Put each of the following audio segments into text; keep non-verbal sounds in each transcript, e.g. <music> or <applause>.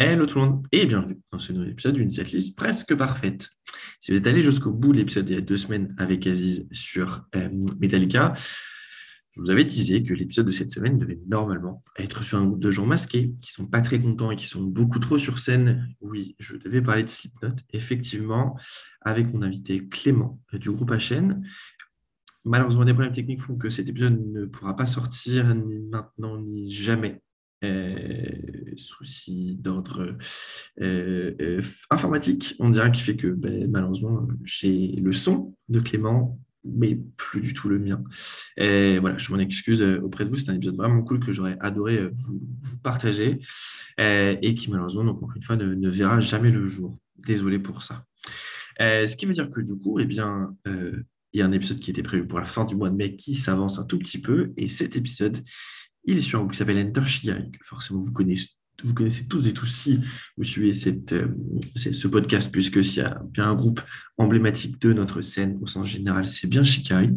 Hello tout le monde et bienvenue dans ce nouvel épisode d'une setlist presque parfaite. Si vous êtes allé jusqu'au bout de l'épisode il y a deux semaines avec Aziz sur euh, Metallica, je vous avais teasé que l'épisode de cette semaine devait normalement être sur un groupe de gens masqués qui sont pas très contents et qui sont beaucoup trop sur scène. Oui, je devais parler de Slipknot, effectivement, avec mon invité Clément euh, du groupe HN. Malheureusement, des problèmes techniques font que cet épisode ne pourra pas sortir ni maintenant ni jamais euh, souci d'ordre euh, euh, informatique, on dirait, qui fait que ben, malheureusement, j'ai le son de Clément, mais plus du tout le mien. Voilà, je m'en excuse auprès de vous. C'est un épisode vraiment cool que j'aurais adoré vous, partager et qui, malheureusement, donc, encore une fois, ne, verra jamais le jour. Désolé pour ça. ce qui veut dire que du coup, eh bien, il y a un épisode qui était prévu pour la fin du mois de mai qui s'avance un tout petit peu. Et cet épisode, il est sur un groupe qui s'appelle Enter Shigari, que forcément vous connaissez, vous connaissez tous et tous si vous suivez euh, ce podcast, puisque s'il y a bien un groupe emblématique de notre scène au sens général, c'est bien Shikari.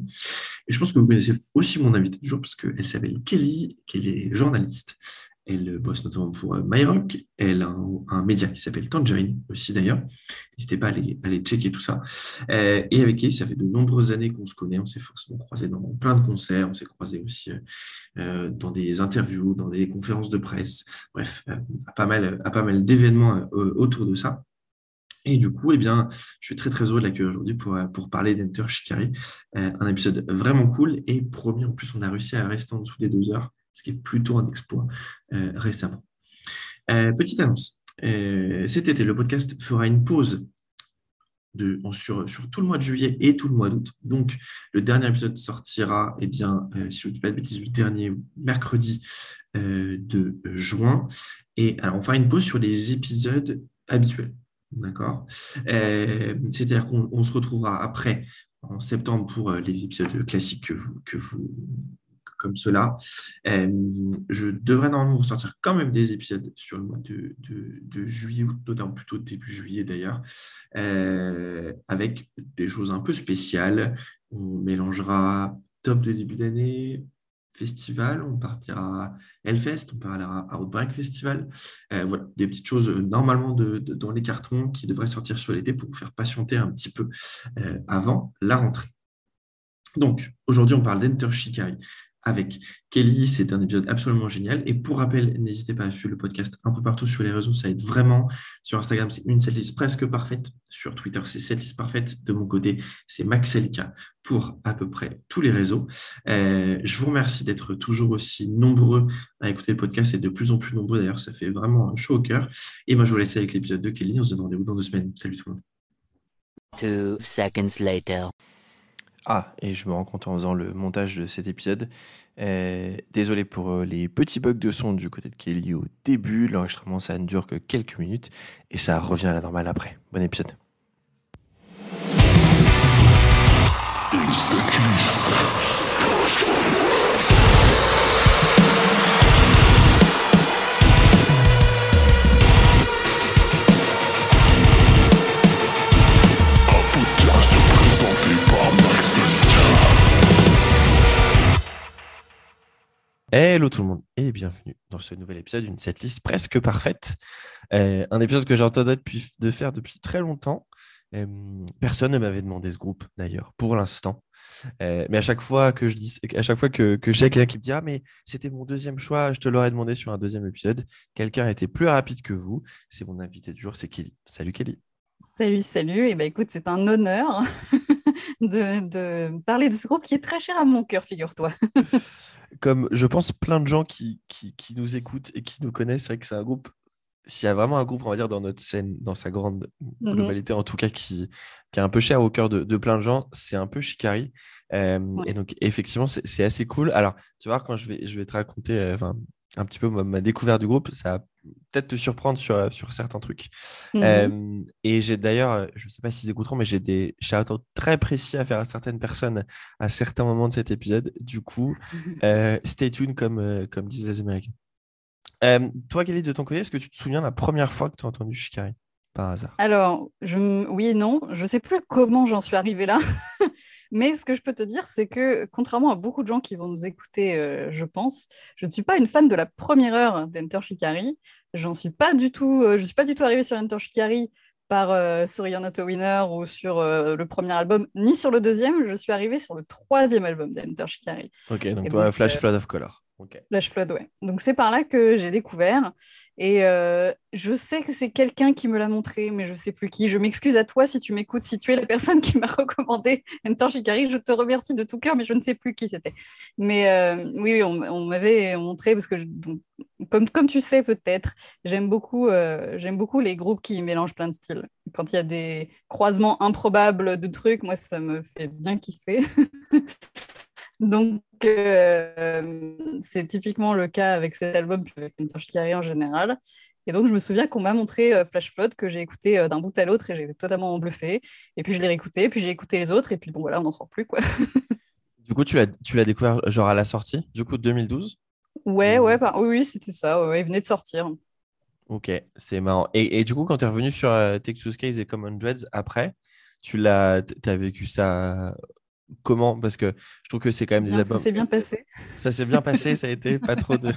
Et je pense que vous connaissez aussi mon invité du jour, parce qu'elle s'appelle Kelly, qu'elle est journaliste. Elle bosse notamment pour euh, MyRock. Elle a un, média qui s'appelle Tangerine aussi d'ailleurs. N'hésitez pas à aller, checker tout ça. Euh, et avec elle, ça fait de nombreuses années qu'on se connaît. On s'est forcément croisés dans plein de concerts. On s'est croisés aussi euh, dans des interviews, dans des conférences de presse. Bref, à pas mal, pas mal d'événements autour de ça. Et du coup, eh bien, je suis très très heureux de l'accueillir aujourd'hui pour, pour parler d'Enter Shikari. un épisode vraiment cool et promis, en plus, on a réussi à rester en dessous des deux heures ce qui est plutôt un exploit euh, récemment. Euh, petite annonce. Euh, cet été, le podcast fera une pause sur, tout le mois de juillet et tout le mois d'août. Donc, le dernier épisode sortira, eh bien, si je ne dis pas de bêtises, le dernier mercredi de juin. Et alors, on fera une pause sur les épisodes habituels. D'accord? C'est-à-dire qu'on se retrouvera après, en septembre, pour les épisodes classiques que vous, comme cela. Euh, je devrais normalement vous sortir quand même des épisodes sur le mois de, de, juillet, notamment plutôt début juillet d'ailleurs, euh, avec des choses un peu spéciales. On mélangera top de début d'année, festival, on partira à Hellfest, on parlera à Outbreak Festival. Euh, voilà, des petites choses normalement de, dans les cartons qui devraient sortir sur l'été pour vous faire patienter un petit peu avant la rentrée. Donc, aujourd'hui, on parle d'Enter Shikari, avec Kelly. C'est un épisode absolument génial. Et pour rappel, n'hésitez pas à suivre le podcast un peu partout sur les réseaux. Ça aide vraiment. Sur Instagram, c'est une setlist presque parfaite. Sur Twitter, c'est setlist parfaite. De mon côté, c'est Maxelka pour à peu près tous les réseaux. Euh, je vous remercie d'être toujours aussi nombreux à écouter le podcast et de plus en plus nombreux. D'ailleurs, ça fait vraiment chaud au cœur. Et moi, je vous laisse avec l'épisode de Kelly. On se donne rendez-vous dans deux semaines. Salut tout le monde. Two seconds later. Ah, et je me rends compte en faisant le montage de cet épisode. Euh, désolé pour euh, les petits bugs de son du côté de Kelly au début. L'enregistrement, ça ne dure que quelques minutes et ça revient à la normale après. Bon épisode. Hello tout le monde et bienvenue dans ce nouvel épisode d'une setlist presque parfaite. Euh, un épisode que j'entendais de faire depuis très longtemps. Euh, personne ne m'avait demandé ce groupe d'ailleurs, pour l'instant. Euh, mais à chaque fois que je dis, à chaque fois que, que j'ai quelqu'un qui me dit ah mais c'était mon deuxième choix, je te l'aurais demandé sur un deuxième épisode. Quelqu'un a été plus rapide que vous. C'est mon invité du jour, c'est Kelly. Salut Kelly. Salut, salut. Et eh ben écoute, c'est un honneur de, de parler de ce groupe qui est très cher à mon cœur, figure-toi. <laughs> comme je pense plein de gens qui, qui, nous écoutent et qui nous connaissent, c'est vrai que c'est un groupe, s'il y a vraiment un groupe, on va dire, dans notre scène, dans sa grande mhm. globalité, en tout cas, qui, qui est un peu cher au cœur de, de plein de gens, c'est un peu Shikari. Euh, et donc, effectivement, c'est assez cool. Alors, tu vois, quand je vais, je vais te raconter, euh, un petit peu ma, découverte du groupe. Ça va peut-être te surprendre sur, sur certains trucs. Mhm. Euh, et j'ai d'ailleurs, je ne sais pas s'ils écouteront, mais j'ai des shout très précis à faire à certaines personnes à certains moments de cet épisode. Du coup, <laughs> euh, stay tuned, comme, euh, comme disent les Américains. toi, Kelly, de ton côté, est-ce que tu te souviens la première fois que tu as entendu Shikari? Par hasard Alors, je, oui et non. Je ne sais plus comment j'en suis arrivée là. <laughs> Mais ce que je peux te dire, c'est que contrairement à beaucoup de gens qui vont nous écouter, euh, je pense, je ne suis pas une fan de la première heure d'Enter Shikari. j'en suis pas du tout, je suis pas du tout arrivée sur Enter Shikari par euh, Sorry You're Not a Winner ou sur euh, le premier album, ni sur le deuxième. Je suis arrivée sur le troisième album d'Enter Shikari. Ok, donc toi, Flash Flood of Color. Flash Flood, ouais. Donc c'est par là que j'ai découvert. Et euh, je sais que c'est quelqu'un qui me l'a montré, mais je sais plus qui. Je m'excuse à toi si tu m'écoutes, si tu es la personne qui m'a <laughs> recommandé Enter Shikari. Je te remercie de tout cœur, mais je ne sais plus qui c'était. Mais oui, on, m'avait montré, parce que comme, comme tu sais peut-être, j'aime beaucoup, j'aime beaucoup les groupes qui mélangent plein de styles. Quand il y a des croisements improbables de trucs, moi, ça me fait bien kiffer. <laughs> Donc, euh, c'est typiquement le cas avec cet album, puis avec Carré en général. Et donc, je me souviens qu'on m'a montré euh, Flash Flood, que j'ai écouté euh, d'un bout à l'autre et j'ai été totalement bluffée. Et puis, je l'ai réécouté, puis j'ai écouté les autres, et puis bon, voilà, on n'en sort plus, quoi. <laughs> du coup, tu l'as, tu l'as découvert genre à la sortie, du coup, 2012 Ouais, ouais, bah, oui, oui, c'était ça, ouais, il venait de sortir. Ok, c'est marrant. Et, et, du coup, quand tu es revenu sur Texas Case et Common Dreads après, tu l'as, as vécu ça comment Parce que je trouve que c'est quand même des albums. Ça s'est bien passé. Ça s'est bien passé, ça a été <laughs> pas trop de.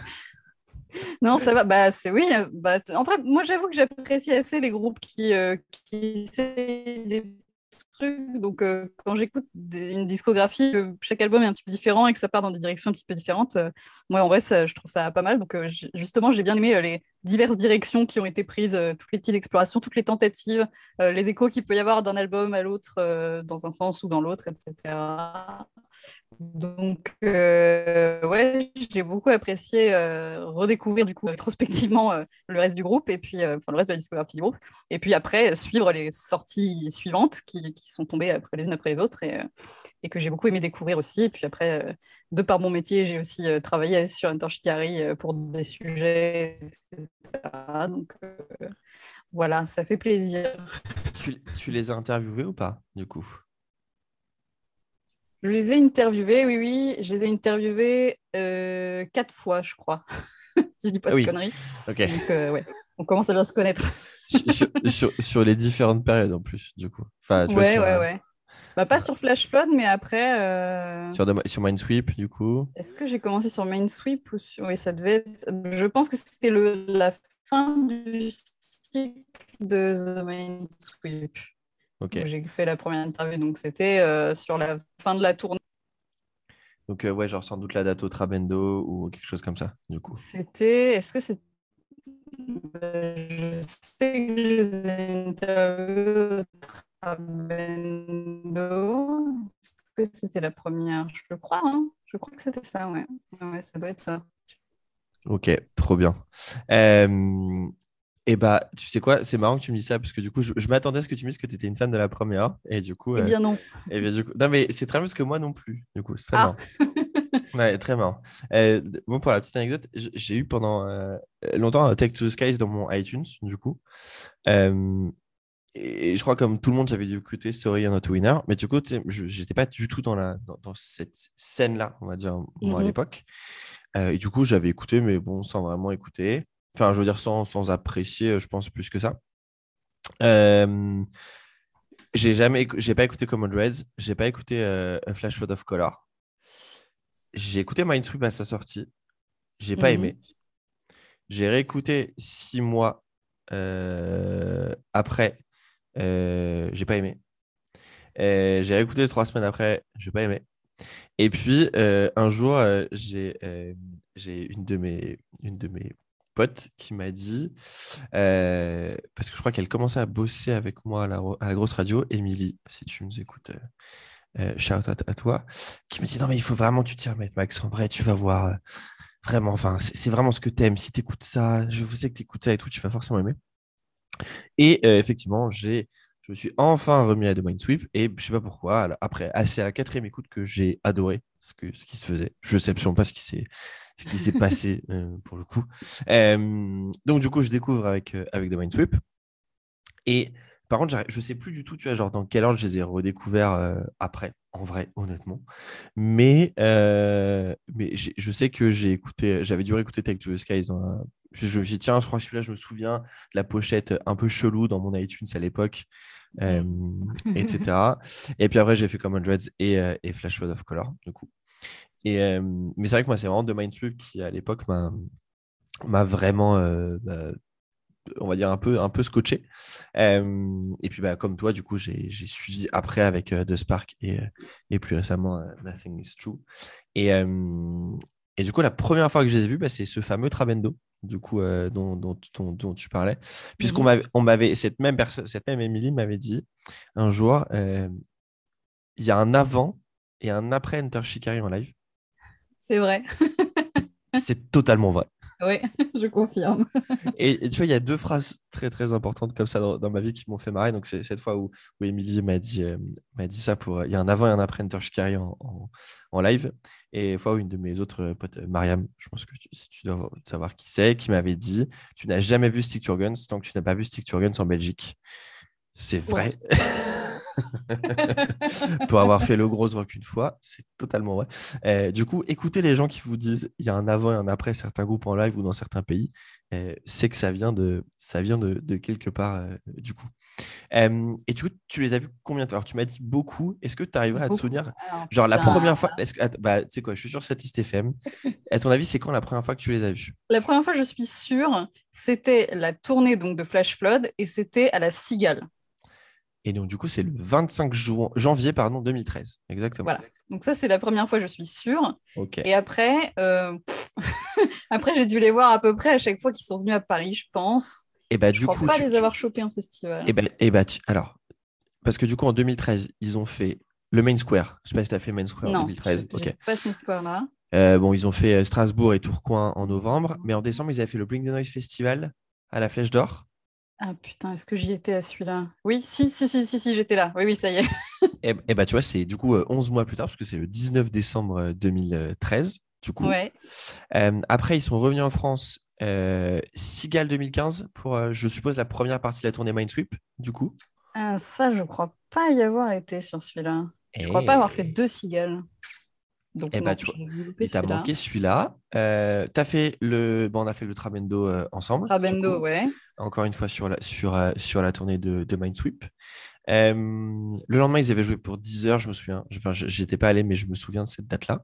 Non, ça va. Bah, c'est oui. Bah, en fait, moi, j'avoue que j'apprécie assez les groupes qui, euh, qui des Donc, euh, quand j'écoute une discographie, chaque album est un petit peu différent et que ça part dans des directions un petit peu différentes, euh, moi, en vrai, je trouve ça pas mal. Donc, justement, j'ai bien aimé les diverses directions qui ont été prises, toutes les petites explorations, toutes les tentatives, les échos qu'il peut y avoir d'un album à l'autre, dans un sens ou dans l'autre, etc. Donc, euh, ouais, j'ai beaucoup apprécié euh, redécouvrir du coup rétrospectivement euh, le reste du groupe et puis le reste de la discographie du groupe. Et puis après, suivre les sorties suivantes qui, sont tombées après les unes après les autres et, que j'ai beaucoup aimé découvrir aussi. Et puis après, de par mon métier, j'ai aussi travaillé sur Intershikari pour des sujets, etc. Donc voilà, ça fait plaisir. Tu, tu les as interviewés ou pas, du coup? Je les ai interviewés, oui, oui. Je les ai interviewés euh, quatre fois, je crois. <laughs> si je dis pas ah de conneries. Donc, euh, ouais, on commence à bien se connaître. <laughs> sur, les différentes périodes en plus, du coup. Enfin, tu ouais, ouais, ouais. Bah, pas sur Flash Flood, mais après. Euh... Sur, sur Minesweep, du coup. Est-ce que j'ai commencé sur Minesweep ou sur. Oui, ça devait être. Je pense que c'était le... la fin du cycle de The Minesweep. J'ai fait la première interview, donc c'était euh, sur la fin de la tournée. Donc, euh, ouais, genre sans doute la date au Trabendo ou quelque chose comme ça, du coup. C'était. Est-ce que c'est. je sais que j'ai interviewé au Trabendo. Est-ce que c'était la première? Je crois, hein je crois que c'était ça, ouais. ouais. ça doit être ça. Ok, trop bien. Euh, et bah, tu sais quoi, c'est marrant que tu me dises ça parce que du coup, je, m'attendais à ce que tu me dises que tu étais une fan de la première. Et du coup. Eh bien, non. Et bien, du coup, non, mais c'est très bien parce que moi non plus. Du coup, c'est très ah. marrant. <laughs> ouais, très marrant. Euh, bon, pour la petite anecdote, j'ai eu pendant euh, longtemps Take to the Skies dans mon iTunes, du coup. Euh, et je crois, comme tout le monde, j'avais dû écouter Sorry You're Not a Winner. Mais du coup, je n'étais pas du tout dans, la, dans, cette scène-là, on va dire, moi, à mhm. l'époque. et du coup, j'avais écouté, mais bon, sans vraiment écouter. Enfin, je veux dire, sans, sans apprécier, je pense, plus que ça. Euh, j'ai jamais j'ai pas écouté Common Reds, j'ai pas écouté euh, A Flash Flood of Color. J'ai écouté Mindsweep à sa sortie, j'ai pas mhm. aimé. J'ai réécouté six mois euh, après, euh, j'ai pas aimé. j'ai réécouté trois semaines après, j'ai pas aimé. Et puis un jour, j'ai j'ai une de mes une de mes pote qui m'a dit, euh, parce que je crois qu'elle commençait à bosser avec moi à la, grosse radio, Émilie, si tu nous écoutes, euh, euh, shout out à, toi, qui m'a dit non mais il faut vraiment que tu t'y remettes Max, en vrai tu vas voir, vraiment, enfin c'est vraiment ce que t'aimes, si t'écoutes ça, je sais que t'écoutes ça et tout, tu vas forcément aimer. Et effectivement, j'ai je me suis enfin remis à The Sweep et je sais pas pourquoi, après, c'est à la quatrième écoute que j'ai adoré ce, que, ce qui se faisait. Je sais absolument pas ce qui s'est ce qui s'est passé euh, pour le coup. Euh, donc, du coup, je découvre avec, euh, avec The Minesweep. Et par contre, je sais plus du tout, tu vois, genre dans quel ordre je les ai redécouverts après, en vrai, honnêtement. Mais, mais je sais que j'ai écouté, j'avais dû réécouter Take to the Skies. Je, me suis dit, tiens, je crois que celui-là, je me souviens, la pochette un peu chelou dans mon iTunes à l'époque. <laughs> etc. Et puis après, j'ai fait Common Dreads et, et Flash Flood of Color, du coup. Et, mais c'est vrai que moi, c'est vraiment The Mindsweep qui, à l'époque, m'a vraiment euh, bah, on va dire, un peu, un peu scotché. Euh, et puis, bah, comme toi, du coup, j'ai suivi après avec euh, The Spark et, et plus récemment Nothing is True. Et, et du coup, la première fois que je les ai vus, bah, c'est ce fameux Trabendo, du coup, dont, dont, dont, tu parlais. Puisqu'on m'avait, on m'avait, cette même personne, cette même Émilie m'avait dit un jour, il y a un avant et un après Enter Shikari en live. C'est vrai. <laughs> C'est totalement vrai. Oui, <laughs> je confirme. <laughs> Et, et tu vois, il y a deux phrases très très importantes comme ça dans, dans ma vie qui m'ont fait marrer. Donc, c'est cette fois où, où Émilie m'a dit, euh, m'a dit ça pour. Il y a un avant et un après Enter Shikari en, en, en live. Et fois où une de mes autres potes, euh, Mariam, je pense que tu, tu dois savoir qui c'est, qui m'avait dit Tu n'as jamais vu Stick Guns tant que tu n'as pas vu Stick Guns en Belgique. C'est vrai. <laughs> pour avoir fait le gros rock une fois, c'est totalement vrai. Euh, du coup, écoutez les gens qui vous disent il y a un avant et un après certains groupes en live ou dans certains pays, euh, c'est que ça vient de, ça vient de, de quelque part euh, du coup. Euh, et du coup, tu les as vus combien de temps Alors, tu m'as dit beaucoup. Est-ce que tu arriverais à te souvenir? Alors, Genre la première fois, est-ce que, att- bah, tu sais quoi, je suis sur cette liste FM. À ton avis, c'est quand la première fois que tu les as vus? La première fois, je suis sûre, c'était la tournée donc, de Flash Flood et c'était à la Cigale. Et donc, du coup, c'est le 25 jou- janvier pardon, 2013. Exactement. Voilà. Donc ça, c'est la première fois, je suis sûre. Ok. Et après, euh, <laughs> après j'ai dû les voir à peu près à chaque fois qu'ils sont venus à Paris, je pense. Et bah, Je du crois coup, pas tu- les avoir chopés en festival. Et ben, et bah, tu- alors, parce que du coup, en 2013, ils ont fait le Main Square. Je sais pas si tu as fait Main Square en non, 2013. j'ai- Ok. j'ai pas ce score-là. Euh, bon, ils ont fait euh, Strasbourg et Tourcoing en novembre, mais en décembre, ils avaient fait le Bring the Noise Festival à la Flèche d'Or. Ah putain, est-ce que j'y étais à celui-là? Oui, si, si, si, si, si, j'étais là. Oui, oui, ça y est. Et, et bah, tu vois, c'est du coup euh, 11 mois plus tard, parce que c'est le 19 décembre euh, 2013. Du coup. Ouais. Euh, après, ils sont revenus en France. Euh, Sigal 2015 pour, euh, je suppose, la première partie de la tournée Mindsweep, du coup. Ah, ça, je crois pas y avoir été sur celui-là. Je Et- crois pas avoir fait deux cigales. Donc, Eh bah, tu vois, j'ai loupé Il t'a celui-là. manqué celui-là. Euh, t'as fait le... bon, on a fait le Trabendo euh, ensemble. Trabendo, ouais. encore une fois sur la, sur, euh, sur la tournée de, de Mindsweep. Euh, le lendemain, ils avaient joué pour 10 heures, je me souviens. Enfin, j'étais pas allé, mais je me souviens de cette date-là.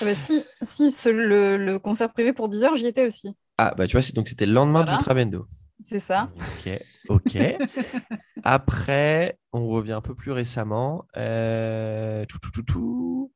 Ah bah si, si ce- le, le concert privé pour 10 heures, j'y étais aussi. Ah, bah tu vois, donc c'était le lendemain Voilà. du Trabendo. C'est ça. Ok, ok. <laughs> Après, on revient un peu plus récemment. Euh, tout, tout, tout, tout.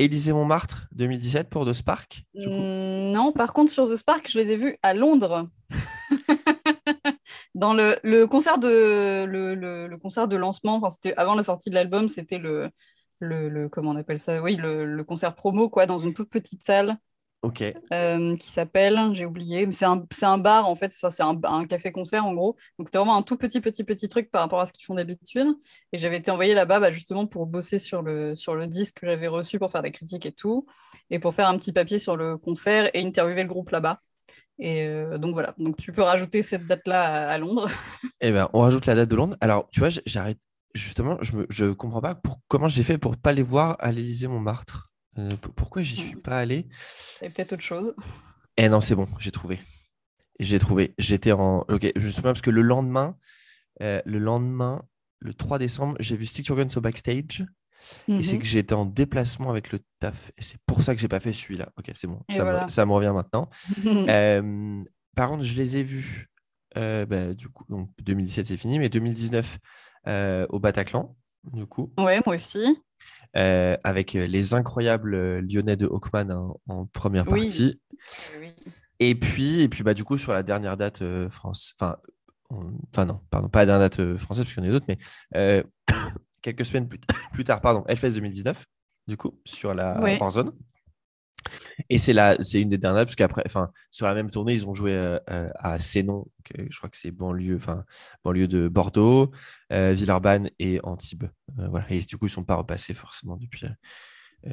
Élysée Montmartre 2017 pour The Spark. Du coup. Mm, non, par contre, sur The Spark, je les ai vus à Londres. <laughs> Dans le, le concert de le, le- le concert de lancement, enfin, c'était avant la sortie de l'album, c'était le, le, le- comment on appelle ça? Oui, le, le concert promo quoi, dans une toute petite salle Ok. euh, qui s'appelle, j'ai oublié, mais c'est un, un bar en fait, c'est un, un café-concert en gros. Donc c'était vraiment un tout petit, petit, petit truc par rapport à ce qu'ils font d'habitude. Et j'avais été envoyée là-bas bah, justement pour bosser sur le, sur le disque que j'avais reçu pour faire des critiques et tout, et pour faire un petit papier sur le concert et interviewer le groupe là-bas. Et euh, donc voilà, donc tu peux rajouter cette date-là à, à Londres. <laughs> Eh ben, on rajoute la date de Londres. Alors, tu vois, j'arrête. Justement, je ne je comprends pas pour, comment j'ai fait pour pas les voir à l'Élysée Montmartre. Euh, pourquoi j'y suis pas allé? C'est peut-être autre chose. Eh non, c'est bon, j'ai trouvé. J'ai trouvé. J'étais en. Ok, je me souviens parce que le lendemain, euh, le lendemain, le 3 décembre, j'ai vu Stick Your Guns au backstage. Et c'est Mhm. que j'étais en déplacement avec le taf. Et c'est pour ça que j'ai pas fait celui-là. Ok, c'est bon. Ça, me- voilà. ça me revient maintenant. <laughs> Euh, par contre, je les ai vus. bah, du coup, donc 2017 c'est fini, mais 2019 euh, au Bataclan, du coup, ouais, moi aussi. Euh, avec euh, les incroyables euh, Lyonnais de Hawkman en, en première Oui. partie. Oui. Et puis, et puis bah, du coup, sur la dernière date France, enfin, on- enfin non, pardon, pas la dernière date française, parce qu'il y en a d'autres, mais <coughs> quelques semaines plus, <coughs> plus tard, pardon, Hellfest 2019, du coup, sur la Ouais. Et c'est c'est une des dernières, parce qu'après, enfin, sur la même tournée, ils ont joué euh, euh, à Sénon, donc, euh, je crois que c'est banlieue, enfin, banlieue de Bordeaux, euh, Villeurbanne et Antibes. Euh, voilà. Et du coup, ils ne sont pas repassés forcément depuis,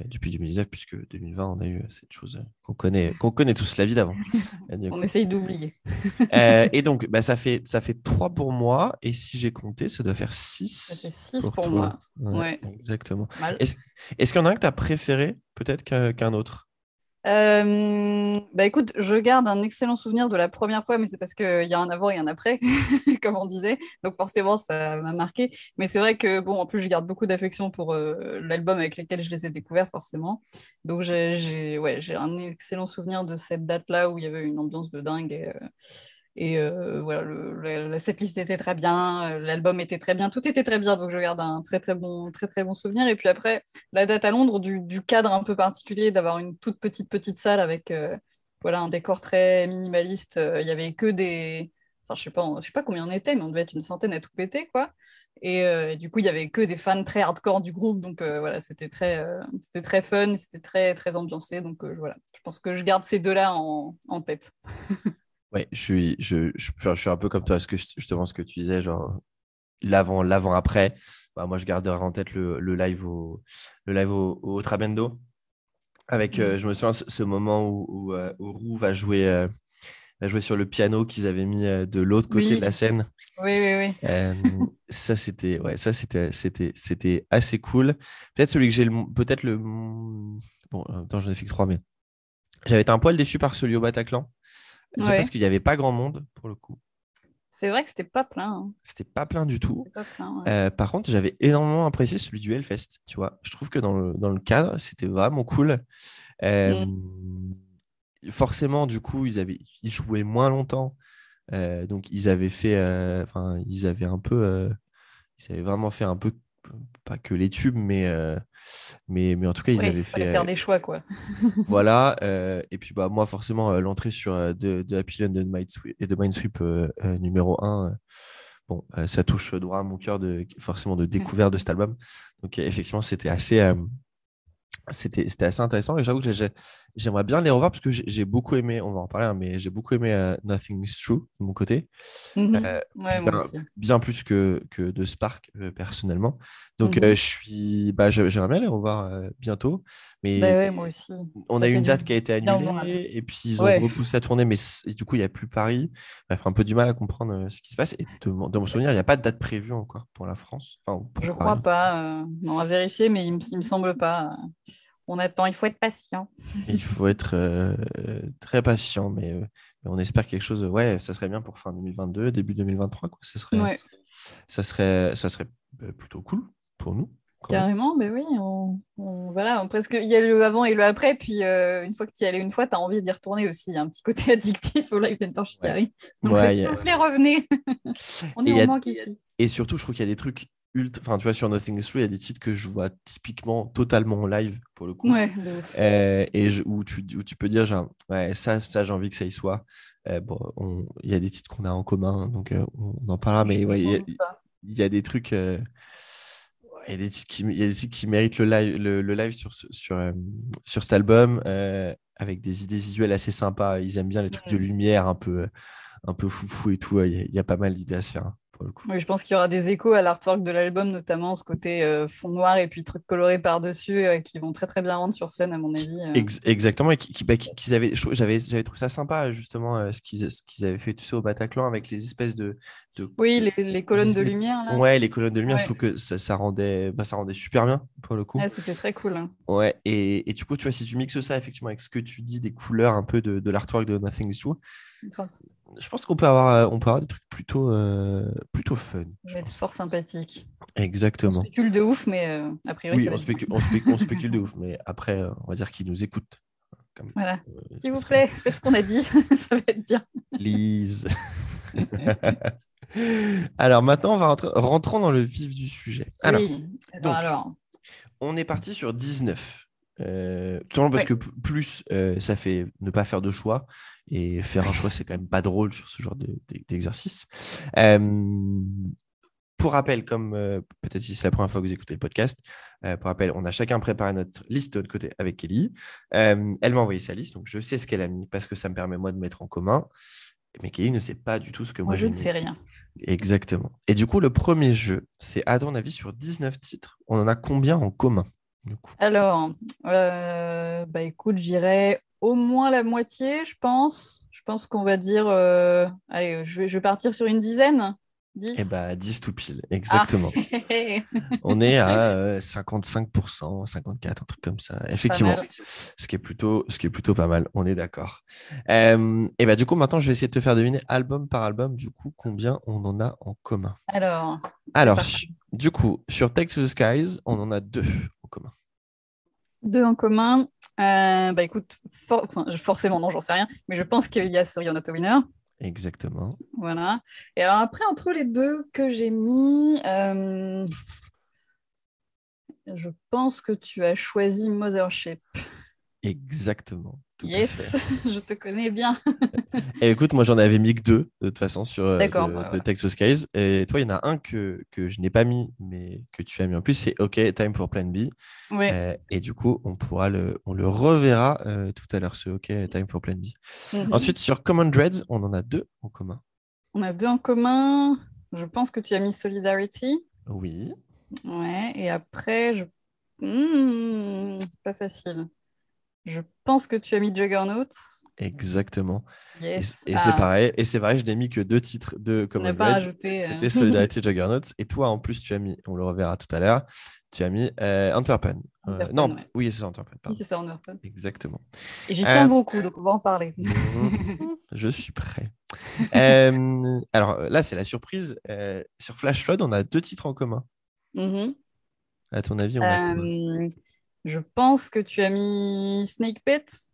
depuis 2019, puisque 2020, on a eu cette chose qu'on connaît, qu'on connaît tous, la vie d'avant. <laughs> On essaye d'oublier. <laughs> Et donc, bah, ça, fait, ça fait 3 pour moi, et si j'ai compté, ça doit faire 6. Ça fait six pour toi. moi. Ouais, Ouais. Exactement. Est-ce qu'il y en a un que tu as préféré, peut-être qu'un qu'un autre? Euh, bah écoute, je garde un excellent souvenir de la première fois, mais c'est parce qu'il y a un avant et un après, <laughs> comme on disait. Donc forcément, ça m'a marqué. Mais c'est vrai que, bon, en plus, je garde beaucoup d'affection pour euh, l'album avec lequel je les ai découverts, forcément. Donc j'ai ouais, un excellent souvenir de cette date-là où il y avait une ambiance de dingue. Euh, Et euh, voilà, le, setlist était très bien, euh, l'album était très bien, tout était très bien, donc je garde un très très bon, très très bon souvenir. Et puis après, la date à Londres, du, cadre un peu particulier, d'avoir une toute petite petite salle avec euh, voilà, un décor très minimaliste, euh, il y avait que des... Enfin, je sais pas, je sais pas combien on était, mais on devait être une centaine à tout péter, quoi. Et, du coup, il y avait que des fans très hardcore du groupe, donc voilà, c'était très, c'était très fun, c'était très très ambiancé, donc voilà. Je pense que je garde ces deux-là en, en tête. <laughs> Ouais, je suis, je, je, je suis un peu comme toi, ce que justement ce que tu disais, genre l'avant, l'avant après. Bah, moi, je garderai en tête le, le live au, le live au, au Trabendo. Avec, euh, je me souviens, ce, ce moment où, où, euh, où Roux va jouer, euh, va jouer sur le piano qu'ils avaient mis de l'autre côté Oui. de la scène. Oui, oui, oui. Euh, ça, c'était, ouais, ça, c'était, c'était, c'était assez cool. Peut-être celui que j'ai le, peut-être le, bon, temps, j'en ai fait que trois, mais j'avais été un poil déçu par celui au Bataclan. Déjà Ouais. parce qu'il n'y avait pas grand monde pour le coup. C'est vrai que c'était pas plein. hein. C'était pas plein du tout. Plein, ouais. Euh, par contre, j'avais énormément apprécié celui du Hellfest. Tu vois, je trouve que dans le, dans le cadre, c'était vraiment cool. Euh, Forcément, du coup, ils avaient, ils jouaient moins longtemps. Euh, donc, ils avaient fait, enfin, ils avaient un peu, ils avaient vraiment fait un peu, pas que les tubes, mais, euh, mais, mais en tout cas, ils avaient fait, faire euh, des choix, quoi. <laughs> voilà. euh, et puis, bah, moi, forcément, l'entrée sur de, de Happy Land et de Minesweep, numéro 1, bon, euh, ça touche droit à mon cœur de, forcément de découverte de cet album. Donc, euh, effectivement, c'était assez, euh, c'était, assez intéressant. Et j'avoue que j'ai- j'aimerais bien les revoir parce que j'ai beaucoup aimé, on va en parler, hein, mais j'ai beaucoup aimé euh, Nothing is True de mon côté. Mhm. Euh, Ouais, bien, moi aussi. bien plus que, que de Spark euh, personnellement. Donc, Mhm. euh, je suis, bah, j'aimerais bien les revoir euh, bientôt. Mais Bah ouais, moi aussi. on Ça a eu une du date qui a été annulée et puis ils ont Ouais. repoussé la tournée, mais du coup, il n'y a plus Paris. Bref, un peu du mal à comprendre euh, ce qui se passe. Et de, mon de mon souvenir, il n'y a pas de date prévue encore pour la France. Enfin, pour Je Paris. crois pas. euh, non, à vérifier, mais il me, il me semble pas. On attend, il faut être patient. <laughs> Il faut être euh, très patient, mais, euh, mais on espère quelque chose. Ouais, ça serait bien pour fin 2022, début 2023. Quoi. Ça serait, Ouais, ça serait, ça serait euh, plutôt cool pour nous. carrément, mais oui. On, on- voilà, on- presque, il y a le avant et le après. Puis euh, une fois que tu y allais une fois, tu as envie d'y retourner aussi. Il y a un petit côté <laughs> addictif au live. Donc, Ouais, y s'il a- vous plaît, revenez. <laughs> on Et est il y a- en manque ici. Et surtout, je trouve qu'il y a des trucs ultra. Enfin, tu vois, sur Nothing is True, il y a des titres que je vois typiquement totalement en live pour le coup. Ouais. Euh, et je- où, tu, où tu peux dire, genre, ouais, ça, ça j'ai envie que ça y soit. Euh, bon, on- il y a des titres qu'on a en commun, donc euh, on, en parlera, mais ouais, il y a- y, des trucs. Il y a des titres qui, il y a des titres qui méritent le live, le, le live sur, ce- sur, euh, sur cet album, euh, avec des idées visuelles assez sympas. Ils aiment bien les trucs de lumière, un peu, un peu foufou et tout. Il y a, il y a pas mal d'idées à se faire, hein, pour le coup. Oui, je pense qu'il y aura des échos à l'artwork de l'album, notamment ce côté euh, fond noir et puis trucs colorés par-dessus euh, qui vont très très bien rendre sur scène, à mon avis. euh. Ex- exactement, et qui, qui- bah, qui- avaient, j'avais, j'avais trouvé ça sympa, justement, ce qu'ils, avaient fait tu sais, au Bataclan avec les espèces de. de Oui, les, les colonnes de lumière, là. Ouais, les colonnes de lumière, je trouve que ça, ça rendait, bah, ça rendait super bien, pour le coup. Ouais, c'était très cool. hein. Ouais, et, et du coup, tu vois, si tu mixes ça effectivement avec ce que tu dis des couleurs un peu de, de l'artwork de Nothing is True. Je pense qu'on peut avoir, euh, on peut avoir des trucs plutôt, euh, plutôt fun. pense. fort sympathique. On Exactement. spécule de ouf, mais euh, a priori, Oui, ça on être spécule, on, spécule, on spécule de <laughs> ouf, mais après, euh, on va dire qu'ils nous écoutent. Comme, Voilà. euh, S'il vous serait- plaît, faites ce qu'on a dit, <laughs> ça va être bien. Lise. <laughs> Alors maintenant, on va rentrer, rentrons dans le vif du sujet. Alors, oui. Alors, donc, alors, on est parti sur 19. Euh, tout simplement parce Ouais. que plus euh, ça fait ne pas faire de choix et faire un choix, c'est quand même pas drôle sur ce genre de- de- d'exercice. Euh, pour rappel, comme euh, peut-être si c'est la première fois que vous écoutez le podcast, pour rappel, on a chacun préparé notre liste de notre côté avec Kelly. Euh, elle m'a envoyé sa liste, donc je sais ce qu'elle a mis parce que ça me permet moi de mettre en commun. Mais Kelly ne sait pas du tout ce que moi, moi, je ne sais rien. Exactement. Et du coup, le premier jeu, c'est à ton avis sur 19 titres, on en a combien en commun? Du coup Alors, euh, bah écoute, j'irai au moins la moitié, je pense. Je pense qu'on va dire. euh, Allez, je vais, je vais partir sur une dizaine. 10 Eh bah, 10 tout pile, exactement. Ah. On est à <laughs> euh, 55%, 54%, un truc comme ça. Effectivement, ce qui est plutôt, ce qui est plutôt pas mal. On est d'accord. Euh, et bah, du coup, maintenant, je vais essayer de te faire deviner album par album, du coup, combien on en a en commun. Alors, Alors, du coup, sur Text to the Skies, on en a deux en commun. Deux en commun. Euh, bah écoute, for- enfin, je- forcément, non, j'en sais rien, mais je pense qu'il y a Sorry You're Not a Winner. Exactement. Voilà. Et alors après, entre les deux que j'ai mis, euh, je pense que tu as choisi Mothership. Exactement. Tout yes, <laughs> je te connais bien. <laughs> Et écoute, moi j'en avais mis que deux de toute façon sur euh, de, bah, de. Texas Skies. Et toi, il y en a un que, que je n'ai pas mis, mais que tu as mis en plus, c'est OK, Time for Plan B. Ouais. Euh, et du coup, on pourra le, on le reverra euh, tout à l'heure, ce OK, Time for Plan B. Mhm. Ensuite, sur Common Dreads, on en a deux en commun. On a deux en commun. Je pense que tu as mis Solidarity. Oui. Ouais. Et après, je. Hmm, pas facile. Je pense que tu as mis Juggernaut. Exactement. Et, Yes. et Ah, c'est pareil, et c'est vrai, je n'ai mis que deux titres de Common euh, C'était Solidarity <laughs> Juggernauts. Et toi, en plus, tu as mis, on le reverra tout à l'heure, tu as mis euh, Antwerpen. Euh, Antwerpen, non, ouais. oui, c'est ça, Antwerpen. Oui, c'est ça, en Everton. Exactement. Et j'y tiens Euh, beaucoup, donc on va en parler. <laughs> Je suis prêt. Euh, alors là, c'est la surprise. Sur Flash Flood, on a deux titres en commun. Mhm. À ton avis, on a je pense que tu as mis Snake Pit.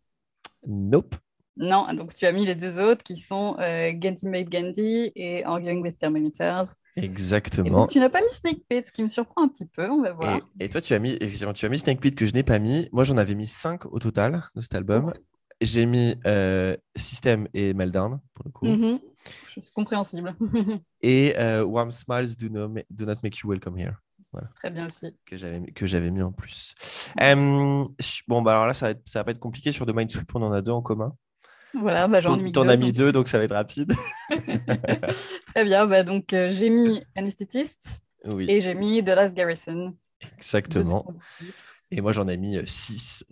Nope. Non, donc tu as mis les deux autres qui sont euh, Gandhi Made Gandhi et Arguing with Thermometers. Et Exactement. donc tu n'as pas mis Snake Pit, ce qui me surprend un petit peu, on va voir. Et, et toi, tu as mis, effectivement, tu as mis Snake Pit que je n'ai pas mis. Moi, j'en avais mis 5 au total de cet album. J'ai mis euh, System et Meltdown, pour le coup. Je suis compréhensible. <laughs> Et euh, Warm Smiles do, no- do Not Make You Welcome Here, Très bien aussi. que j'avais mis, que j'avais mis en plus. Euh, bon, bah alors là, ça va, être- ça va pas être compliqué. Sur The Minesweep, on en a deux en commun. Voilà, bah, j'en ai mis T'en as mis deux, donc ça va être rapide. <laughs> <laughs> Très bien, bah, donc euh, j'ai mis Anesthetist Oui, et j'ai mis The Last Garrison. exactement. Et moi, j'en ai mis 6.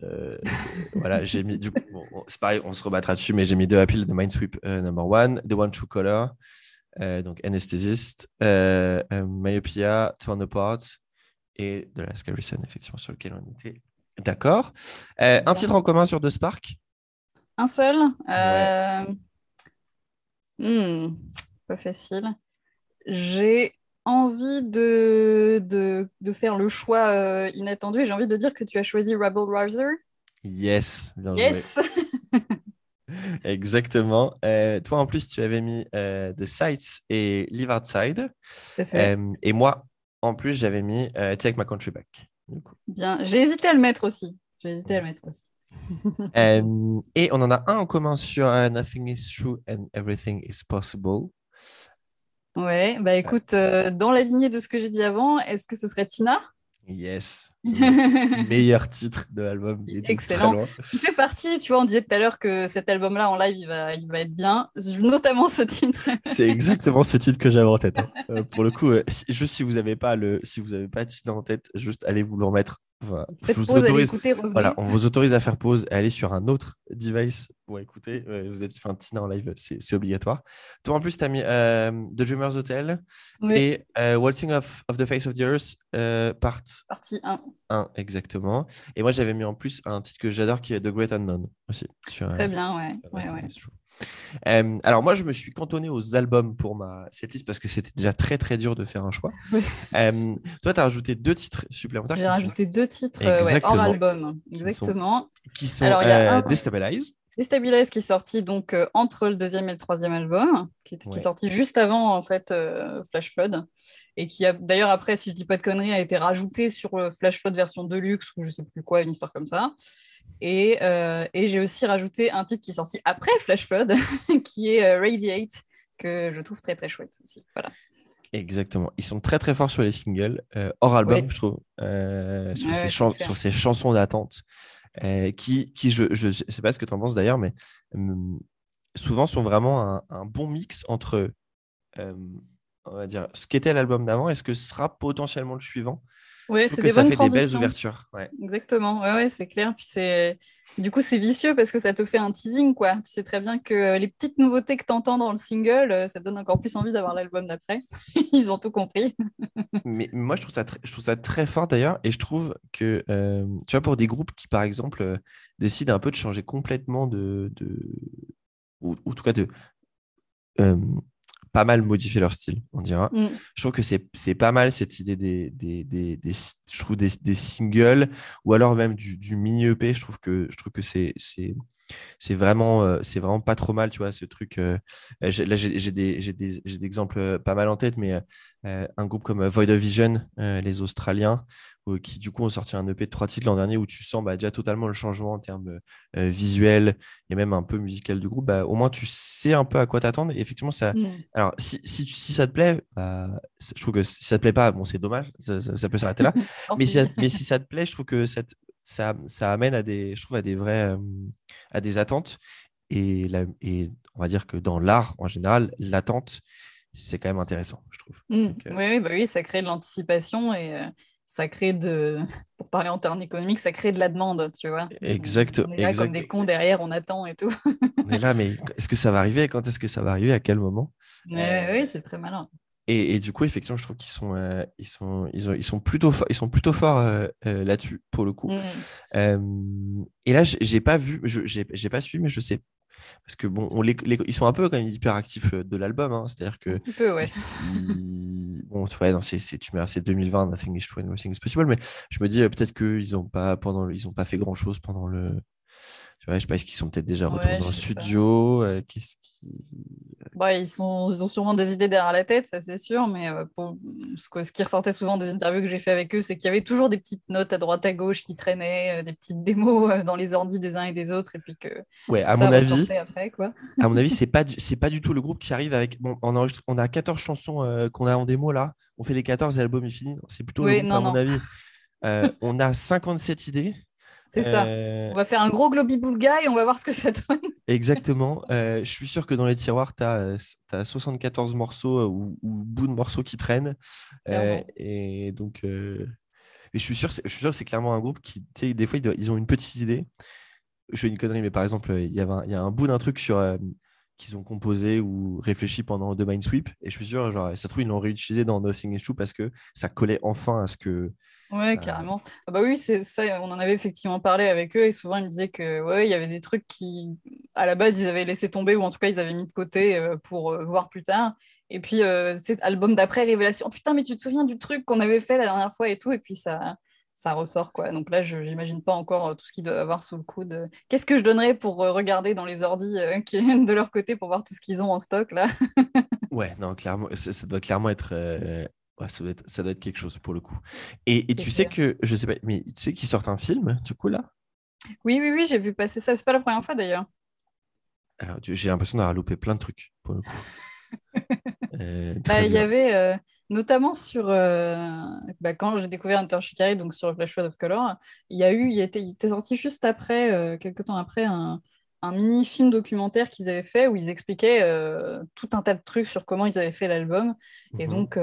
voilà, j'ai mis. Du coup, bon, c'est pareil, on se rebattra dessus, mais j'ai mis deux appeals de Minesweep euh, number one, The One True Color, euh, donc Anesthesist, euh, euh, Myopia, Torn Apart et The Last Garrison, effectivement, sur lequel on était. D'accord. Euh, un titre en commun sur The Spark? Un seul? Euh, hmm, Pas facile. J'ai envie de, de, de faire le choix euh, inattendu et j'ai envie de dire que tu as choisi Rebel Rouser. Yes, bien joué. <laughs> <laughs> Exactement. Euh, toi, en plus, tu avais mis euh, The Sights et Live Outside. Tout à fait. Euh, et moi, en plus, j'avais mis Take My Country Back. du coup. Bien, j'ai hésité à le mettre aussi. J'ai hésité à le mettre aussi. <laughs> Et on en a un en commun sur Nothing is True and Everything is Possible. Ouais, bah écoute, dans la lignée de ce que j'ai dit avant, est-ce que ce serait Tina? Yes. <laughs> Le meilleur titre de l'album. Excellent. très loin. Il fait partie, tu vois, on disait tout à l'heure que cet album-là en live, il va, il va être bien, notamment ce titre. C'est exactement ce titre que j'avais en tête. hein. Euh, pour le coup, euh, si- juste si vous n'avez pas le, si vous avez pas Tina en tête, juste allez vous le remettre. Voilà. Je Faites vous pause, allez autorise. écouter, revenez. Voilà, on vous autorise à faire pause et aller sur un autre device pour écouter. Ouais, vous êtes enfin, Tina en live, c'est obligatoire. Toi, en plus, tu as mis euh, The Dreamer's Hotel Oui, et euh, Waltzing of, of the Face of the Earth, euh, part partie 1. 1, exactement. Et moi, j'avais mis en plus un titre que j'adore qui est The Great Unknown aussi. Sur, Très euh, bien, ouais. Euh, alors moi, je me suis cantonné aux albums pour ma setlist parce que c'était déjà très très dur de faire un choix. Euh, toi, tu as rajouté deux titres supplémentaires J'ai sont- rajouté deux titres euh, ouais, hors Exactement. album. Qui sont- Exactement. qui sont, Alors, il y a euh, un- Destabilize. Destabilize qui est sorti donc euh, entre le deuxième et le troisième album, qui, est- qui Ouais. est sorti juste avant en fait euh, Flash Flood, et qui a d'ailleurs après, si je dis pas de conneries, a été rajouté sur le Flash Flood version Deluxe ou je sais plus quoi, une histoire comme ça. Et, euh, et j'ai aussi rajouté un titre qui est sorti après Flash Flood, <laughs> qui est euh, Radiate, que je trouve très très chouette aussi. Voilà. Exactement. Ils sont très très forts sur les singles, euh, hors album, je trouve, euh, sur, Ouais, ces sur chansons d'attente, euh, qui, qui je, je sais pas ce que tu en penses d'ailleurs, mais souvent sont vraiment un, un bon mix entre, on va dire, ce qu'était l'album d'avant et ce que sera potentiellement le suivant. Trouve c'est des ça bonnes fait des belles ouvertures. Ouais. Exactement, ouais, ouais, c'est clair. Puis c'est du coup c'est vicieux parce que ça te fait un teasing, quoi. Tu sais très bien que euh, les petites nouveautés que tu entends dans le single, euh, ça te donne encore plus envie d'avoir l'album d'après. <laughs> Ils ont tout compris. <laughs> Mais moi, je trouve ça, je trouve ça très fort d'ailleurs, et je trouve que, euh, tu vois, pour des groupes qui, par exemple, euh, décident un peu de changer complètement de, de ou, ou en tout cas de euh, pas mal modifier leur style, on dira. Mm. Je trouve que c'est c'est pas mal cette idée des, des, des, des- je trouve des, des singles ou alors même du, du mini EP. Je trouve que, je trouve que c'est c'est c'est vraiment, euh, c'est vraiment pas trop mal, tu vois, ce truc. euh, euh, là, j'ai des, des, exemples pas mal en tête, mais euh, un groupe comme Void of Vision, les Australiens, qui du coup ont sorti un EP de trois titres l'an dernier où tu sens bah, déjà totalement le changement en termes visuels et même un peu musical du groupe. Bah, au moins, tu sais un peu à quoi t'attendre. Et effectivement, ça. Alors, si, si, tu- si ça te plaît, bah, je trouve que si ça te plaît pas, bon, c'est dommage, ça, ça- ça peut s'arrêter là. <laughs> Mais si, ça, mais si ça te plaît, je trouve que ça, te- ça, ça amène à des, je trouve, à des vrais, euh, à des attentes. Et, la- et on va dire que dans l'art, en général, l'attente, c'est quand même intéressant, je trouve. Mm. Donc, euh, Oui, oui, bah oui, ça crée de l'anticipation et euh, ça crée de, <laughs> pour parler en termes économiques, ça crée de la demande, tu vois. Exact- On est là comme des cons derrière, on attend et tout. on est là, mais <laughs> est-ce que ça va arriver? Quand est-ce que ça va arriver? À quel moment? Euh, oui, c'est très malin. Et, et du coup, effectivement, je trouve qu'ils sont, euh, ils sont, ils ont- ils sont plutôt, ils sont plutôt forts euh, euh, là-dessus, pour le coup. Mm. Euh, et là, j'ai pas vu, je- j'ai pas suivi, mais je sais. Parce que bon, on les, les- ils sont un peu quand même hyper actifs euh, de l'album. hein. C'est-à-dire que Un petit peu, ouais. ils- bon, tu vois, c'est, c'est, tu me dis, c'est 2020, nothing is true and nothing is possible. Mais je me dis peut-être qu'ils ont pas pendant, ils ont pas fait grand-chose pendant le. Tu vois, je sais pas, est-ce qu'ils sont peut-être déjà Ouais, retournés en studio euh, Qu'est-ce qui. Ouais, ils, sont, ils ont sûrement des idées derrière la tête, ça c'est sûr, mais euh, pour, ce, que- ce qui ressortait souvent des interviews que j'ai fait avec eux, c'est qu'il y avait toujours des petites notes à droite à gauche qui traînaient, euh, des petites démos euh, dans les ordis des uns et des autres, et puis que Ouais, à ça mon avis, après, quoi. à mon avis, <laughs> c'est pas, du- pas du tout le groupe qui arrive avec. Bon, on, enregistre, on a 14 chansons euh, qu'on a en démo là. On fait les 14 et l'album est fini. C'est plutôt le Oui, groupe, non, à mon avis. Euh, on a 57 idées. C'est ça. Euh, On va faire un gros globi-boulga et on va voir ce que ça donne. <laughs> Exactement. Euh, je suis sûr que dans les tiroirs, tu as, 74 morceaux euh, ou, ou bouts de morceaux qui traînent. Et donc, mais je suis sûr, je suis sûr que c'est clairement un groupe qui, tu sais, des fois, ils, doivent- ils ont une petite idée. Je fais une connerie, mais par exemple, il y, avait un, il y a un bout d'un truc sur, euh, qu'ils ont composé ou réfléchi pendant The Minesweep. Et je suis sûr, genre, ça trouve, ils l'ont réutilisé dans Nothing is True parce que ça collait enfin à ce que. Ouais, carrément. Ah bah oui, c'est ça, on en avait effectivement parlé avec eux et souvent ils me disaient que ouais, il y avait des trucs qui, à la base, ils avaient laissé tomber ou en tout cas ils avaient mis de côté euh, pour euh, voir plus tard. Et puis euh, cet album d'après, Révélation, oh putain, mais tu te souviens du truc qu'on avait fait la dernière fois et tout, et puis ça, ça ressort quoi. Donc là, je j'imagine pas encore euh, tout ce qu'ils doivent avoir sous le coude. Qu'est-ce que je donnerais pour euh, regarder dans les ordis euh, <laughs> qui viennent de leur côté pour voir tout ce qu'ils ont en stock là? <laughs> Ouais, non, clairement, ça, ça doit clairement être. euh, ouais, ça, doit être ça doit être quelque chose pour le coup. Et, et tu sais que, je sais pas, mais tu sais qu'ils sortent un film, du coup, là? Oui, oui, oui, j'ai vu passer ça. C'est pas la première fois d'ailleurs. Alors, j'ai l'impression d'avoir loupé plein de trucs, pour le coup. <laughs> Euh, Bah, il y avait euh, notamment sur euh, bah, quand j'ai découvert Hunter Shikari, donc sur Flash Flood of Color, il y a eu, il était, il était sorti juste après, euh, quelques temps après, un, un mini film documentaire qu'ils avaient fait où ils expliquaient euh, tout un tas de trucs sur comment ils avaient fait l'album et Mhm. donc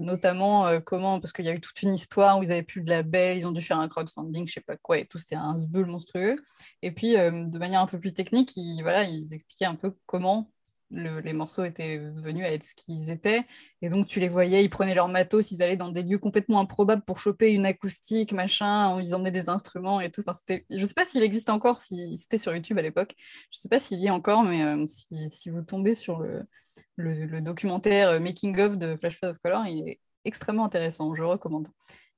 notamment comment parce qu'il y a eu toute une histoire où ils avaient plus de label, ils ont dû faire un crowdfunding, je sais pas quoi et tout, c'était un zbeul monstrueux. Et puis de manière un peu plus technique, ils, voilà, ils expliquaient un peu comment le- les morceaux étaient venus à être ce qu'ils étaient. Et donc, tu les voyais, ils prenaient leur matos, ils allaient dans des lieux complètement improbables pour choper une acoustique, machin, ils emmenaient des instruments et tout. Enfin, c'était... Je sais pas s'il existe encore, si c'était sur YouTube à l'époque. Je sais pas s'il y est encore, mais euh, si, vous tombez sur le documentaire euh, Making of de Flash Flood of Color, il est extrêmement intéressant, je recommande.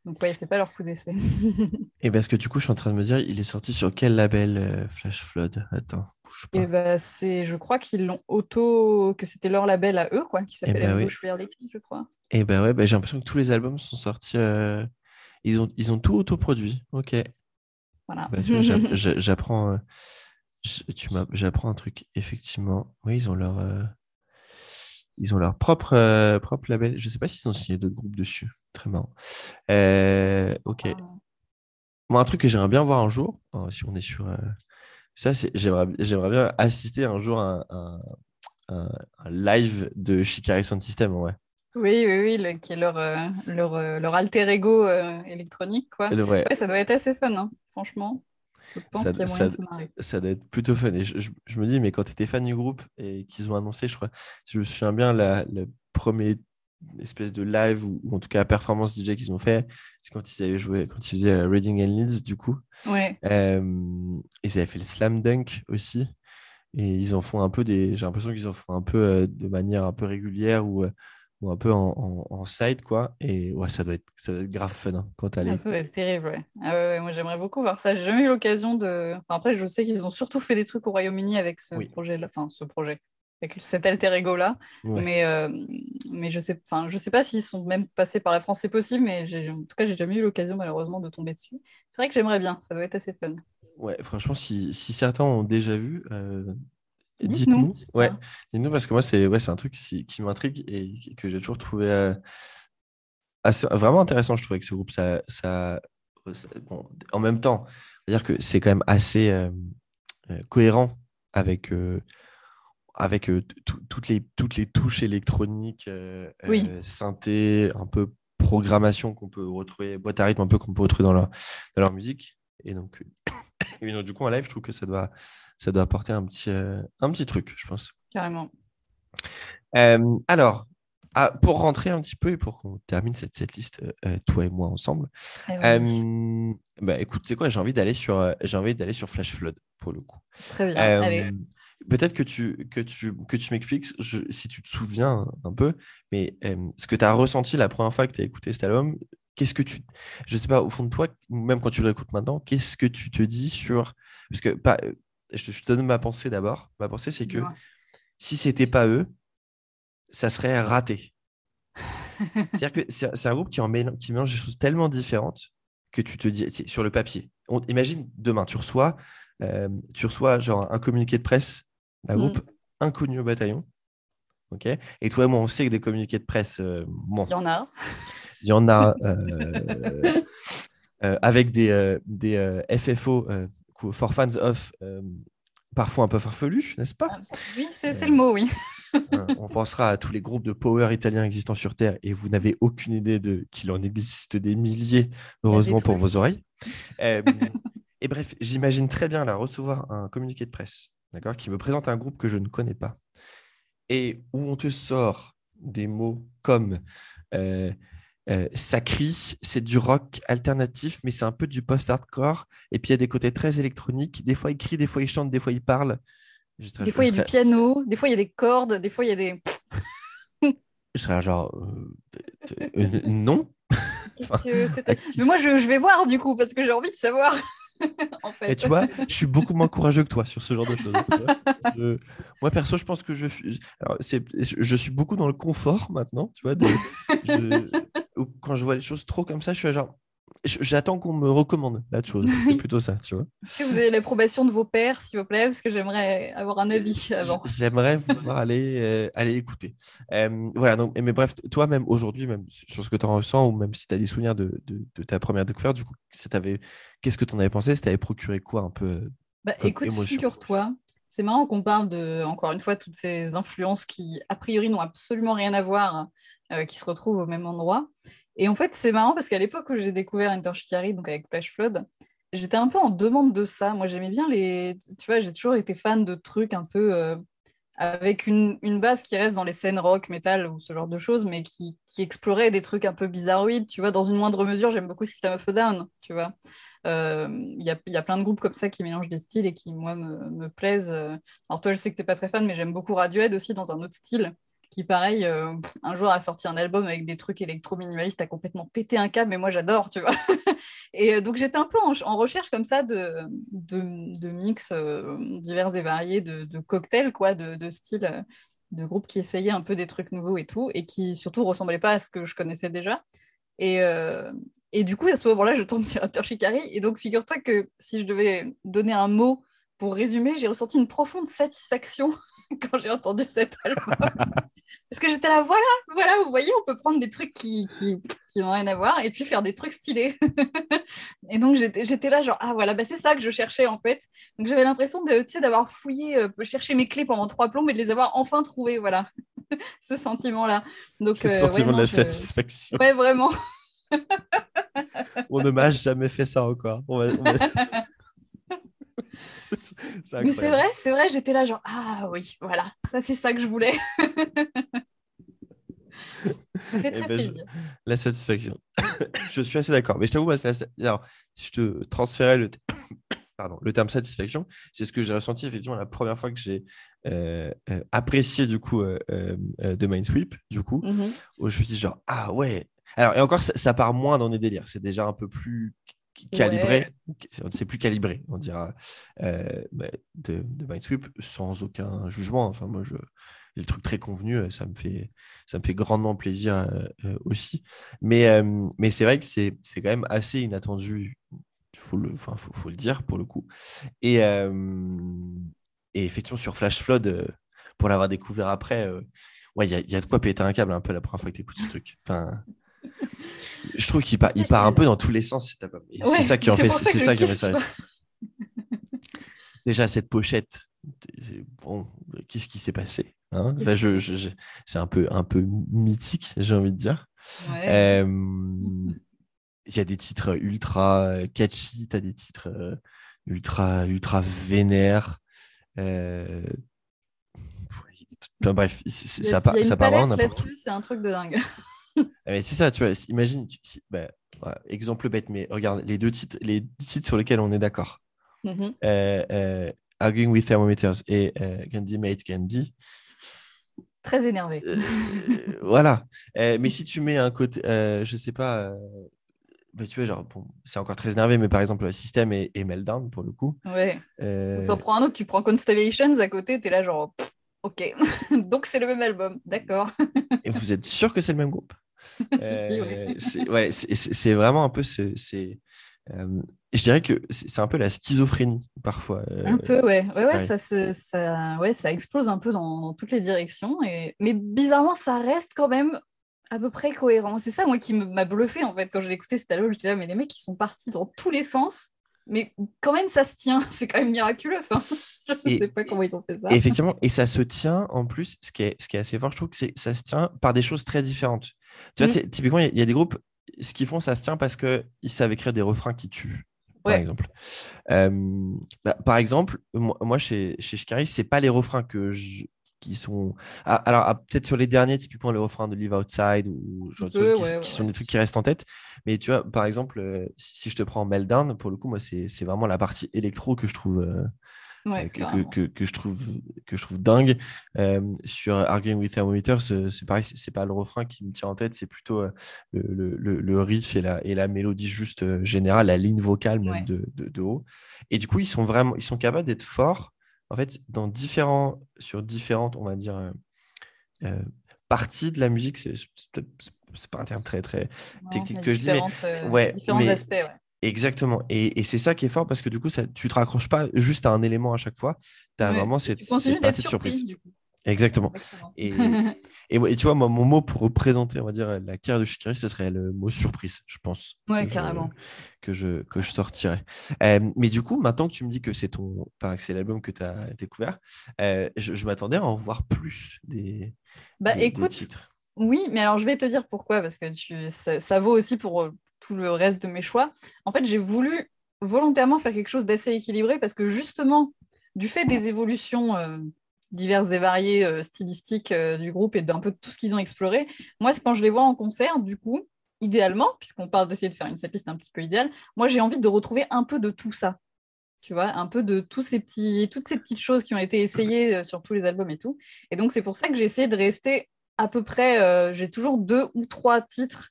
Donc, ouais, c'est pas leur coup d'essai. <laughs> Et parce que du coup, je suis en train de me dire, il est sorti sur quel label euh, Flash Flood? Attends, pas. Et bah, c'est, je crois qu'ils l'ont auto, que c'était leur label à eux, quoi, qui s'appelle bah oui. Ambush Reality, je crois. Et ben ouais, bah, j'ai l'impression que tous les albums sont sortis. euh, Ils, ont, ils ont tout autoproduit. Ok. Voilà. Bah, tu vois, <laughs> j'apprends, euh, un truc. Effectivement, oui, ils ont leur, euh, ils ont leur propre, euh, propre label. Je sais pas s'ils ont signé d'autres groupes dessus. Très marrant. Ok. Moi, un truc que j'aimerais bien voir un jour, euh, si on est sur euh, ça, j'aimerais, j'aimerais bien assister un jour à un, live de Shikari Sound System. Ouais. Oui, oui, oui, le- qui est leur, euh, leur, euh, leur alter ego euh, électronique, quoi. Le- ouais, Ouais, ça doit être assez fun, hein, franchement. Je pense Ça- qu'il y a ça- moyen de se marrer. ça doit être plutôt fun. Et je, je- je me dis, mais quand tu étais fan du groupe et qu'ils ont annoncé, je crois, si je me souviens bien, la, le premier espèce de live ou, ou en tout cas performance DJ qu'ils ont fait, c'est quand ils avaient joué, quand ils faisaient euh, Reading and Leeds, du coup. Ouais, Euh, ils avaient fait le slam dunk aussi. Et ils en font un peu des. J'ai l'impression qu'ils en font un peu euh, de manière un peu régulière euh, ou un peu en, en- en side, quoi. Et ouais, ça doit être, ça doit être grave fun hein, quand t'as les. Ah, ça va être terrible, ouais. Ah ouais, ouais, moi j'aimerais beaucoup voir ça. J'ai jamais eu l'occasion de. Enfin, après, je sais qu'ils ont surtout fait des trucs au Royaume-Uni avec ce Oui. projet-là, enfin ce projet, avec cet alter ego-là. Ouais. Mais, euh, mais je sais, enfin, je sais pas s'ils sont même passés par la France, c'est possible, mais en tout cas, j'ai jamais eu l'occasion malheureusement de tomber dessus. C'est vrai que j'aimerais bien, ça doit être assez fun. Ouais, franchement, si, si certains ont déjà vu, euh, Dites-nous. dites-nous. Ouais, dites-nous parce que moi, c'est ouais, c'est un truc qui, qui m'intrigue et que j'ai toujours trouvé euh, assez, vraiment intéressant, je trouve, avec ce groupe. Ça, ça, ça- bon, en même temps, c'est-à-dire que c'est quand même assez euh, cohérent avec, avec tout- toutes, les, toutes les touches électroniques, Oui. euh, synthé, un peu programmation qu'on peut retrouver, boîte à rythme un peu qu'on peut retrouver dans leur, dans leur musique. Et donc, <coughs> et donc, du coup, en live, je trouve que ça doit, ça doit apporter un petit, euh, un petit truc, je pense. Carrément. Euh, alors, ah, pour rentrer un petit peu et pour qu'on termine cette, cette liste, euh, toi et moi ensemble, Eh oui, bah, écoute, c'est quoi, j'ai envie d'aller sur, j'ai envie d'aller sur Flash Flood pour le coup. Très bien. Allez. Peut-être que tu, que tu, que tu m'expliques, si tu te souviens un peu, mais euh, ce que tu as ressenti la première fois que tu as écouté cet album, qu'est-ce que tu. Je sais pas, au fond de toi, même quand tu le réécoutes maintenant, qu'est-ce que tu te dis sur. Parce que pas, je, je te donne ma pensée d'abord. Ma pensée, c'est que Dis-moi. si c'était pas eux, ça serait raté. <laughs> C'est-à-dire que c'est un groupe qui, en mélange, qui mélange des choses tellement différentes que tu te dis, sur le papier. On- imagine demain, tu reçois, euh, tu reçois genre un communiqué de presse d'un groupe inconnu au bataillon. ok et toi et moi, on sait que des communiqués de presse, euh, bon, Il y en a. il y en a <laughs> euh, euh, avec des, des FFO, for fans of, parfois un peu farfelus, n'est-ce pas? Ah, Oui, c'est le mot, oui. <laughs> Hein, on pensera à tous les groupes de power italiens existants sur Terre et vous n'avez aucune idée de qu'il en existe des milliers, heureusement pour vos oreilles. Euh, <laughs> et bref, j'imagine très bien la recevoir un communiqué de presse, d'accord, qui me présente un groupe que je ne connais pas et où on te sort des mots comme euh, euh, Sacri, c'est du rock alternatif, mais c'est un peu du post-hardcore. Et puis il y a des côtés très électroniques. Des fois, il crie, des fois, il chante, des fois, il parle. Je serais- Des fois, il y a du piano, des fois, il y a des cordes, des fois, il y a des. <laughs> Je serais genre, euh, euh, non. Mais moi, je, je vais voir du coup, parce que j'ai envie de savoir. <laughs> en fait. Et tu vois, je suis beaucoup moins courageux que toi sur ce genre de choses. Je- Moi, perso, je pense que je, suis- alors, c'est- je, suis beaucoup dans le confort maintenant. Tu vois, de- je- ou quand je vois les choses trop comme ça, je suis genre, j'attends qu'on me recommande la chose. <laughs> C'est plutôt ça, tu vois. Vous avez l'approbation de vos pères, s'il vous plaît Parce que j'aimerais avoir un avis avant. J'aimerais pouvoir <laughs> aller, euh, aller écouter. Euh, voilà, donc, mais bref, toi, même aujourd'hui, même sur ce que tu en ressens, ou même si tu as des souvenirs de, de- de ta première découverte, du coup, qu'est-ce que tu en avais pensé? Ça t'avait procuré quoi un peu euh, Bah, écoute, figure-toi, c'est marrant qu'on parle de, encore une fois, toutes ces influences qui, a priori, n'ont absolument rien à voir, euh, qui se retrouvent au même endroit. Et en fait, c'est marrant parce qu'à l'époque où j'ai découvert Enter Shikari, donc avec Flash Flood, j'étais un peu en demande de ça. Moi, j'aimais bien les. Tu vois, j'ai toujours été fan de trucs un peu. euh, avec une, une base qui reste dans les scènes rock, metal ou ce genre de choses, mais qui, qui explorait des trucs un peu bizarroïdes. Tu vois, dans une moindre mesure, j'aime beaucoup System of a Down, tu vois. Euh, Il y, a, y a plein de groupes comme ça qui mélangent des styles et qui, moi, me, me plaisent. Euh, Alors, toi, je sais que tu n'es pas très fan, mais j'aime beaucoup Radiohead aussi dans un autre style qui, pareil, euh, un jour a sorti un album avec des trucs électro-minimalistes, a complètement pété un câble, mais moi, j'adore, tu vois. <laughs> et euh, donc, j'étais un peu en, en recherche comme ça de, de, mix euh, divers et variés, de, cocktails, quoi, de, de styles, euh, de groupes qui essayaient un peu des trucs nouveaux et tout, et qui surtout ressemblaient pas à ce que je connaissais déjà. Et, et du coup, à ce moment-là, je tombe <laughs> sur Hunter Shikari. Et donc, figure-toi que si je devais donner un mot pour résumer, j'ai ressenti une profonde satisfaction <laughs> quand j'ai entendu cet album. Parce que j'étais là, voilà, voilà, vous voyez, on peut prendre des trucs qui, qui, qui n'ont rien à voir et puis faire des trucs stylés. <laughs> et donc, j'étais j'étais là, genre, ah voilà, bah, c'est ça que je cherchais en fait. Donc, j'avais l'impression d'avoir fouillé, euh, cherché mes clés pendant trois plombs et de les avoir enfin trouvées, voilà. <laughs> Ce sentiment-là. Donc, Le euh, sentiment ouais, de la je- satisfaction. Ouais, vraiment. On ne m'a jamais fait ça encore. On va- on va- c'est Mais c'est vrai, c'est vrai, j'étais là genre ah oui, voilà, ça c'est ça que je voulais. ça fait Eh très ben, je-. La satisfaction. <coughs> je suis assez d'accord. Mais je t'avoue, assez- alors, si je te transférais le, <coughs> pardon, le terme satisfaction, c'est ce que j'ai ressenti effectivement la première fois que j'ai euh, euh, apprécié du coup euh, de Mindsweep, du coup, Mhm. où je me suis dit genre, ah ouais. Alors, et encore, ça, ça part moins dans les délires, c'est déjà un peu plus calibré, c'est plus calibré, on dira, euh, bah, de, de Mindsweep sans aucun jugement. Enfin, moi, je, le truc très convenu, ça me fait, ça me fait grandement plaisir euh, euh, aussi. Mais, euh, mais c'est vrai que c'est quand même assez inattendu, il faut le, enfin, faut, faut le dire pour le coup. Et, et effectivement, sur Flash Flood, pour l'avoir découvert après, ouais, il y, y a de quoi péter un câble un peu la première fois que tu écoutes ce truc. Enfin, je trouve qu'il part, il part un peu dans tous les sens. cet album. Et Ouais, c'est ça qui en fait, c'est ça qui en fait ça. <laughs> Déjà, cette pochette, c'est- bon, qu'est-ce qui s'est passé hein? Enfin, je- je- je- C'est un peu, un peu mythique, j'ai envie de dire. Ouais. Euh, Il y a des titres ultra catchy, tu as des titres euh, ultra, ultra vénères. Euh, enfin, bref, ça part, ça part vraiment n'importe là-dessus, c'est un truc de dingue. <laughs> Mais c'est ça, tu vois. Imagine, tu- si- bah, exemple bête, mais regarde les deux titres, les titres sur lesquels on est d'accord. Mhm. Euh, euh, Arguing with Thermometers et euh, Candy Mate Candy. Très énervé. Euh, voilà. Euh, mais si tu mets un côté, euh, je sais pas, euh, bah, tu vois, genre, bon, c'est encore très énervé, mais par exemple, System et, et Meltdown, pour le coup. Ouais. euh, T'en prends un autre, tu prends Constellations à côté, t'es là genre, pff, ok. <laughs> Donc c'est le même album, d'accord. et vous êtes sûr que c'est le même groupe? <laughs> Euh, c'est ouais, vraiment un peu ce. euh, je dirais que c'est un peu la schizophrénie parfois. euh, Un peu, ouais. Ouais. Ça, ça, ouais, ça explose un peu dans, dans toutes les directions. Et... Mais bizarrement, ça reste quand même à peu près cohérent. C'est ça, moi, qui m'a bluffé, en fait, quand j'ai écouté cet album. J'étais là, mais les mecs, ils sont partis dans tous les sens. Mais quand même, ça se tient. <laughs> C'est quand même miraculeux. Enfin, je ne sais pas comment ils ont fait ça. Effectivement, et ça se tient en plus, ce qui est, ce qui est assez fort, je trouve que c'est ça se tient par des choses très différentes. Tu vois, Mm. ty- typiquement, il y, a- il y a des groupes, ce qu'ils font, ça se tient parce qu'ils savent écrire des refrains qui tuent, par Ouais. exemple. Euh, bah, par exemple, moi, moi, chez, chez Shikari, c'est pas les refrains que je- qui sont. Ah, alors, ah, peut-être sur les derniers, typiquement les refrains de Live Outside ou genre de choses qui, ouais, qui ouais, sont des trucs qui restent en tête. Mais tu vois, par exemple, euh, si, si je te prends Meltdown, pour le coup, moi, c'est vraiment la partie électro que je trouve. euh, Ouais, euh, que, que, je trouve, que je trouve dingue. Euh, sur Arguing with Thermometers, c'est pareil, c'est pas le refrain qui me tient en tête, c'est plutôt euh, le, le, le- le riff et la, et la mélodie juste euh, générale, la ligne vocale même Ouais. de, de, de haut. Et du coup, ils sont vraiment, ils sont capables d'être forts, en fait, dans différents, sur différentes, on va dire, euh, euh, parties de la musique. C'est pas un terme très, très Non, technique que je dis, mais euh, ouais, différents mais- aspects. Ouais. Exactement. Et, et c'est ça qui est fort parce que du coup, ça, tu te raccroches pas juste à un élément à chaque fois. Tu as Ouais. vraiment Et cette, cette partie de surpris, surprise. du coup. Exactement. Exactement. Et, <laughs> et, ouais, et tu vois, moi, mon mot pour représenter, on va dire, la carrière de Shikari, ce serait le mot surprise, je pense. Ouais, que je- carrément. que je, que je sortirais. Euh, mais du coup, maintenant que tu me dis que c'est ton, enfin, c'est l'album que tu as découvert, euh, je, je m'attendais à en voir plus des, Bah des- des écoute, titres. Oui, mais alors je vais te dire pourquoi, parce que tu, ça, ça vaut aussi pour tout le reste de mes choix. En fait, j'ai voulu volontairement faire quelque chose d'assez équilibré, parce que justement, du fait des évolutions euh, diverses et variées euh, stylistiques euh, du groupe et d'un peu tout ce qu'ils ont exploré, moi, quand je les vois en concert, du coup, idéalement, puisqu'on parle d'essayer de faire une setlist un petit peu idéale, moi, j'ai envie de retrouver un peu de tout ça. Tu vois, un peu de tous ces petits, toutes ces petites choses qui ont été essayées euh, sur tous les albums et tout. Et donc, c'est pour ça que j'ai essayé de rester à peu près, j'ai toujours deux ou trois titres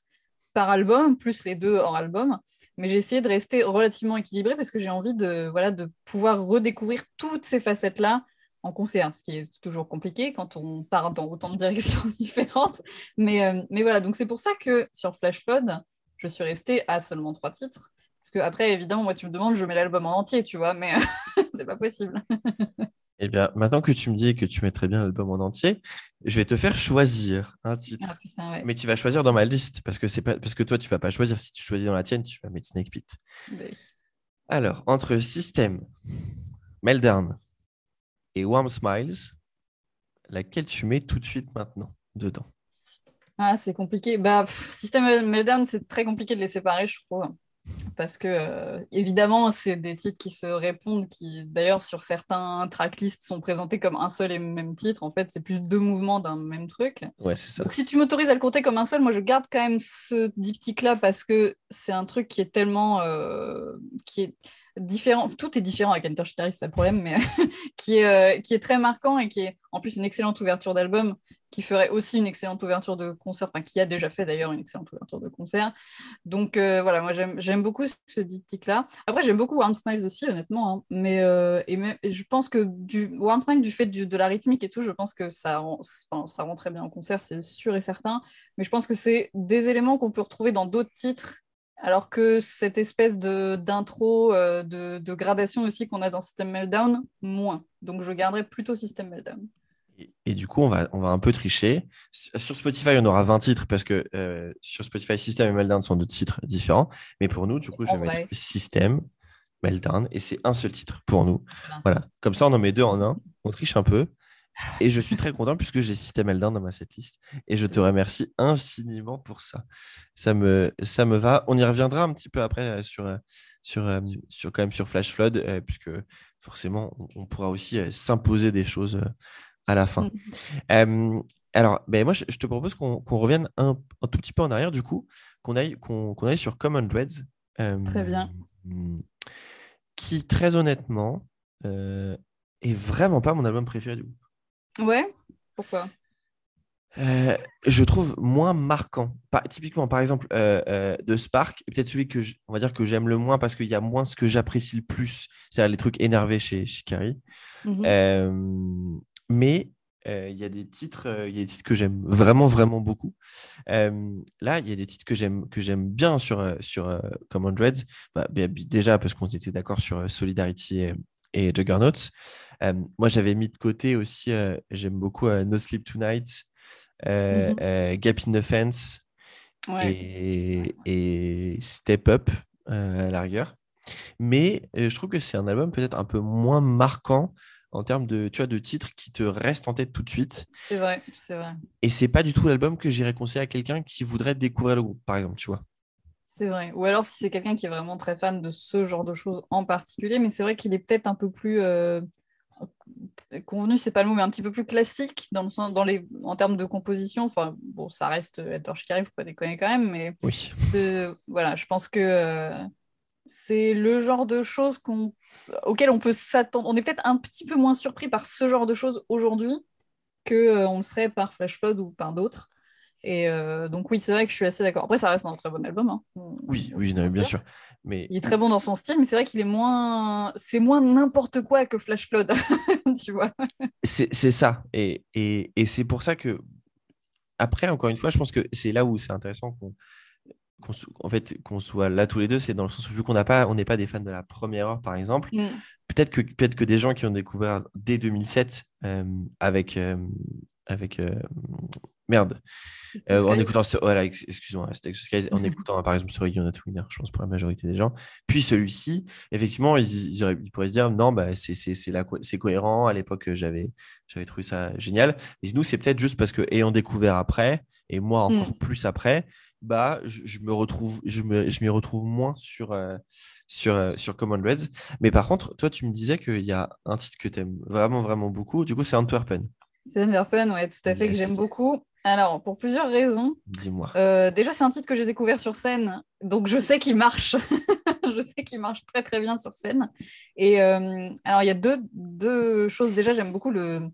par album, plus les deux hors album. Mais j'ai essayé de rester relativement équilibré parce que j'ai envie de, voilà, de pouvoir redécouvrir toutes ces facettes-là en concert, ce qui est toujours compliqué quand on part dans autant de directions <laughs> différentes. Mais, euh, mais voilà, donc c'est pour ça que sur Flash Flood, je suis restée à seulement trois titres. Parce que après, évidemment, moi, tu me demandes, je mets l'album en entier, tu vois, mais <laughs> c'est pas possible. Eh bien, maintenant que tu me dis que tu mettrais bien l'album en entier, je vais te faire choisir un titre. Ah, putain, ouais. Mais tu vas choisir dans ma liste parce que c'est pas parce que toi tu vas pas choisir. Si tu choisis dans la tienne, tu vas mettre Snake Pit. Oui. Alors entre System, Meltdown et Warm Smiles, laquelle tu mets tout de suite maintenant dedans Ah, c'est compliqué. Bah, pff, System Meltdown, c'est très compliqué de les séparer, je trouve. Parce que, euh, évidemment, c'est des titres qui se répondent, qui, d'ailleurs, sur certains tracklists, sont présentés comme un seul et même titre. En fait, c'est plus deux mouvements d'un même truc. Ouais, c'est ça. Donc, si tu m'autorises à le compter comme un seul, moi, je garde quand même ce diptyque-là parce que c'est un truc qui est tellement. euh, qui est... différent. Tout est différent avec Enter Shikari, c'est le problème, mais <laughs> qui, est, euh, qui est très marquant et qui est en plus une excellente ouverture d'album, qui ferait aussi une excellente ouverture de concert, enfin qui a déjà fait d'ailleurs une excellente ouverture de concert. Donc euh, voilà, moi j'aime beaucoup ce diptyque-là. Après, j'aime beaucoup Warm Smiles aussi, honnêtement, hein. mais, euh, je pense que du Warm Smiles, du fait de la rythmique et tout, je pense que ça rend très bien en concert, c'est sûr et certain. Mais je pense que c'est des éléments qu'on peut retrouver dans d'autres titres alors que cette espèce d'intro, euh, de, de, gradation aussi qu'on a dans System Meltdown, moins. Donc je garderai plutôt System Meltdown. Et, du coup, on va, on va un peu tricher. Sur Spotify, on aura 20 titres parce que euh, sur Spotify, System et Meltdown sont deux titres différents. Mais pour nous, du coup, je vais mettre System, Meltdown, et c'est un seul titre pour nous. Voilà. Comme ça, on en met deux en un. On triche un peu. Et je suis très content puisque j'ai System Elden dans ma setlist. Et je te remercie infiniment pour ça. Ça me, ça me va. On y reviendra un petit peu après euh, sur, euh, sur, euh, sur, quand même sur Flash Flood, puisque forcément, on, pourra aussi s'imposer des choses à la fin. Mm. alors, ben moi, je, te propose qu'on revienne un, un, tout petit peu en arrière, du coup, qu'on aille, qu'on aille sur Common Dreads. très bien. Qui, très honnêtement, est vraiment pas mon album préféré du coup. Ouais, pourquoi? Euh, je trouve moins marquant. typiquement, par exemple, euh, euh, de Spark, peut-être celui que on va dire que j'aime le moins parce qu'il y a moins ce que j'apprécie le plus, c'est-à-dire les trucs énervés chez Shikari. Mhm. mais il y a des titres, il y a des titres que j'aime vraiment vraiment beaucoup. là, il y a des titres que j'aime que j'aime bien sur sur Common Dreads. Bah, déjà parce qu'on était d'accord sur Solidarity et, et Juggernauts. Euh, moi, j'avais mis de côté aussi, euh, j'aime beaucoup euh, No Sleep Tonight, mm Gap in the Fence et, Step Up à la rigueur. Mais je trouve que c'est un album peut-être un peu moins marquant en termes de, tu vois, de titres qui te restent en tête tout de suite. C'est vrai, c'est vrai. Et c'est pas du tout l'album que j'irais conseiller à quelqu'un qui voudrait découvrir le groupe, par exemple, tu vois. C'est vrai. Ou alors si c'est quelqu'un qui est vraiment très fan de ce genre de choses en particulier, mais c'est vrai qu'il est peut-être un peu plus convenu, c'est pas le mot, mais un petit peu plus classique dans le sens, dans les, en termes de composition. Enfin, bon, ça reste Edward Shikari, faut pas déconner quand même, mais oui. voilà, je pense que euh, c'est le genre de choses qu'on, auquel on peut s'attendre. On est peut-être un petit peu moins surpris par ce genre de choses aujourd'hui que euh, on le serait par Flash Flood ou par d'autres. Et euh, donc oui, c'est vrai que je suis assez d'accord. Après, ça reste un très bon album. Hein. Oui, oui, bien sûr. Mais... Il est très bon dans son style, mais c'est vrai qu'il est moins... C'est moins n'importe quoi que Flash Flood, <laughs> tu vois. C'est ça. Et, et, et c'est pour ça que... Après, encore une fois, je pense que c'est là où c'est intéressant qu'on en fait, qu'on soit là tous les deux, c'est dans le sens où vu qu'on n'a pas, on n'est pas des fans de la première heure, par exemple, mm. peut-être que, peut que des gens qui ont découvert dès 2007 euh, avec, euh, avec merde, euh, en écoutant, voilà, excuse-moi, en écoutant par exemple sur Not Winner, je pense pour la majorité des gens. Puis celui-ci, effectivement, ils, pourraient se dire non, bah, c'est cohérent. À l'époque, j'avais trouvé ça génial. Et nous, c'est peut-être juste parce que ayant découvert après, et moi hmm. encore plus après, bah, je, me retrouve, je m'y retrouve moins sur, euh, sur, euh, sur Common Reds. Mais par contre, toi, tu me disais qu'il y a un titre que tu aimes vraiment, vraiment beaucoup. Du coup, c'est Antwerpen. C'est Antwerpen, ouais, tout à fait, que j'aime beaucoup. Alors, pour plusieurs raisons. Dis-moi. Euh, déjà, c'est un titre que j'ai découvert sur scène, donc je sais qu'il marche. <laughs> je sais qu'il marche très très bien sur scène. Et euh, alors, il y a deux, deux choses. Déjà, j'aime beaucoup le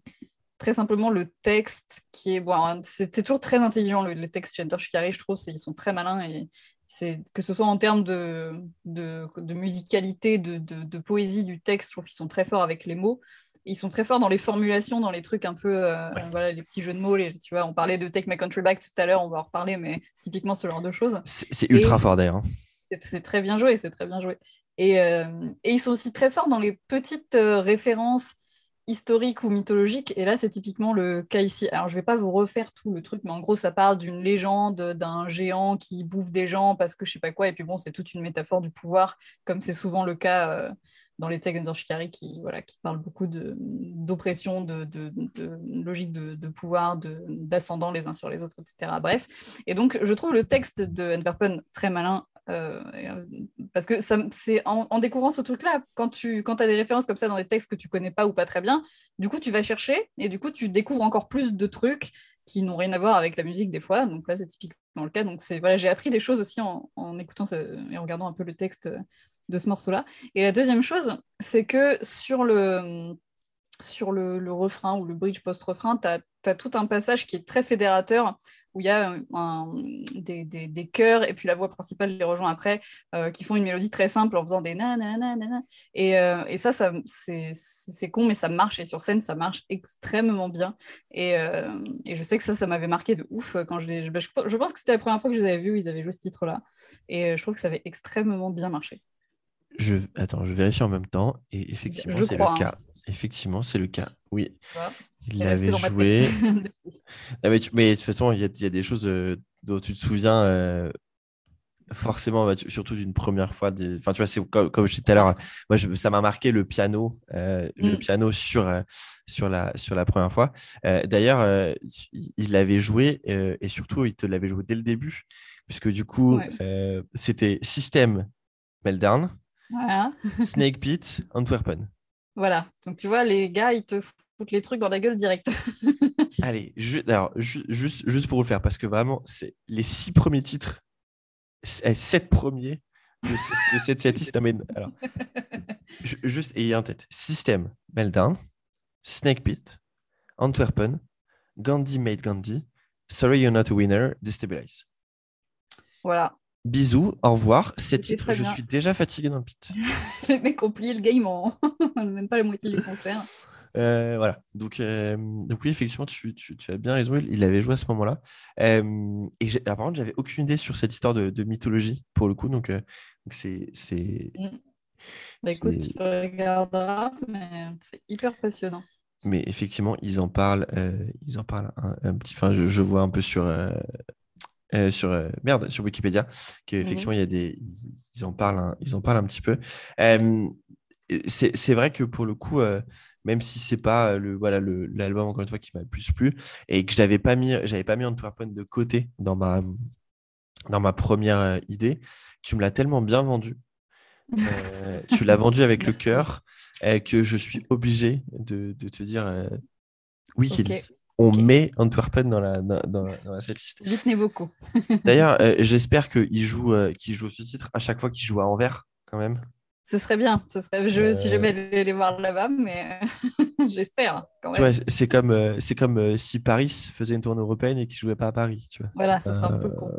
très simplement le texte qui est bon. C'était toujours très intelligent le, le texte chez Shikari, je trouve. Ils sont très malins et c'est que ce soit en termes de, de, de musicalité, de, de, poésie du texte, je trouve qu'ils sont très forts avec les mots ils sont très forts dans les formulations, dans les trucs un peu, euh, voilà, les petits jeux de mots. Les, tu vois, on parlait de Take My Country Back tout à l'heure, on va en reparler, mais typiquement ce genre de choses. C'est ultra fort d'ailleurs. Hein. C'est très bien joué, c'est très bien joué. Et, euh, et, ils sont aussi très forts dans les petites euh, références historiques ou mythologiques. Et là, c'est typiquement le cas ici. Alors, je ne vais pas vous refaire tout le truc, mais en gros, ça parle d'une légende d'un géant qui bouffe des gens parce que je sais pas quoi. Et puis bon, c'est toute une métaphore du pouvoir, comme c'est souvent le cas dans les textes d'Anshikari qui, voilà, qui parlent beaucoup d'oppression, de, de, logique de, pouvoir, d'ascendant les uns sur les autres, etc. Bref. Et donc, je trouve le texte de Antwerpen très malin. Euh, euh, parce que c'est en, découvrant ce truc-là, quand tu quand as des références comme ça dans des textes que tu connais pas ou pas très bien, du coup tu vas chercher et du coup tu découvres encore plus de trucs qui n'ont rien à voir avec la musique des fois. Donc là c'est typiquement le cas. Donc voilà, j'ai appris des choses aussi en, en écoutant et en regardant un peu le texte de ce morceau-là. Et la deuxième chose, c'est que sur le, sur le, refrain ou le bridge post-refrain, tu as, tout un passage qui est très fédérateur, où il y a un, des, des, chœurs, et puis la voix principale les rejoint après, euh, qui font une mélodie très simple en faisant des na na na na. Et, euh, et ça, ça c'est con, mais ça marche, et sur scène, ça marche extrêmement bien. Et, euh, et je sais que ça, ça m'avait marqué de ouf quand je, je, je pense que c'était la première fois que je les avais vus, ils avaient joué ce titre-là. Et je trouve que ça avait extrêmement bien marché. Je... Attends, je vérifie en même temps. Et effectivement, c'est le hein. cas. Effectivement, c'est le cas. Oui. Il l'avait joué. <laughs> mais, mais, de toute façon, il y, y, a des choses euh, dont tu te souviens euh, forcément, bah, surtout d'une première fois. Des... Enfin, tu vois, c'est comme, comme, je disais tout à l'heure, moi, je, ça m'a marqué le piano, euh, le mm. piano sur, sur, la, sur la première fois. D'ailleurs, il l'avait joué et surtout, il te l'avait joué dès le début, puisque du coup, c'était système Meltdown. Voilà. Snake Pit, Antwerpen. Voilà. Donc tu vois, les gars, ils te foutent les trucs dans la gueule direct. <laughs> Allez, alors, juste, juste pour vous le faire, parce que vraiment, c'est les six premiers titres, eh, sept premiers de cette, de liste. alors, juste ayez en tête System, Meltdown, Snake Pit, Antwerpen, Gandhi Made Gandhi, Sorry You're Not a Winner, Destabilize. Voilà. Bisous, au revoir. Ces titres, je suis déjà fatigué dans le pit. Les mecs ont plié le game en <laughs> même pas la moitié du concert. Euh, voilà. Donc, euh, donc oui, effectivement, tu, tu, tu, as bien raison. Il avait joué à ce moment-là. Euh, et par contre, j'avais aucune idée sur cette histoire de, de mythologie pour le coup. Donc, c'est c'est. Mm. Bah, écoute, tu regarderas, mais c'est hyper passionnant. Mais effectivement, ils en parlent. ils en parlent un, petit. Enfin, je, je, vois un peu sur euh, sur euh, merde sur Wikipédia qu'effectivement mhm. il y a des ils, en parlent un, ils en parlent un petit peu. Euh, c'est vrai que pour le coup même si c'est pas le voilà l'album encore une fois qui m'a le plus plu et que j'avais pas mis j'avais pas mis PowerPoint de côté dans ma dans ma première idée tu me l'as tellement bien vendu. <laughs> Tu l'as vendu avec le cœur que je suis obligé de, de te dire oui okay on met Antwerpen dans la, dans, dans, cette liste. tenais beaucoup. <laughs> D'ailleurs, euh, j'espère qu'il joue, euh, joue ce titre à chaque fois qu'il joue à Anvers, quand même. Ce serait bien. Ce serait... Je ne suis jamais allé les voir là-bas, mais <laughs> j'espère. c'est comme, euh, c'est comme si Paris faisait une tournée européenne et qu'il ne jouait pas à Paris. Tu vois. Voilà, ce serait un peu con.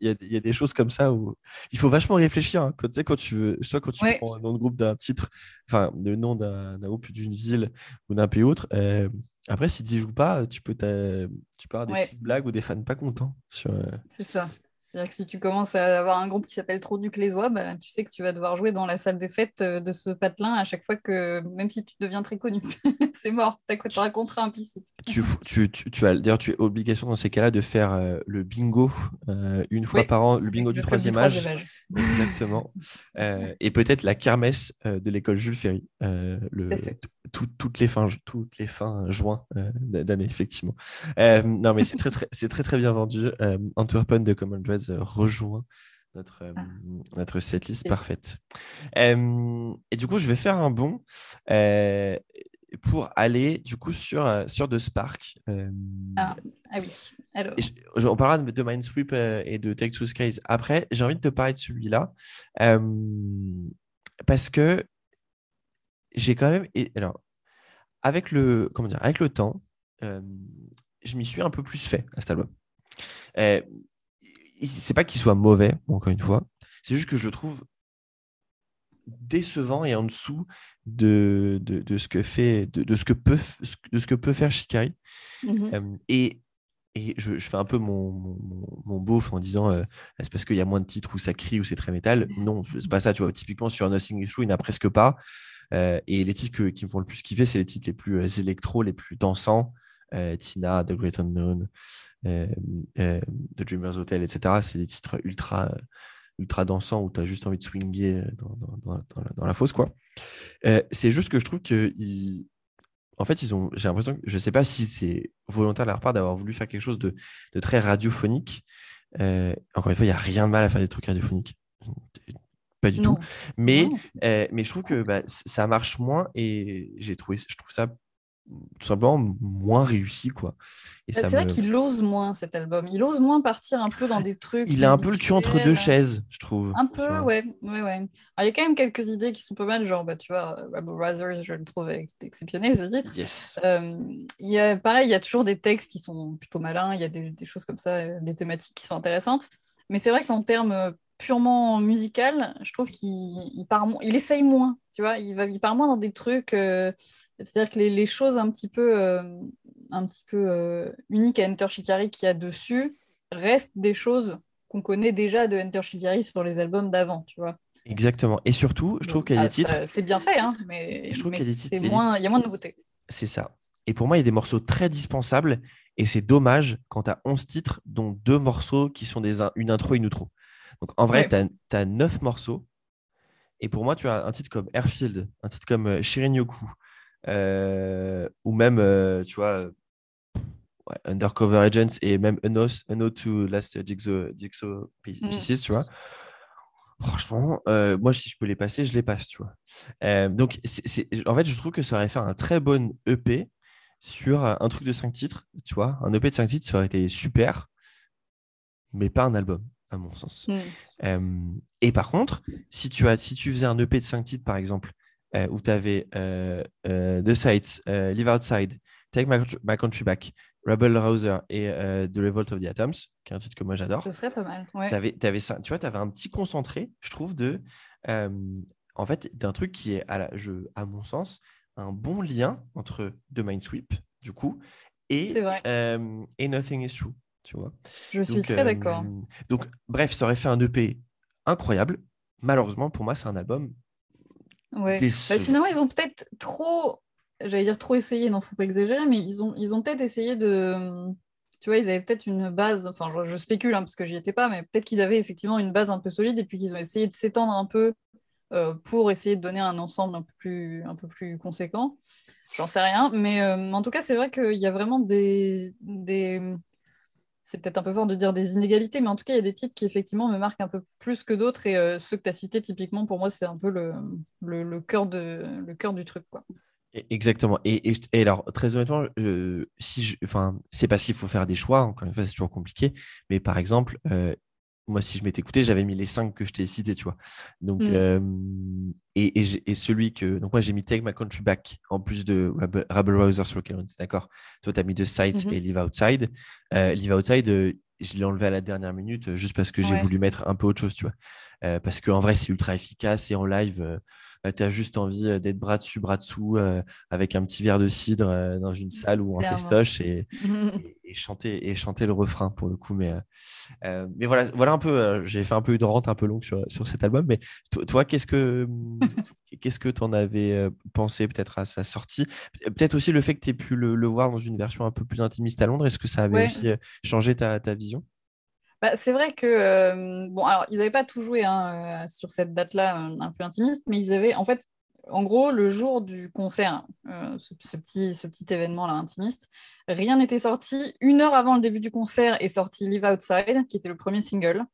Il y, a, des choses comme ça où il faut vachement réfléchir. Hein. Quand, quand tu veux, soit quand tu prends un nom de groupe d'un titre, enfin, le nom d'un groupe d'une ville ou d'un pays autre, après, si tu joues pas, tu peux, tu peux avoir des petites blagues ou des fans pas contents. Sur... Euh, C'est ça. C'est-à-dire que si tu commences à avoir un groupe qui s'appelle Trop du Clésois, bah, tu sais que tu vas devoir jouer dans la salle des fêtes euh, de ce patelin à chaque fois que, même si tu deviens très connu, <laughs> c'est mort, tu as un contrat implicite. Tu, tu, tu, as, d'ailleurs, tu as obligation dans ces cas-là de faire euh, le bingo euh, une fois par an, le bingo du, troisième, âge. <laughs> Exactement. et peut-être la kermesse de l'école Jules Ferry, le, toutes, les fins, toutes les fins juin d'année, effectivement. non, mais c'est très, très, très, très bien vendu. Antwerpen de Common Dread rejoint notre, ah. notre setlist parfaite. et du coup, je vais faire un bond pour aller du coup sur, sur The Spark. Ah, ah, oui. Alors. on parlera de, Mindsweep et de Take Two Skies après. J'ai envie de te parler de celui-là parce que j'ai quand même. alors, avec le, comment dire, avec le temps, je m'y suis un peu plus fait à cet album c'est pas qu'il soit mauvais, encore une fois. C'est juste que je le trouve décevant et en dessous de, de, ce que fait de, ce que peut de ce que peut faire Shikari mm-hmm. euh, et, et je, fais un peu mon, mon, beauf en disant euh, c'est parce qu'il y a moins de titres où ça crie ou c'est très métal? Non c'est pas ça tu vois. Typiquement sur Nothing Is True il n'y en a presque pas. Euh, et les titres qui me font le plus kiffer c'est les titres les plus électro les plus dansants Tina The Great Unknown euh, euh, The Dreamers Hotel, etc. C'est des titres ultra, ultra dansants où tu as juste envie de swinger dans, la, fosse. quoi. Euh, c'est juste que je trouve que en fait, ils ont, j'ai l'impression que je ne sais pas si c'est volontaire de leur part d'avoir voulu faire quelque chose de, très radiophonique. encore une fois, il n'y a rien de mal à faire des trucs radiophoniques. Pas du tout. Mais, mais je trouve que bah, ça marche moins et j'ai trouvé, je trouve ça tout simplement moins réussi, quoi. Bah, c'est vrai qu'il ose moins cet album. Il ose moins partir un peu dans des trucs. Il a un peu le cul entre deux chaises, je trouve. Un peu, ouais, ouais, ouais. il y a quand même quelques idées qui sont pas mal, genre, bah, tu vois, Rebel Brothers, je le trouve exceptionnel ce titre. Yes. Euh, il y a, pareil, il y a toujours des textes qui sont plutôt malins. Il y a des, des, choses comme ça, euh, des thématiques qui sont intéressantes. Mais c'est vrai qu'en termes euh, purement musical, je trouve qu'il il part, il essaye moins, tu vois, il, va, il part moins dans des trucs. C'est-à-dire que les, choses un petit peu, euh, un petit peu euh, uniques à Enter Shikari qu'il y a dessus restent des choses qu'on connaît déjà de Enter Shikari sur les albums d'avant, tu vois. Exactement. Et surtout, je trouve qu'il y a des ah, titres. C'est bien fait, hein, mais, je trouve qu'il y a des titres. Moins, il y a moins de nouveautés. C'est ça. Et pour moi, il y a des morceaux très dispensables. Et c'est dommage quand tu as 11 titres, dont deux morceaux qui sont des, une intro et une outro. Donc en vrai, tu as, 9 morceaux. Et pour moi, tu as un titre comme Airfield, un titre comme euh, Shirin Yoku, ou même, euh, tu vois, Undercover Agents et même Note, to Last Jigsaw, Jigsaw mm. Pieces, tu vois. Franchement, euh, moi, si je peux les passer, je les passe, tu vois. donc, en fait, je trouve que ça aurait fait un très bon EP sur un truc de 5 titres, tu vois. Un EP de 5 titres, ça aurait été super, mais pas un album, à mon sens. Mm. et par contre, si tu, as, si tu faisais un EP de 5 titres, par exemple, euh, où tu avais euh, euh, The Sights, Live Outside, Take My, Country Back, Rebel Rouser et The Revolt of the Atoms, qui est un titre que moi j'adore. Ce serait pas mal. Ouais. Avais, avais tu vois, tu avais un petit concentré, je trouve, de, en fait, d'un truc qui est, à, la, je, à mon sens, un bon lien entre The Mindsweep, du coup, et, et Nothing is True. Tu vois je suis très d'accord. Donc, bref, ça aurait fait un EP incroyable. Malheureusement, pour moi, c'est un album Ouais. Bah, finalement, ils ont peut-être trop, j'allais dire trop essayé, non, faut pas exagérer, mais ils ont, ils ont peut-être essayé de. Tu vois, ils avaient peut-être une base, enfin, je, spécule hein, parce que j'y étais pas, mais peut-être qu'ils avaient effectivement une base un peu solide et puis qu'ils ont essayé de s'étendre un peu euh, pour essayer de donner un ensemble un peu plus, un peu plus conséquent. J'en sais rien, mais euh, en tout cas, c'est vrai qu'il y a vraiment des, des, c'est peut-être un peu fort de dire des inégalités, mais en tout cas, il y a des titres qui effectivement me marquent un peu plus que d'autres. Et euh, ceux que tu as cités, typiquement, pour moi, c'est un peu le, cœur de, le cœur du truc. Quoi. Exactement. Et, alors, très honnêtement, si enfin, c'est parce qu'il faut faire des choix. Encore une fois, c'est toujours compliqué. Mais par exemple, euh, moi, si je m'étais écouté, j'avais mis les cinq que je t'ai cités, tu vois. Donc, mm. euh, et, et, celui que. Donc, moi, j'ai mis Take My Country Back en plus de Rebel Browser sur lequel on était d'accord? Toi, tu as mis The Sides mm-hmm. et Live Outside. Euh, Live Outside, euh, je l'ai enlevé à la dernière minute juste parce que j'ai voulu mettre un peu autre chose, tu vois. parce qu'en vrai, c'est ultra efficace et en live, tu as juste envie euh, d'être bras dessus, bras dessous, euh, avec un petit verre de cidre euh, dans une salle ou en festoche <laughs> et, et, chanter, et chanter le refrain pour le coup. Mais, mais voilà, voilà un peu, j'ai fait un peu une rente un peu longue sur, sur cet album. Mais toi, qu'est-ce que <laughs> qu'est-ce que tu en avais pensé peut-être à sa sortie? Peut-être aussi le fait que tu aies pu le, voir dans une version un peu plus intimiste à Londres. Est-ce que ça avait aussi changé ta, ta vision? Bah, c'est vrai que, euh, bon, alors, ils n'avaient pas tout joué hein, euh, sur cette date-là, euh, un peu intimiste, mais ils avaient, en fait, en gros, le jour du concert, ce, petit, ce petit événement-là intimiste, rien n'était sorti. Une heure avant le début du concert est sorti Live Outside, qui était le premier single,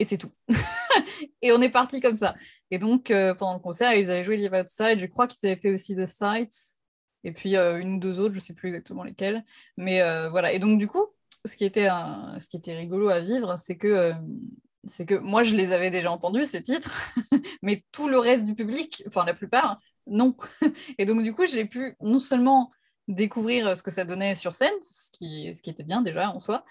et c'est tout. <laughs> et on est parti comme ça. Et donc, pendant le concert, ils avaient joué Live Outside. Je crois qu'ils avaient fait aussi The Sights, et puis une ou deux autres, je ne sais plus exactement lesquelles. Mais voilà. Et donc, du coup, ce qui était, ce qui était rigolo à vivre, c'est que, euh, c'est que moi, je les avais déjà entendus, ces titres, <laughs> mais tout le reste du public, enfin la plupart, non. <laughs> Et donc, du coup, j'ai pu non seulement découvrir ce que ça donnait sur scène, ce qui, ce qui était bien déjà en soi,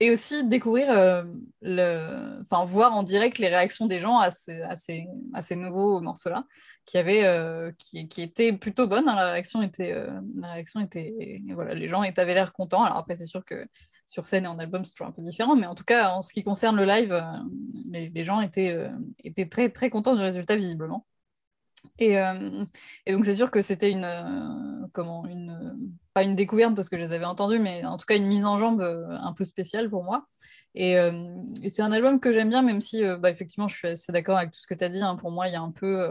et aussi découvrir, euh, le... enfin, voir en direct les réactions des gens à ces, à ces, à ces nouveaux morceaux-là, qui, avaient, euh, qui, qui, étaient plutôt bonnes. Hein. la réaction était, la réaction était, voilà, les gens avaient l'air contents. Alors après, c'est sûr que sur scène et en album, c'est toujours un peu différent. Mais en tout cas, en ce qui concerne le live, euh, les, gens étaient, euh, étaient très, très contents du résultat, visiblement. Et, euh, donc, c'est sûr que c'était une, comment, une, pas une découverte parce que je les avais entendus, mais en tout cas, une mise en jambe un peu spéciale pour moi. Et, c'est un album que j'aime bien, même si, bah, effectivement, je suis assez d'accord avec tout ce que tu as dit. Hein. Pour moi, il y a un peu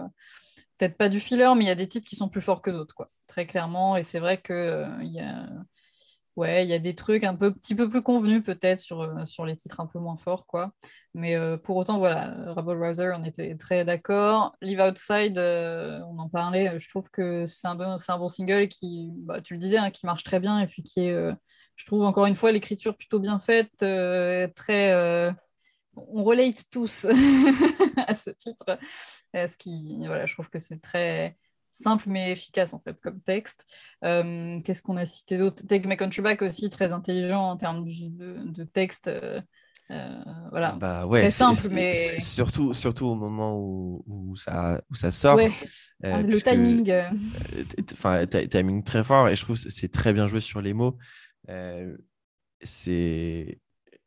peut-être pas du filler, mais il y a des titres qui sont plus forts que d'autres, quoi, très clairement. Et c'est vrai qu'il il y a, ouais, il y a des trucs un peu, petit peu plus convenus peut-être sur, euh, sur les titres un peu moins forts, quoi. Mais euh, pour autant, voilà, Rebel Rouser, on était très d'accord. Live Outside, euh, on en parlait, je trouve que c'est un, bon, un bon single qui, bah, tu le disais, hein, qui marche très bien et puis qui est, je trouve encore une fois, l'écriture plutôt bien faite, très... on relate tous <laughs> à ce titre. Ce voilà, je trouve que c'est très simple mais efficace en fait comme texte. Euh, qu'est-ce qu'on a cité d'autre? Take My Country Back aussi, très intelligent en termes de, texte. Euh, euh, voilà, bah ouais, très simple, mais surtout, surtout au moment où, où ça, où ça sort. Ah, le timing. Enfin, timing très fort et je trouve c'est très bien joué sur les mots. c'est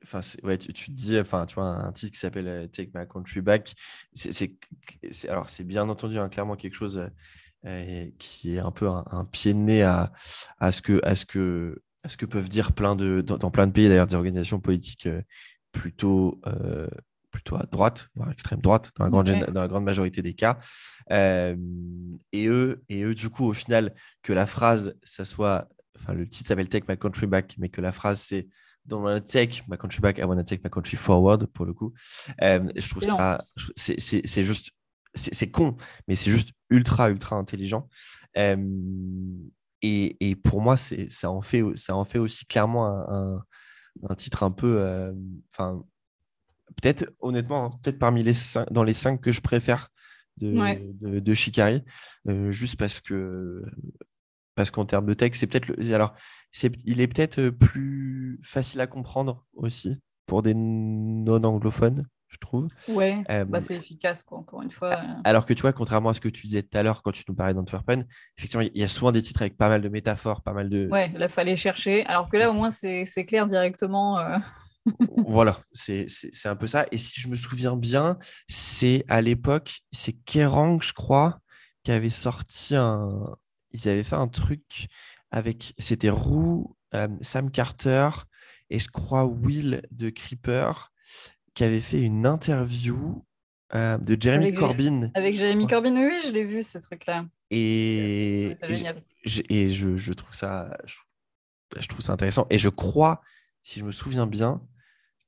enfin ouais tu, tu, te dis enfin tu vois un titre qui s'appelle Take My Country Back c'est alors c'est bien entendu hein, clairement quelque chose qui est un peu un, pied de nez à, à, ce que, à, ce que, à ce que peuvent dire plein de, dans, plein de pays, d'ailleurs, des organisations politiques euh, plutôt, euh, plutôt à droite, voire extrême droite, dans la grande, dans la grande majorité des cas. et, eux, et eux, du coup, au final, que la phrase, ça soit, enfin, le titre s'appelle Take My Country Back, mais que la phrase, c'est Don't wanna take my country back, I wanna take my country forward, pour le coup. je trouve ça, c'est juste c'est con, mais c'est juste ultra, ultra intelligent. et, et, pour moi, ça en, fait, ça en fait aussi clairement un, un, titre un peu. Enfin, peut-être, honnêtement, hein, peut-être parmi les cinq, dans les cinq que je préfère de, de, Shikari, juste parce que. Parce qu'en termes de texte, c'est peut-être. Alors, il est peut-être plus facile à comprendre aussi pour des non-anglophones je trouve. Ouais, bah c'est efficace, quoi, encore une fois. Euh. Alors que tu vois, contrairement à ce que tu disais tout à l'heure quand tu nous parlais d'Antwerpen, effectivement, il y a souvent des titres avec pas mal de métaphores, pas mal de. Ouais, là, fallait chercher. Alors que là, au moins, c'est clair directement. Euh. <laughs> voilà, c'est un peu ça. Et si je me souviens bien, c'est à l'époque, c'est Kerrang, je crois, qui avait sorti un. Ils avaient fait un truc avec. C'était Roux, euh, Sam Carter et je crois Will de Creeper qui avait fait une interview euh, de Jeremy Corbyn. Avec Jeremy Corbyn, oui, je l'ai vu ce truc-là. Et, c'est génial. Et, je, je, trouve ça, je, trouve ça intéressant. Et je crois, si je me souviens bien,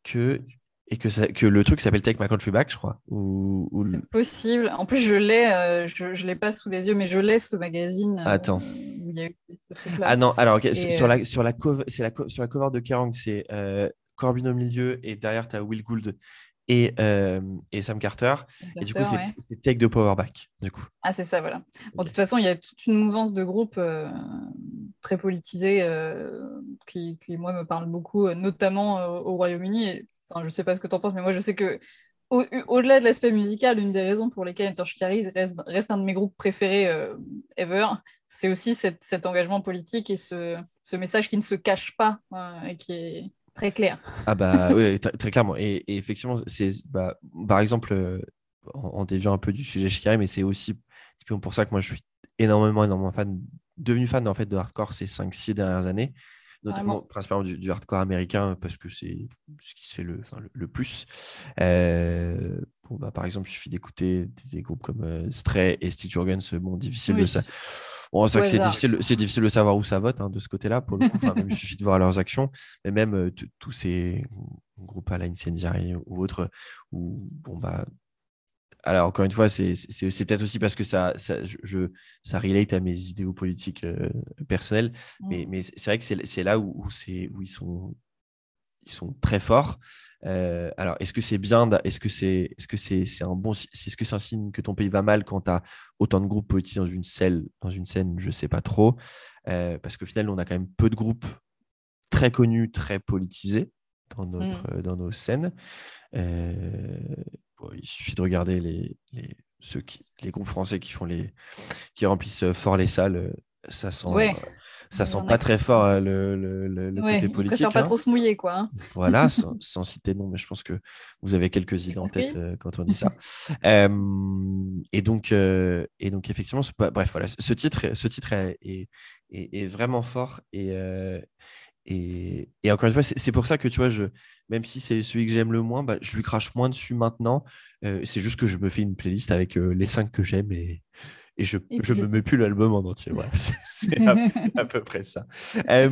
que et que, ça, que le truc s'appelle Take My Country Back, je crois. Ou, C'est possible. En plus, je l'ai, euh, je ne l'ai pas sous les yeux, mais je l'ai ce magazine. Euh, Attends. Où il y a eu ce truc-là. Ah non, alors, sur, la, sur, la cover, la, sur la cover de Kerrang, c'est Corbin au milieu et derrière, tu as Will Gould et, euh, et Sam Carter. et du coup, c'est Take the Power Back. Du coup. Ah, c'est ça, voilà. Bon, de toute façon, il y a toute une mouvance de groupes euh, très politisés euh, qui, qui, moi, me parle beaucoup, notamment au Royaume-Uni. Enfin, je sais pas ce que tu en penses, mais moi, je sais que au-delà de l'aspect musical, une des raisons pour lesquelles Torchikari reste, reste un de mes groupes préférés ever, c'est aussi cet, engagement politique et ce, ce, message qui ne se cache pas et qui est, Très clair. Ah bah oui, très, clairement. Et, effectivement, c'est bah, par exemple, euh, en, déviant un peu du sujet Shikari, mais c'est aussi pour ça que moi je suis énormément, énormément fan, devenu fan en fait de hardcore ces 5-6 dernières années, notamment principalement du, hardcore américain parce que c'est ce qui se fait le, le, plus. Euh, bon, bah, par exemple, il suffit d'écouter des, groupes comme euh, Stray et Stitch Organs, bon, difficile de ça. Bon, c'est difficile, c'est difficile de savoir où ça vote hein, de ce côté-là. Pour le coup, il suffit de voir leurs actions, mais même euh, tous ces groupes à la Incendiary ou autres, où bon bah alors, encore une fois, c'est peut-être aussi parce que ça, ça, je, ça relate à mes idéaux politiques euh, personnels, mais, mmh. mais c'est vrai que c'est là où, où, où ils, sont, ils sont très forts. Euh, alors, est-ce que c'est bien Est-ce que c'est est -ce que c'est un bon C'est ce que c'est un signe que ton pays va mal quand tu as autant de groupes politiques dans une scène Dans une scène, je sais pas trop. Euh, parce qu'au final, on a quand même peu de groupes très connus, très politisés dans, notre, mmh. dans nos scènes. Euh, il suffit de regarder les, les, ceux qui, les groupes français qui, font les, qui remplissent fort les salles. Ça sent, ça sent pas très fort euh, le, le, le côté politique. Hein. pas trop se mouiller, quoi. Hein. Voilà, <laughs> sans, sans, citer non, mais je pense que vous avez quelques idées en tête euh, quand on dit ça. <laughs> euh, et, donc, euh, et donc, effectivement, bref, voilà, ce titre, ce titre est, est, est, vraiment fort. Et, et, et, encore une fois, c'est pour ça que tu vois, je, même si c'est celui que j'aime le moins, bah, je lui crache moins dessus maintenant. c'est juste que je me fais une playlist avec les cinq que j'aime et, Et je puis- me mets plus l'album en entier. Voilà, <laughs> c'est à, peu près ça. Euh,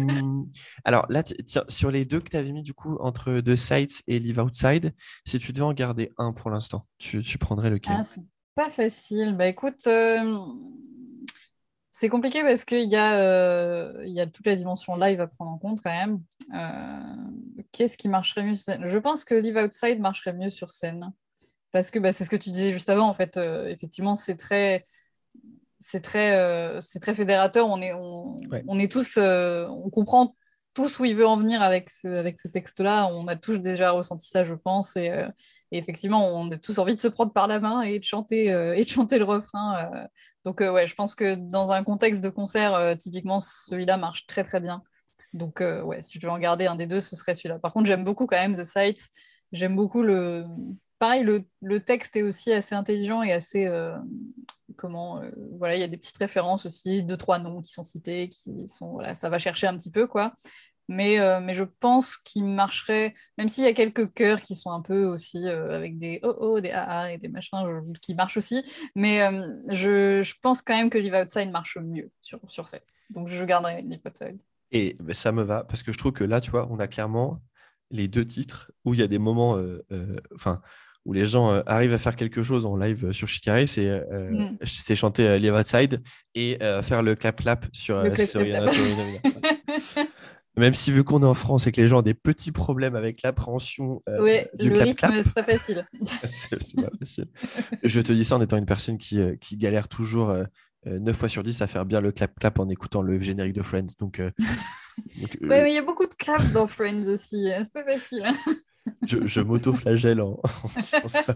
alors là, ti- tiens, sur les deux que tu avais mis du coup entre The Sights et Live Outside, si tu devais en garder un pour l'instant, tu, tu prendrais lequel? Ah, c'est pas facile. Bah écoute, euh, c'est compliqué parce qu'il y, a, euh, il y a toute la dimension live à prendre en compte quand même. Euh, Qu'est-ce qui marcherait mieux sur scène? Je pense que Live Outside marcherait mieux sur scène. Parce que bah, c'est ce que tu disais juste avant, en fait. euh, effectivement, c'est très. C'est très, euh, c'est très fédérateur. On est, on, Ouais. on est tous, euh, on comprend tous où il veut en venir avec ce, avec ce texte-là. On a tous déjà ressenti ça, je pense. Et, euh, et effectivement, on a tous envie de se prendre par la main et de chanter, et de chanter le refrain. Donc, ouais, je pense que dans un contexte de concert, typiquement, celui-là marche très, très bien. Donc, ouais, si je devais en garder un des deux, ce serait celui-là. Par contre, j'aime beaucoup quand même The Sights. J'aime beaucoup le. Pareil, le, le texte est aussi assez intelligent et assez. euh, comment. euh, voilà, il y a des petites références aussi, deux, trois noms qui sont cités, qui sont. Voilà, ça va chercher un petit peu, quoi. Mais, euh, mais je pense qu'il marcherait, même s'il y a quelques chœurs qui sont un peu aussi avec des oh oh, des ah ah et des machins qui marchent aussi. Mais je, je pense quand même que Live Outside marche mieux sur, sur. Donc je garderai Live Outside. Et ça me va parce que je trouve que là, tu vois, on a clairement les deux titres où il y a des moments, enfin, où les gens euh, arrivent à faire quelque chose en live euh, sur Shikari, c'est euh, Mm. c'est chanter euh, Live Outside et faire le clap clap sur, clap, clap, clap. <laughs> Même si vu qu'on est en France et que les gens ont des petits problèmes avec l'appréhension du le clap rythme, clap, c'est pas facile. <laughs> c'est c'est pas facile. Je te dis ça en étant une personne qui, qui galère toujours euh, euh, 9 fois sur 10 à faire bien le clap clap en écoutant le générique de Friends. Donc, <laughs> donc, Ouais, mais il y a beaucoup de claps dans Friends aussi. hein, C'est pas facile. Je, je m'auto-flagelle en, <laughs> en disant ça.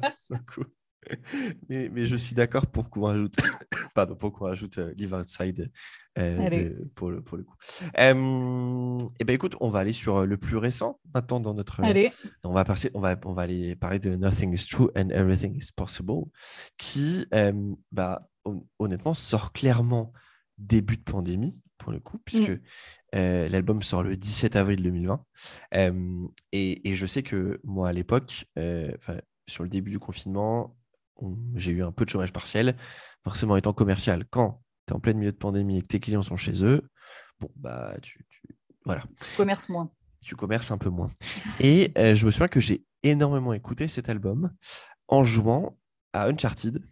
Mais, mais je suis d'accord pour qu'on rajoute, <coughs> pardon, pour qu'on rajoute euh, Live Outside euh, de- pour, le, pour le coup. Euh, et ben écoute, on va aller sur euh, le plus récent maintenant dans notre. Allez, On va, passer, on, va, on va aller parler de Nothing is True and Everything is Possible, qui, bah, hon- honnêtement, sort clairement début de pandémie, pour le coup, puisque euh, l'album sort le 17 avril 2020. Euh, et, et je sais que moi, à l'époque, euh, sur le début du confinement, on- j'ai eu un peu de chômage partiel, forcément étant commercial. Quand tu es en plein milieu de pandémie et que tes clients sont chez eux, bon, bah, tu, tu- voilà commerce moins. tu commerces un peu moins. Et euh, je me souviens que j'ai énormément écouté cet album en jouant à Uncharted.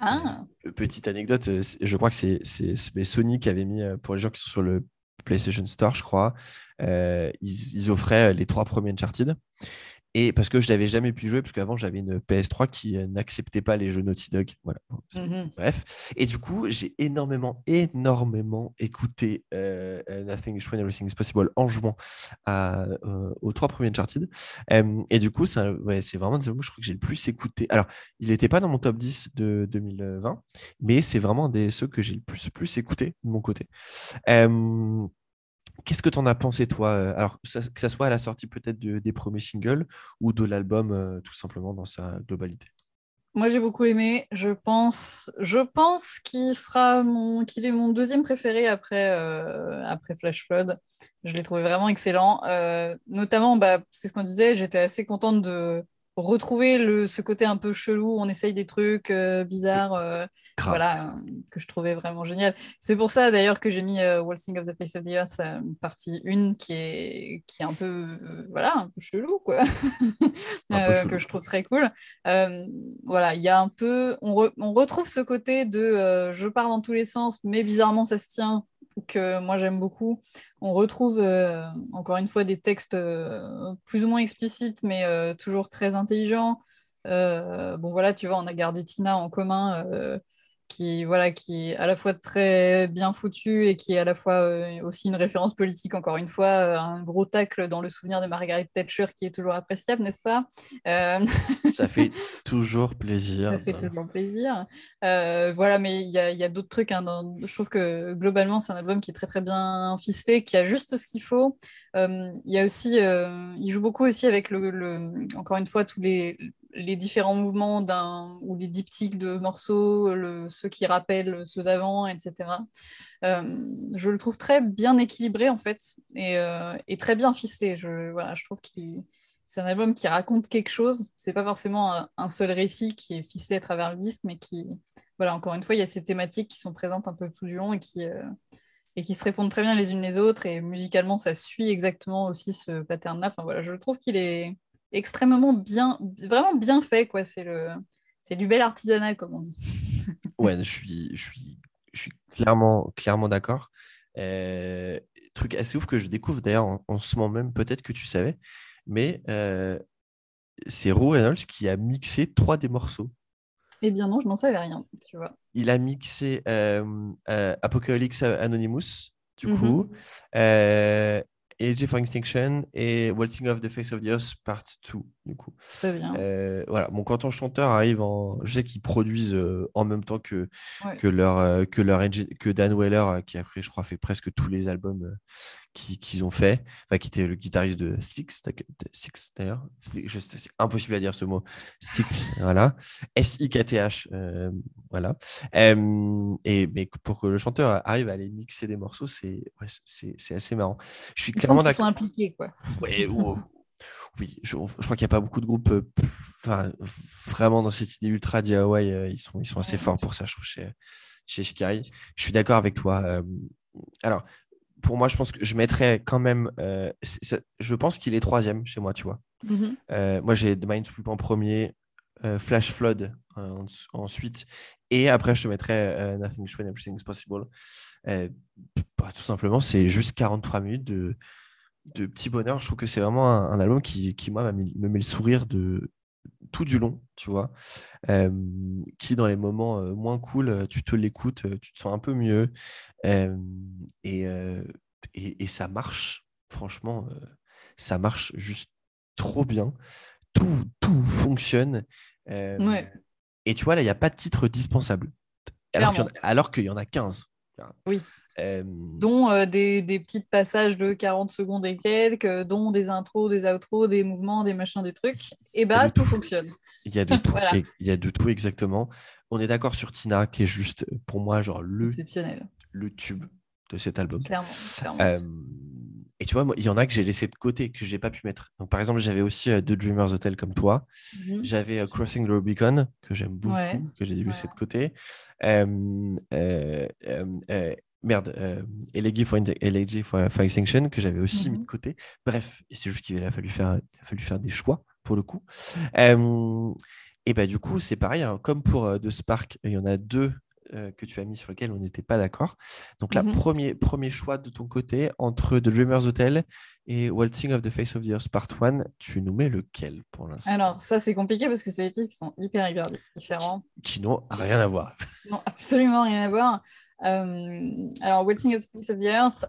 Ah, Petite anecdote, je crois que c'est Sony qui avait mis, pour les gens qui sont sur le PlayStation Store, je crois, euh, ils, ils offraient euh, les trois premiers Uncharted. Et parce que je n'avais jamais pu jouer, parce qu'avant j'avais une PS3 qui euh, n'acceptait pas les jeux Naughty Dog. Voilà. Mhm. Bref. Et du coup, j'ai énormément, énormément écouté euh, euh, Nothing is True and Everything is Possible en jouant à, euh, aux trois premiers Uncharted. Euh, et du coup, ça, ouais, c'est vraiment des albums que je crois que j'ai le plus écouté. Alors, il n'était pas dans mon top 10 de 2020, mais c'est vraiment des ceux que j'ai le plus, plus écouté de mon côté. Qu'est-ce que tu en as pensé, toi euh, Alors, que ça soit à la sortie peut-être de- des premiers singles ou de l'album euh, tout simplement dans sa globalité? Moi, j'ai beaucoup aimé. Je pense, je pense qu'il sera mon, est mon deuxième préféré après, euh, après Flash Flood. Je l'ai trouvé vraiment excellent. Notamment, bah, c'est ce qu'on disait, j'étais assez contente de retrouver le, ce côté un peu chelou. On essaye des trucs euh, bizarres, euh, voilà, euh, que je trouvais vraiment génial. C'est pour ça d'ailleurs que j'ai mis Waltzing of the Face of the Earth, partie 1, qui est, qui est un peu, voilà, un peu chelou, quoi. <laughs> Un peu chelou. que je trouve très cool. Voilà, il y a un peu, on, re- on retrouve ce côté de je pars dans tous les sens, mais bizarrement ça se tient, que moi j'aime beaucoup. On retrouve euh, encore une fois des textes euh, plus ou moins explicites, mais euh, toujours très intelligents. Bon voilà, tu vois, on a gardé Tina en commun. Qui voilà qui est à la fois très bien foutu et qui est à la fois euh, aussi une référence politique encore une fois euh, un gros tacle dans le souvenir de Margaret Thatcher qui est toujours appréciable n'est-ce pas? Euh, <laughs> Ça fait toujours plaisir. ça fait toujours plaisir. Voilà, mais il y a, il y a d'autres trucs. hein, dans- je trouve que globalement, c'est un album qui est très très bien ficelé, qui a juste ce qu'il faut. Il y a aussi, il joue beaucoup aussi avec le, le- encore une fois, tous les, les différents mouvements d'un ou les diptyques de morceaux, ceux qui rappellent ceux d'avant, etc. Euh, je le trouve très bien équilibré en fait et, euh, très bien ficelé. Je, voilà, je trouve qu'il c'est un album qui raconte quelque chose. C'est pas forcément un, seul récit qui est ficelé à travers le disque, mais qui voilà, encore une fois, il y a ces thématiques qui sont présentes un peu tout du long et qui, et qui se répondent très bien les unes les autres. Et musicalement, ça suit exactement aussi ce pattern-là. Enfin, voilà, je trouve qu'il est extrêmement bien, vraiment bien fait. quoi. C'est le, c'est du bel artisanat, comme on dit. <laughs> ouais, je suis, je suis, je suis clairement, clairement d'accord. Euh, truc assez ouf que je découvre d'ailleurs en, ce moment même, peut-être que tu savais, mais euh, c'est Roe Reynolds qui a mixé trois des morceaux. Eh bien non, je n'en savais rien, tu vois. Il a mixé euh, Apocalypse Anonymous, du Mhm. coup, Age for Extinction et Waltzing of the Face of the Earth Part 2, du coup. Très bien. Euh, voilà, bon, quand ton chanteur arrive en. Je sais qu'ils produisent euh, en même temps que, Ouais. que, leur, euh, que, leur que Dan Weller, qui après, je crois, fait presque tous les albums qui- qu'ils ont fait. Enfin, qui était le guitariste de Six, Six d'ailleurs. C'est impossible à dire ce mot. Six, voilà. S-I-K-T-H, euh, voilà. Euh, et mais pour que le chanteur arrive à aller mixer des morceaux, c'est ouais, assez marrant. Je suis clairement qu'ils sont d'accord. impliqués, quoi. Ouais, ou- oui, je, je crois qu'il n'y a pas beaucoup de groupes euh, enfin, vraiment dans cette idée ultra DIY. euh, ils, sont, ils sont assez forts pour ça, je trouve, chez, chez Shikari. Je suis d'accord avec toi. euh, alors, pour moi, je pense que je mettrais quand même. euh, je pense qu'il est troisième chez moi, tu vois. Mhm. Euh, moi, j'ai The Minesweep en premier, euh, Flash Flood en- ensuite, et après, je te mettrais Nothing When Everything is Possible. Bah, tout simplement, c'est juste 43 minutes de, de petit bonheur. Je trouve que c'est vraiment un, un album qui, qui, moi, me met le sourire de tout du long, tu vois. Euh, qui, dans les moments euh, moins cool, euh, tu te l'écoutes, euh, tu te sens un peu mieux. Euh, et, euh, et, et ça marche, franchement, ça marche juste trop bien. Tout, tout fonctionne. Ouais. Et tu vois, là, il n'y a pas de titre dispensable. Alors qu'il y y en a 15. Oui. Euh, dont euh, des, des petits passages de 40 secondes et quelques, euh, dont des intros, des outros, des mouvements, des machins, des trucs. Et bah, tout tout. fonctionne. Il y a de <laughs> tout. Voilà. Il y a de tout, exactement. On est d'accord sur Tina, qui est juste, pour moi, genre le, Exceptionnel, le tube de cet album. clairement. clairement. Euh, et tu vois, il y en a que j'ai laissé de côté, que j'ai pas pu mettre. Donc, par exemple, j'avais aussi euh, The Dreamers Hotel comme toi. Mhm. J'avais euh, Crossing the Rubicon, que j'aime beaucoup, Ouais. que j'ai laissé Ouais. de côté. Merde, euh, Elegy for, Elegy for, for Extinction, que j'avais aussi mis Mhm. de côté. Bref, c'est juste qu'il a fallu faire, il a fallu faire des choix, pour le coup. Euh, et bah, du coup, c'est pareil, hein, comme pour euh, The Spark, il y en a deux euh, que tu as mis sur lesquels on n'était pas d'accord. Donc là, Mhm. premier, premier choix de ton côté, entre The Dreamers Hotel et Waltzing of the Face of the Earth Part 1, tu nous mets lequel pour l'instant? Alors, ça, c'est compliqué parce que c'est des titres qui sont hyper hyper différents. Qui n'ont rien à voir. Non, absolument rien à voir. Euh, alors, Waiting of the Face of the Earth,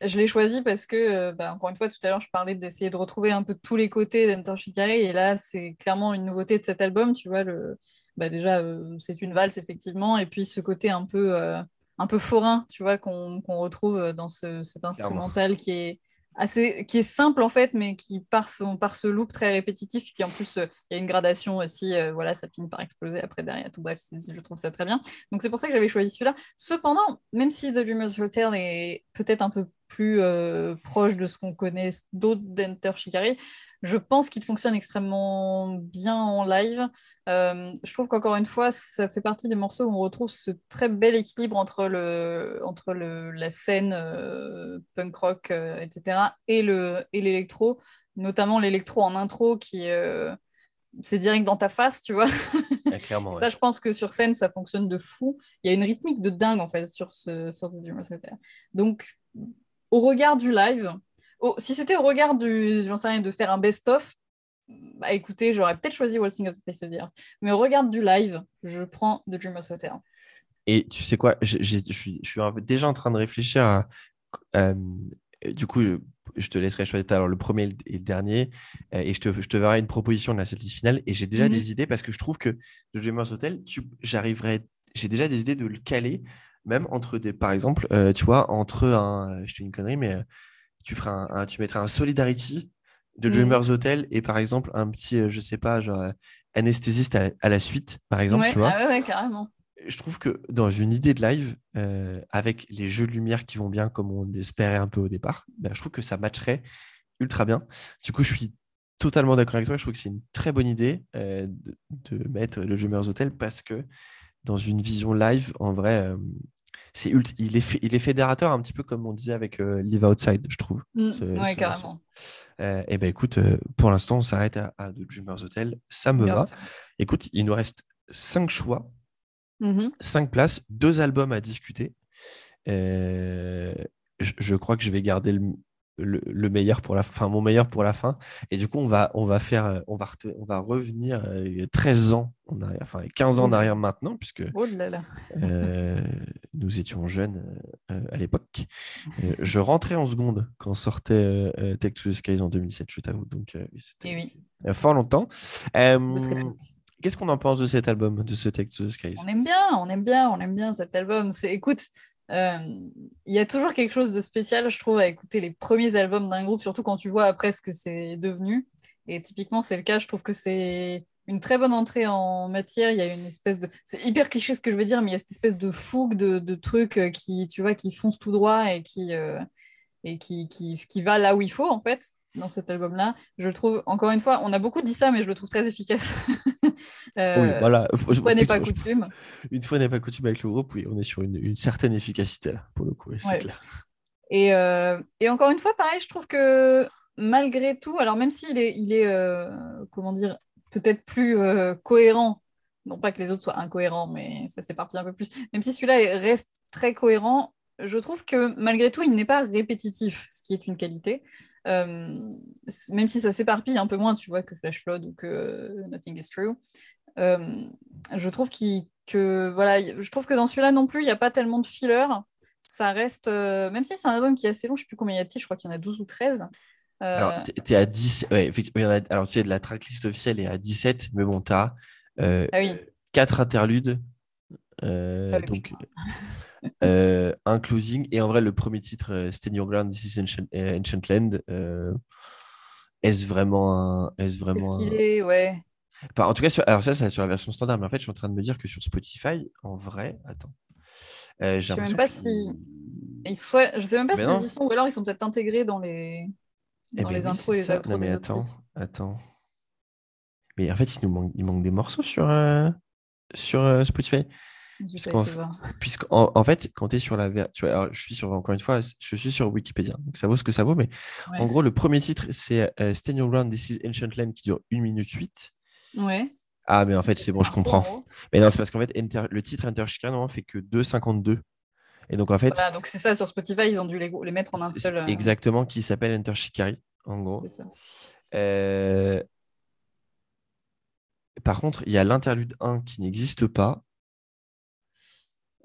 je l'ai choisi parce que, euh, bah, encore une fois, tout à l'heure, je parlais d'essayer de retrouver un peu tous les côtés d'Enter Shikari. Et là, c'est clairement une nouveauté de cet album. Tu vois, le... bah, déjà, euh, c'est une valse, effectivement. Et puis, ce côté un peu, euh, un peu forain, tu vois, qu'on retrouve dans ce, cet instrumental qui est assez, qui est simple en fait, mais qui par, son, par ce loop très répétitif, qui en plus, euh, il y a une gradation aussi, euh, voilà, ça finit par exploser après derrière. Tout bref, je trouve ça très bien. Donc c'est pour ça que j'avais choisi celui-là. Cependant, même si The Dreamer's Hotel est peut-être un peu plus euh, proche de ce qu'on connaît d'autres d'Enter Shikari, je pense qu'il fonctionne extrêmement bien en live. Euh, je trouve qu'encore une fois, ça fait partie des morceaux où on retrouve ce très bel équilibre entre, le, entre le, la scène euh, punk rock, euh, etc., et le et l'électro, notamment l'électro en intro qui c'est direct dans ta face, tu vois. <laughs> <laughs> Clairement, ouais. Ça, je pense que sur scène, ça fonctionne de fou. Il y a une rythmique de dingue, en fait, sur ce sur Hotel. Donc, au regard du live, si c'était au regard du, j'en sais rien, de faire un best-of, bah écoutez, j'aurais peut-être choisi Waltzing of the Face of the Earth. Mais au regard du live, je prends The Dreamers Hotel. Et tu sais quoi, je suis, je suis un peu déjà en train de réfléchir à. euh, du coup, je, te laisserai choisir alors le premier et le dernier, euh, et je te, je te verrai une proposition de la setlist finale. Et j'ai déjà Mhm. des idées parce que je trouve que The Dreamers Hotel, j'arriverai, j'ai déjà des idées de le caler, même entre des, par exemple, euh, tu vois, entre un, je te dis une connerie, mais tu feras un, un- tu mettrais un Solidarity de. Dreamers Hotel et par exemple un petit, euh, je sais pas, genre euh, anesthésiste à, à la suite, par exemple, ouais, tu vois ah ouais, ouais, carrément. je trouve que dans une idée de live, euh, avec les jeux de lumière qui vont bien comme on espérait un peu au départ, ben, je trouve que ça matcherait ultra bien. Du coup, je suis totalement d'accord avec toi. Je trouve que c'est une très bonne idée euh, de, de mettre le Dreamers Hotel parce que dans une vision live, en vrai, euh, c'est il, est il est fédérateur un petit peu comme on disait avec euh, Live Outside, je trouve. Mm, ouais, c'est- carrément. Euh, et ben écoute, euh, pour l'instant, on s'arrête à, à The Dreamers Hotel. Ça me va. Écoute, il nous reste cinq choix, Mhm. cinq places, deux albums à discuter. Euh, je, je crois que je vais garder le, le- le meilleur pour la fin, mon meilleur pour la fin. Et du coup, on va, on va faire, euh, on va, on va revenir euh, 13 ans en arrière, enfin 15 ans en arrière maintenant, puisque Oh là là. euh, nous étions jeunes euh, à l'époque. <laughs> Euh, je rentrais en seconde quand sortait euh, euh, Tech to the Skies en 2007, je t'avoue. Donc, euh, c'était oui. euh, fort longtemps. Euh. Qu'est-ce qu'on en pense de cet album, de ce Tech to the Skies? On aime bien, on aime bien, on aime bien cet album. C'est, écoute, euh, il y a toujours quelque chose de spécial, je trouve, à écouter les premiers albums d'un groupe, surtout quand tu vois après ce que c'est devenu. Et typiquement, c'est le cas. Je trouve que c'est une très bonne entrée en matière. Il y a une espèce de, c'est hyper cliché ce que je veux dire, mais il y a cette espèce de fougue de, trucs euh, qui, tu vois, qui foncent tout droit et qui euh, et qui, qui, qui va là où il faut en fait dans cet album-là. Je le trouve, encore une fois, on a beaucoup dit ça, mais je le trouve très efficace. <laughs> Euh, Oui, voilà. Une fois n'est pas coutume. Une fois n'est pas coutume avec le groupe, oui, on est sur une, une certaine efficacité là, pour le coup, et c'est Ouais. clair. Et, euh, et encore une fois, pareil, je trouve que malgré tout, alors même s'il est, il est euh, comment dire, peut-être plus cohérent, non pas que les autres soient incohérents, mais ça s'éparpille un peu plus, même si celui-là est- reste très cohérent, je trouve que malgré tout, il n'est pas répétitif, ce qui est une qualité. Euh, même si ça s'éparpille un peu moins, tu vois, que Flash Flood ou que Nothing is True. Euh, je trouve que voilà, je trouve que dans celui-là non plus, il n'y a pas tellement de filler. Ça reste, euh, même si c'est un album qui est assez long, je ne sais plus combien il y a de titres, je crois qu'il y en a 12 ou 13. Euh, Alors, t'es- à 10. Ouais, alors, tu sais, la tracklist officielle est à 17, mais bon, t'as euh, ah oui, 4 interludes. euh, Ah donc, <laughs> euh, un closing. Et en vrai, le premier titre, Stand Your Ground, This is Ancient, euh, Ancient Land. euh, est-ce vraiment un. Est-ce est-ce vraiment qu'il est, ouais. Enfin, en tout cas, sur- alors ça, c'est sur la version standard, mais en fait, je suis en train de me dire que sur Spotify, en vrai, attends. Euh, j'ai sais même pas si- Ils soient, je sais même pas Mais s'ils non. y sont, ou alors ils sont peut-être intégrés dans les, Eh dans les intros et les ça. outros Non, mais autres attends, attends. Mais en fait, il nous manque, il manque des morceaux sur, euh, sur euh, Spotify. Puisqu'en en fait, quand tu es sur la ver- tu vois, alors, je suis sur, encore une fois, je suis sur Wikipédia, donc ça vaut ce que ça vaut, mais Ouais. en gros, le premier titre, c'est euh, Stand Your Ground, This is Ancient Land, qui dure 1 minute 8. Ouais. Ah, mais en fait, c'est bon, je comprends. gros. Mais non, c'est parce qu'en fait, Enter- le titre Enter Chicago, normalement, fait que 2,52. Et donc, en fait, Voilà, donc c'est ça, sur Spotify, ils ont dû les, les mettre en un seul. euh, exactement, qui s'appelle Enter Shikari, en gros. C'est ça. Euh, Par contre, il y a l'interlude 1 qui n'existe pas.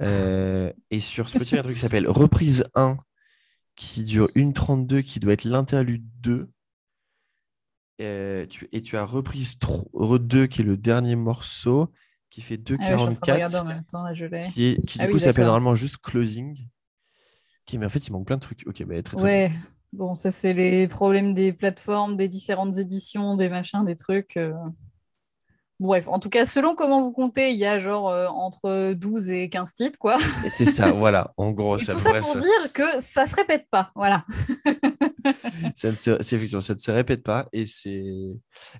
Euh, Et sur Spotify, il y a un truc qui s'appelle Reprise 1 qui dure 1,32 qui doit être l'interlude 2. Euh, tu- Et tu as Reprise 3 2 qui est le dernier morceau qui fait Ah ouais, je suis en train de regarder en 2,44 même temps, là, je l'ai. qui, du Ah oui, coup s'appelle normalement juste Closing. Ok, mais en fait, il manque plein de trucs. Ok, bah, très, très bien. Ouais, bon, ça c'est les problèmes des plateformes, des différentes éditions, des machins, des trucs. euh. Bref, en tout cas, selon comment vous comptez, il y a genre euh, entre 12 et 15 titres, quoi. Et c'est ça, <laughs> voilà. En gros, Et ça tout ça pour se- dire que ça se répète pas, voilà. ça ne se, c'est effectivement, ça ne se répète pas. Et c'est.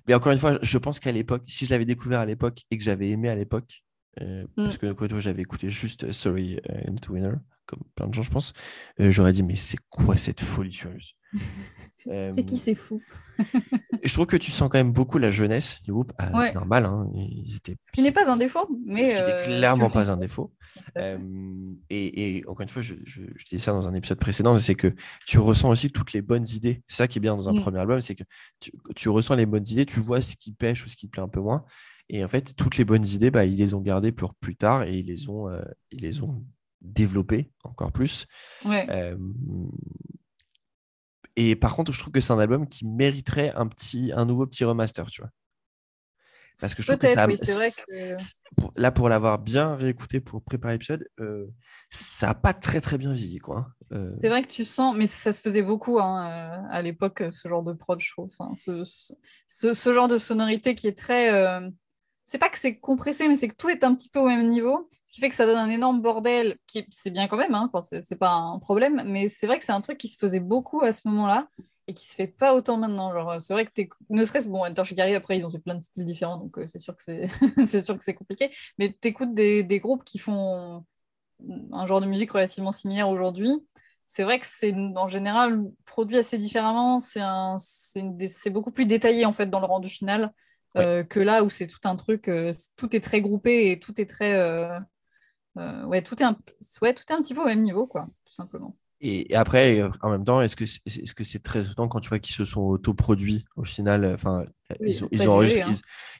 Mais encore une fois, je pense qu'à l'époque, si je l'avais découvert à l'époque et que j'avais aimé à l'époque, euh, Mm. parce que quoi, j'avais écouté juste euh, Sorry uh, Not Winner, comme plein de gens, je pense, euh, j'aurais dit, mais c'est quoi cette folie furieuse? Euh, C'est qui c'est fou. <laughs> Je trouve que tu sens quand même beaucoup la jeunesse du groupe. Ah, Ouais. C'est normal, hein, ils étaient. Ce qui n'est pas un défaut, mais. Ce qui euh, n'est clairement pas un défaut. <laughs> Euh, et, et encore une fois, je, je, je disais ça dans un épisode précédent, c'est que tu ressens aussi toutes les bonnes idées. C'est ça qui est bien dans un Mm. premier album, c'est que tu, tu ressens les bonnes idées, tu vois ce qui pêche ou ce qui te plaît un peu moins. Et en fait, toutes les bonnes idées, bah, ils les ont gardées pour plus tard et ils les ont, euh, ils les ont développées encore plus. Ouais. Et par contre, je trouve que c'est un album qui mériterait un petit, un nouveau petit remaster, tu vois. Parce que je trouve que ça, oui, vrai que. là, pour l'avoir bien réécouté pour préparer l'épisode, euh, ça n'a pas très très bien vieilli, quoi. hein. Euh, C'est vrai que tu sens, mais ça se faisait beaucoup hein, euh, à l'époque, ce genre de prod, je trouve. Enfin, ce, ce, ce genre de sonorité qui est très. euh, C'est pas que c'est compressé, mais c'est que tout est un petit peu au même niveau, ce qui fait que ça donne un énorme bordel, qui c'est bien quand même, hein, c'est pas un problème, mais c'est vrai que c'est un truc qui se faisait beaucoup à ce moment-là. et qui se fait pas autant maintenant. Genre, c'est vrai que t'es... ne serait-ce bon, Enter après ils ont fait plein de styles différents, donc euh, <laughs> c'est sûr que c'est compliqué. Mais t'écoutes des, des groupes qui font un genre de musique relativement similaire aujourd'hui. C'est vrai que c'est en général produit assez différemment. C'est c'est beaucoup plus détaillé en fait dans le rendu final euh, que là où c'est tout un truc, euh, tout est très groupé et tout est très, euh, ouais, tout est un, ouais, tout est un petit peu au même niveau quoi, tout simplement. Et après, en même temps, est-ce que c'est très autant quand tu vois qu'ils se sont autoproduits au final Enfin, Oui, ils, ont, ils, ont jugé, enregistré,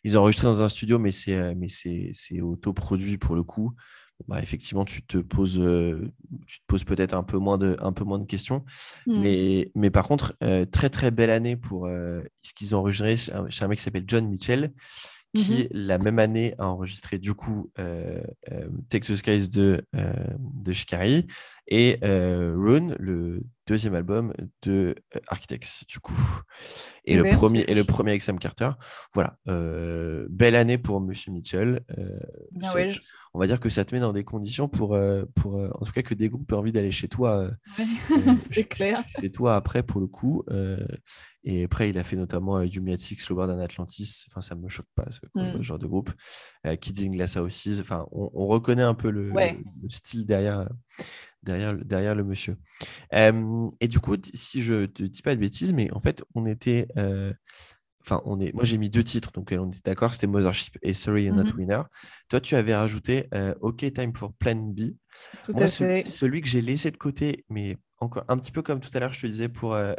ils, ils ont enregistré dans un studio, mais c'est autoproduit pour le coup. Bah, effectivement, tu te poses, euh, tu te poses peut-être un peu moins de, un peu moins de questions. Hmm. Mais, mais par contre, euh, très très belle année pour euh, ce qu'ils ont enregistré chez un, chez un mec qui s'appelle John Mitchell, qui la même année a enregistré du coup euh, the Skies de, de Shikari et Rune, le deuxième album de euh, Architects du coup. Et, le premier, et le premier avec Sam Carter. Voilà, euh, belle année pour Monsieur Mitchell. Euh, Bien, ça- ouais, je- On va dire que ça te met dans des conditions pour, pour en tout cas que des groupes aient envie d'aller chez toi. ouais. <laughs> c'est clair. et toi après pour le coup. et après, il a fait notamment You Me at Six, Than Atlantis. Enfin, ça me choque pas ce, Mm. genre de groupe. Kids in Glass Houses. Enfin, on, on reconnaît un peu le, Ouais. le- le style derrière, derrière, le- derrière le monsieur. Euh, et du coup, si je te dis pas de bêtises, mais en fait, on était. euh, Enfin, on est. Moi, j'ai mis deux titres, donc euh, on était d'accord. C'était Mothership et Sorry You're Not Mhm. Winner. Toi, tu avais rajouté euh, OK Time for Plan B. Tout Moi, à ce- fait. celui que j'ai laissé de côté, mais encore un petit peu comme tout à l'heure, je te disais pour. euh,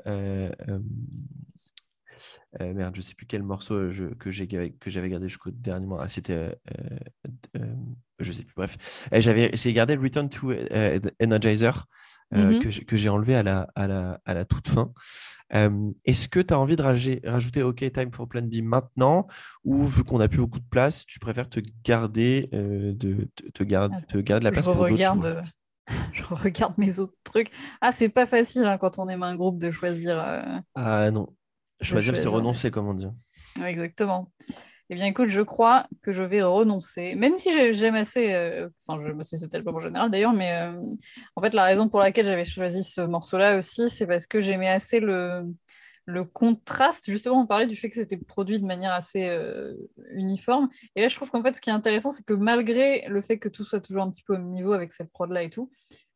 merde, je sais plus quel morceau je- que j'avais gardé jusqu'au dernier moment. Ah, c'était. euh, euh, euh, je sais plus, bref. J'avais, j'ai gardé le Return to euh, Energizer euh, Mhm. que j'ai- que j'ai enlevé à la, à, la, à la toute fin. Euh, est-ce que tu as envie de rajouter OK Time for Plan B maintenant ou vu qu'on n'a plus beaucoup de place, tu préfères te garder, euh, de, te, te garde- te garder la place je pour regarde, <laughs> je regarde mes autres trucs. Ah, c'est pas facile hein, quand on aime un groupe de choisir. Ah non. Choisir, c'est renoncer, comme on dit. ouais, exactement. Eh bien, écoute, je crois que je vais renoncer, même si j'ai- j'aime assez, euh, enfin, j'aime assez cet album en général d'ailleurs, mais euh, en fait, la raison pour laquelle j'avais choisi ce morceau-là aussi, c'est parce que j'aimais assez le, le contraste. Justement, on parlait du fait que c'était produit de manière assez euh, uniforme. Et là, je trouve qu'en fait, ce qui est intéressant, c'est que malgré le fait que tout soit toujours un petit peu au même niveau avec cette prod-là et tout,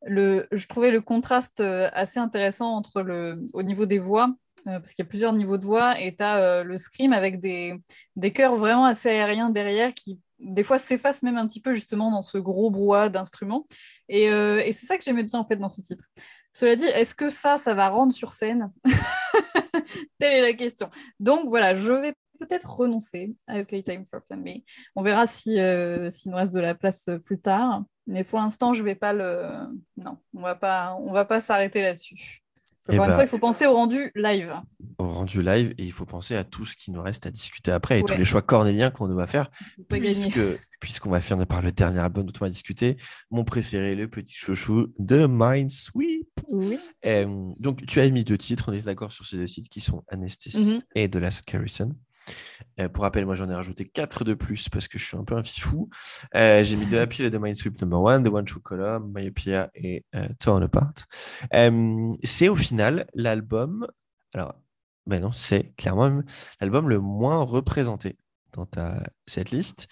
je trouvais le contraste assez intéressant entre le, au niveau des voix, parce qu'il y a plusieurs niveaux de voix, et tu as le scream avec des, des chœurs vraiment assez aériens derrière qui, des fois, s'effacent même un petit peu justement dans ce gros brouhaha d'instruments. Et, euh, et c'est ça que j'aimais bien en fait dans ce titre. Cela dit, est-ce que ça, ça va rendre sur scène? <laughs> Telle est la question. Donc voilà, je vais peut-être renoncer à OK Time for Plan B. On verra si, euh, s'il nous reste de la place euh, plus tard. Mais pour l'instant, je vais pas le. Non, on va pas, on va pas s'arrêter là-dessus. Parce Eh une ben- fois, il faut penser au rendu live. Au rendu live, et il faut penser à tout ce qui nous reste à discuter après et tous les choix cornéliens qu'on doit faire, puisque, puisqu'on va finir par le dernier album dont on va discuter, mon préféré, le petit chouchou de Mindsweep. Oui. Euh, donc, tu as mis deux titres, on est d'accord sur ces deux titres qui sont Anesthesia Mhm. et The Last Garrison. Euh, pour rappel, moi j'en ai rajouté quatre de plus parce que je suis un peu un fifou. Euh, j'ai mis The <laughs> Appeal et The Mindsweep Number One, The One True Color, Myopia et euh, Torn Apart. Euh, c'est au final l'album, alors, ben non, c'est clairement l'album le moins représenté dans ta cette liste.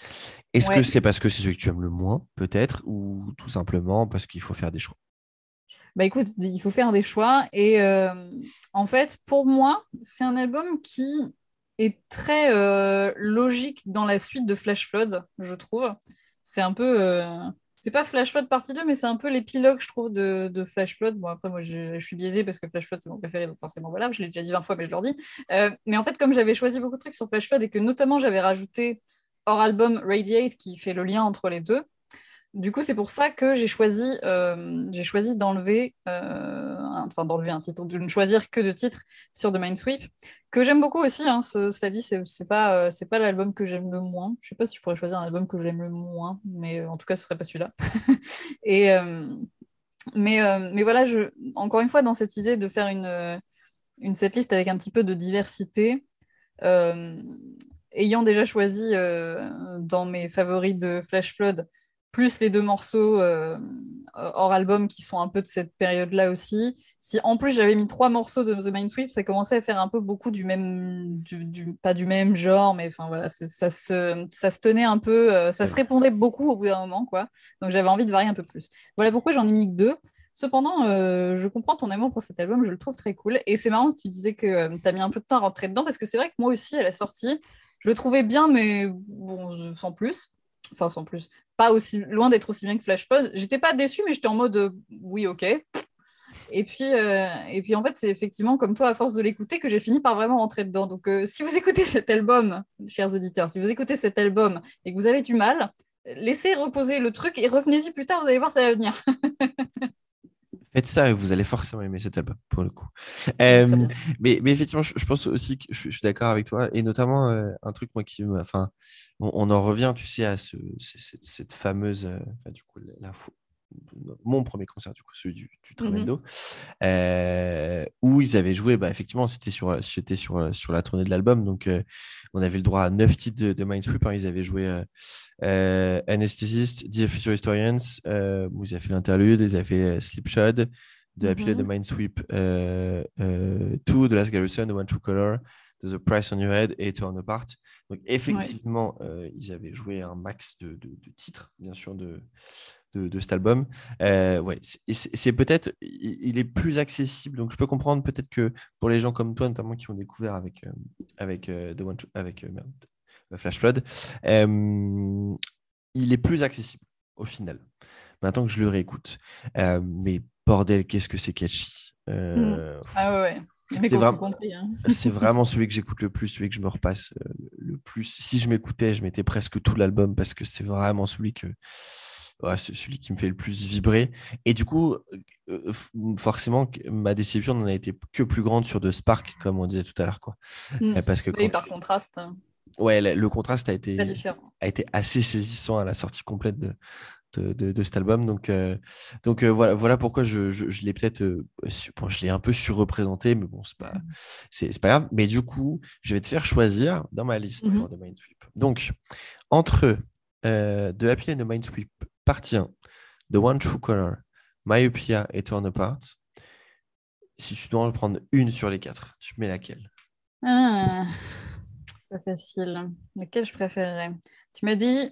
Est-ce que c'est parce que c'est celui que tu aimes le moins, peut-être, ou tout simplement parce qu'il faut faire des choix? Bah écoute, il faut faire des choix. Et en fait, pour moi, c'est un album qui est très euh, logique dans la suite de Flash Flood, je trouve. C'est un peu. euh, C'est pas Flash Flood partie 2, mais c'est un peu l'épilogue, je trouve, de, Flash Flood. Bon, après, moi, je, suis biaisée parce que Flash Flood, c'est mon préféré, forcément, voilà, je l'ai déjà dit 20 fois, mais je leur dis. Euh, mais en fait, comme j'avais choisi beaucoup de trucs sur Flash Flood et que notamment j'avais rajouté hors album Radiate qui fait le lien entre les deux, du coup, c'est pour ça que j'ai choisi, euh, j'ai choisi d'enlever, euh, un- enfin d'enlever un titre, de ne choisir que de titres sur The Mindsweep, que j'aime beaucoup aussi. Hein, ce- cela dit, c'est c'est pas, euh, c'est pas l'album que j'aime le moins. Je sais pas si je pourrais choisir un album que j'aime le moins, mais en tout cas, ce serait pas celui-là. <laughs> Et mais, mais voilà, je, encore une fois, dans cette idée de faire une, une setlist avec un petit peu de diversité, ayant déjà choisi dans mes favoris de Flash Flood, plus les deux morceaux euh, hors album qui sont un peu de cette période-là aussi, si en plus j'avais mis trois morceaux de The Mind Sweep, ça commençait à faire un peu beaucoup du même, du, pas du même genre, mais enfin voilà, ça se, ça se tenait un peu, euh, ça se répondait beaucoup au bout d'un moment, quoi. Donc j'avais envie de varier un peu plus. Voilà pourquoi j'en ai mis que deux. Cependant, euh, je comprends ton amour pour cet album, je le trouve très cool. Et c'est marrant que tu disais que euh, tu as mis un peu de temps à rentrer dedans, parce que c'est vrai que moi aussi, à la sortie, je le trouvais bien, mais bon, sans plus. Enfin, sans plus. Pas aussi loin d'être aussi bien que Flash. J'étais pas déçue, mais j'étais en mode oui, ok. Et puis, euh, et puis en fait, c'est effectivement comme toi, à force de l'écouter, que j'ai fini par vraiment rentrer dedans. Donc, euh, si vous écoutez <laughs> cet album, chers auditeurs, si vous écoutez cet album et que vous avez du mal, laissez reposer le truc et revenez-y plus tard, vous allez voir, ça va venir. <laughs> Faites ça et vous allez forcément aimer cet album, pour le coup. <laughs> Euh, mais, mais, effectivement, je, pense aussi que je, suis d'accord avec toi, et notamment un truc, moi, qui me. Enfin, on, en revient, tu sais, à ce, cette, fameuse. du coup, la, mon premier concert, du coup, celui du, du Tremendo, mmh euh, où ils avaient joué, bah, effectivement, c'était sur, sur, sur la tournée de l'album. Donc, euh, on avait le droit à neuf titres de, de Mindsweep. Hein. Ils avaient joué euh, euh Anesthetist, Dear Future Historians, où ils avaient fait l'interlude, ils avaient fait Slipshod, de la mmh de Mindsweep 2, The Last Garrison, The One True Color, The Price on Your Head et Turn Apart. Donc, effectivement, ils avaient joué un max de, de, de titres, bien sûr, de, de, cet album. Euh, ouais, c'est peut-être, il est plus accessible. Donc, je peux comprendre peut-être que pour les gens comme toi, notamment qui ont découvert avec, euh, avec, euh, One, avec Flash Flood, il est plus accessible au final. Maintenant que je le réécoute. mais bordel, qu'est-ce que c'est catchy. Mmh. Ah ouais. C'est vraiment, hein. vraiment celui que j'écoute le plus, celui que je me repasse le plus. Si je m'écoutais, je mettais presque tout l'album parce que c'est vraiment celui que, c'est celui qui me fait le plus vibrer. Et du coup, euh, forcément, ma déception n'en a été que plus grande sur The Spark, comme on disait tout à l'heure. Quoi. Mmh. Parce que oui, par contraste. Ouais, le contraste a été, a été assez saisissant à la sortie complète de, de, de, cet album. Donc, euh, donc euh, voilà, voilà pourquoi je, je, l'ai peut-être. bon, je l'ai un peu surreprésenté, mais bon, c'est pas, mmh. c'est, pas grave. Mais du coup, je vais te faire choisir dans ma liste de Mindsweep. Donc, entre The Happy and the Mindsweep Partie 1. The One True Color, Myopia et Torn Apart. Si tu dois en prendre une sur les quatre, tu mets laquelle? Ah, Pas facile. Laquelle je préférerais? Tu m'as dit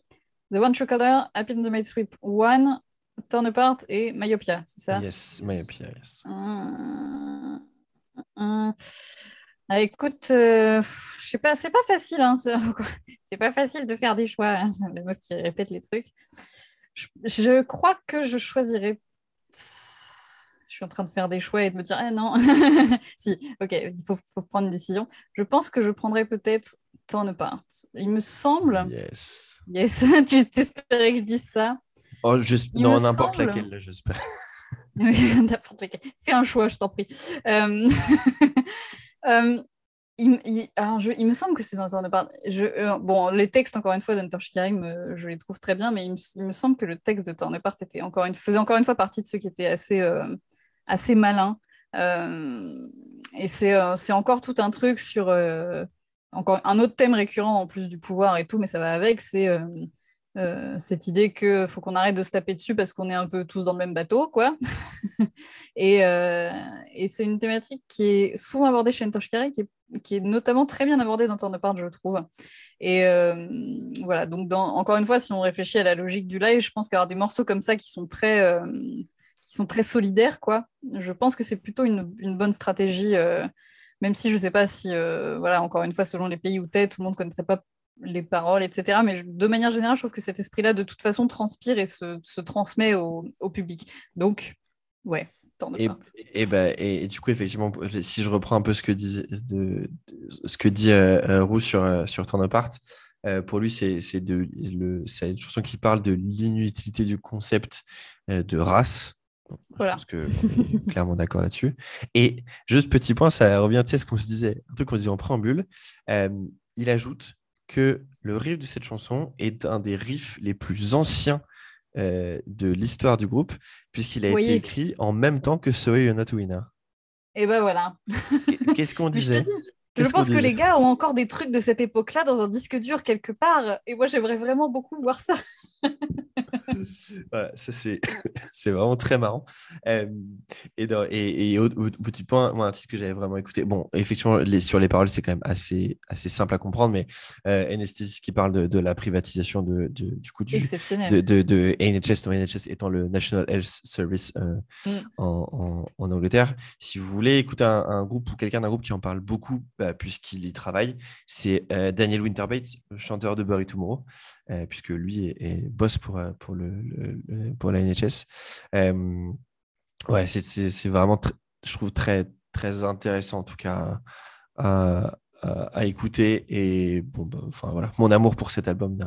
The One True Color, Happy in the Made Sweep 1, Turn Apart et Myopia, c'est ça? Yes, Myopia, yes. Ah, ah, ah écoute, euh, je sais pas, c'est pas facile. Hein, <laughs> c'est pas facile de faire des choix. Hein, la meuf qui répète les trucs. Je, crois que je choisirais. Je suis en train de faire des choix et de me dire, ah non, <laughs> si, ok, il faut, prendre une décision. Je pense que je prendrais peut-être Turn Apart. Il me semble. Yes. Yes, <laughs> tu espérais que je dise ça? Oh, non, n'importe laquelle, j'espère. <laughs> n'importe laquelle. Fais un choix, je t'en prie. Euh... euh il, me semble que c'est dans de Je, euh, bon, les textes, encore une fois, d'Hunter Shikarim, euh, je les trouve très bien, mais il me, semble que le texte de Tornepart était encore une, faisait encore une fois partie de ceux qui étaient assez, euh, assez malins. et c'est encore tout un truc sur encore un autre thème récurrent en plus du pouvoir et tout, mais ça va avec, c'est euh, cette idée qu'il faut qu'on arrête de se taper dessus parce qu'on est un peu tous dans le même bateau, quoi. <laughs> et, euh, et c'est une thématique qui est souvent abordée chez Entoshikari, qui est, notamment très bien abordée dans Turn Apart, je trouve. Et euh, voilà, donc encore une fois, si on réfléchit à la logique du live, je pense qu'avoir des morceaux comme ça qui sont très, qui sont très solidaires, quoi, je pense que c'est plutôt une, une, bonne stratégie. même si je ne sais pas si, voilà, encore une fois, selon les pays où tu es, tout le monde ne connaîtrait pas les paroles, etc. Mais de manière générale, je trouve que cet esprit-là, de toute façon, transpire et se, transmet au, public. Donc, ouais. Et, et, bah, et, du coup, effectivement, si je reprends un peu ce que dit, de, ce que dit euh, euh, Roux sur, euh, sur Turn Apart, pour lui, c'est une chanson qui parle de l'inutilité du concept de race. voilà. Je pense qu'on est <laughs> clairement d'accord là-dessus. Et juste petit point, ça revient, tu sais, ce qu'on se disait, un truc qu'on disait en préambule. il ajoute que le riff de cette chanson est un des riffs les plus anciens euh, de l'histoire du groupe, puisqu'il a été écrit en même temps que Sorry You're Not Winner. Et ben voilà. Qu'est-ce qu'on <laughs> disait? je pense que les gars ont encore des trucs de cette époque-là dans un disque dur quelque part. Et moi, j'aimerais vraiment beaucoup voir ça. <laughs> voilà, ça c'est <laughs> c'est vraiment très marrant. Euh, et, dans- et, et au, au petit point, moi, un titre que j'avais vraiment écouté, bon, effectivement, les, sur les paroles, c'est quand même assez, assez simple à comprendre, mais euh, Anesthesis qui parle de, de la privatisation de, de- du coup du, de, de, de NHS, non, NHS étant le National Health Service euh, Mm. en, en, en Angleterre. Si vous voulez écouter un, un groupe ou quelqu'un d'un groupe qui en parle beaucoup, bah, puisqu'il y travaille, c'est euh, Daniel Winterbates, chanteur de Bury Tomorrow, euh, puisque lui est, est boss pour, euh, pour, le, pour la NHS. Euh, ouais, c'est- vraiment, je trouve, très, très intéressant en tout cas à, à- à écouter. Et bon, bah, enfin voilà, mon amour pour cet album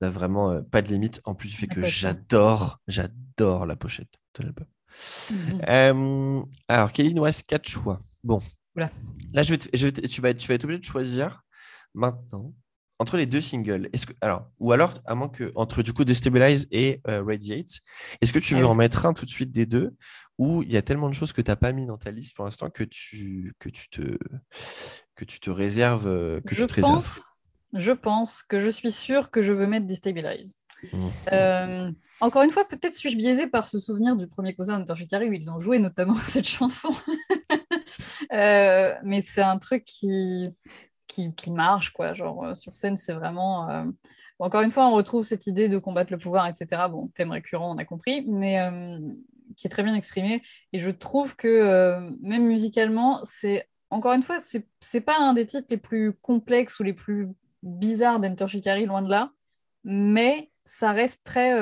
n'a vraiment euh, pas de limite. En plus du fait que j'adore, j'adore la pochette de l'album. <laughs> Euh, alors, Kelly, il nous reste quatre choix. Bon. Oula. Là, je vais te- je vais te- tu, vas tu vas être obligé de choisir maintenant entre les deux singles. Est-ce que, alors, ou alors, à moins que entre du coup Destabilize et euh, Radiate, est-ce que tu veux en mettre un tout de suite des deux ou il y a tellement de choses que tu n'as pas mis dans ta liste pour l'instant que tu, que, tu te, que tu te réserves euh, que je, tu te réserves? pense, je pense que je suis sûre que je veux mettre Destabilize. Mhm. Euh, encore une fois, peut-être suis-je biaisée par ce souvenir du premier concert de Shikari où ils ont joué notamment <laughs> cette chanson. Euh, mais c'est un truc qui, qui, marche, quoi. Genre, euh, sur scène, c'est vraiment. euh, encore une fois, on retrouve cette idée de combattre le pouvoir, etc. Bon, thème récurrent, on a compris, mais euh, qui est très bien exprimé. Et je trouve que, même musicalement, c'est. Encore une fois, c'est pas un des titres les plus complexes ou les plus bizarres d'Enter Shikari, loin de là mais ça reste très.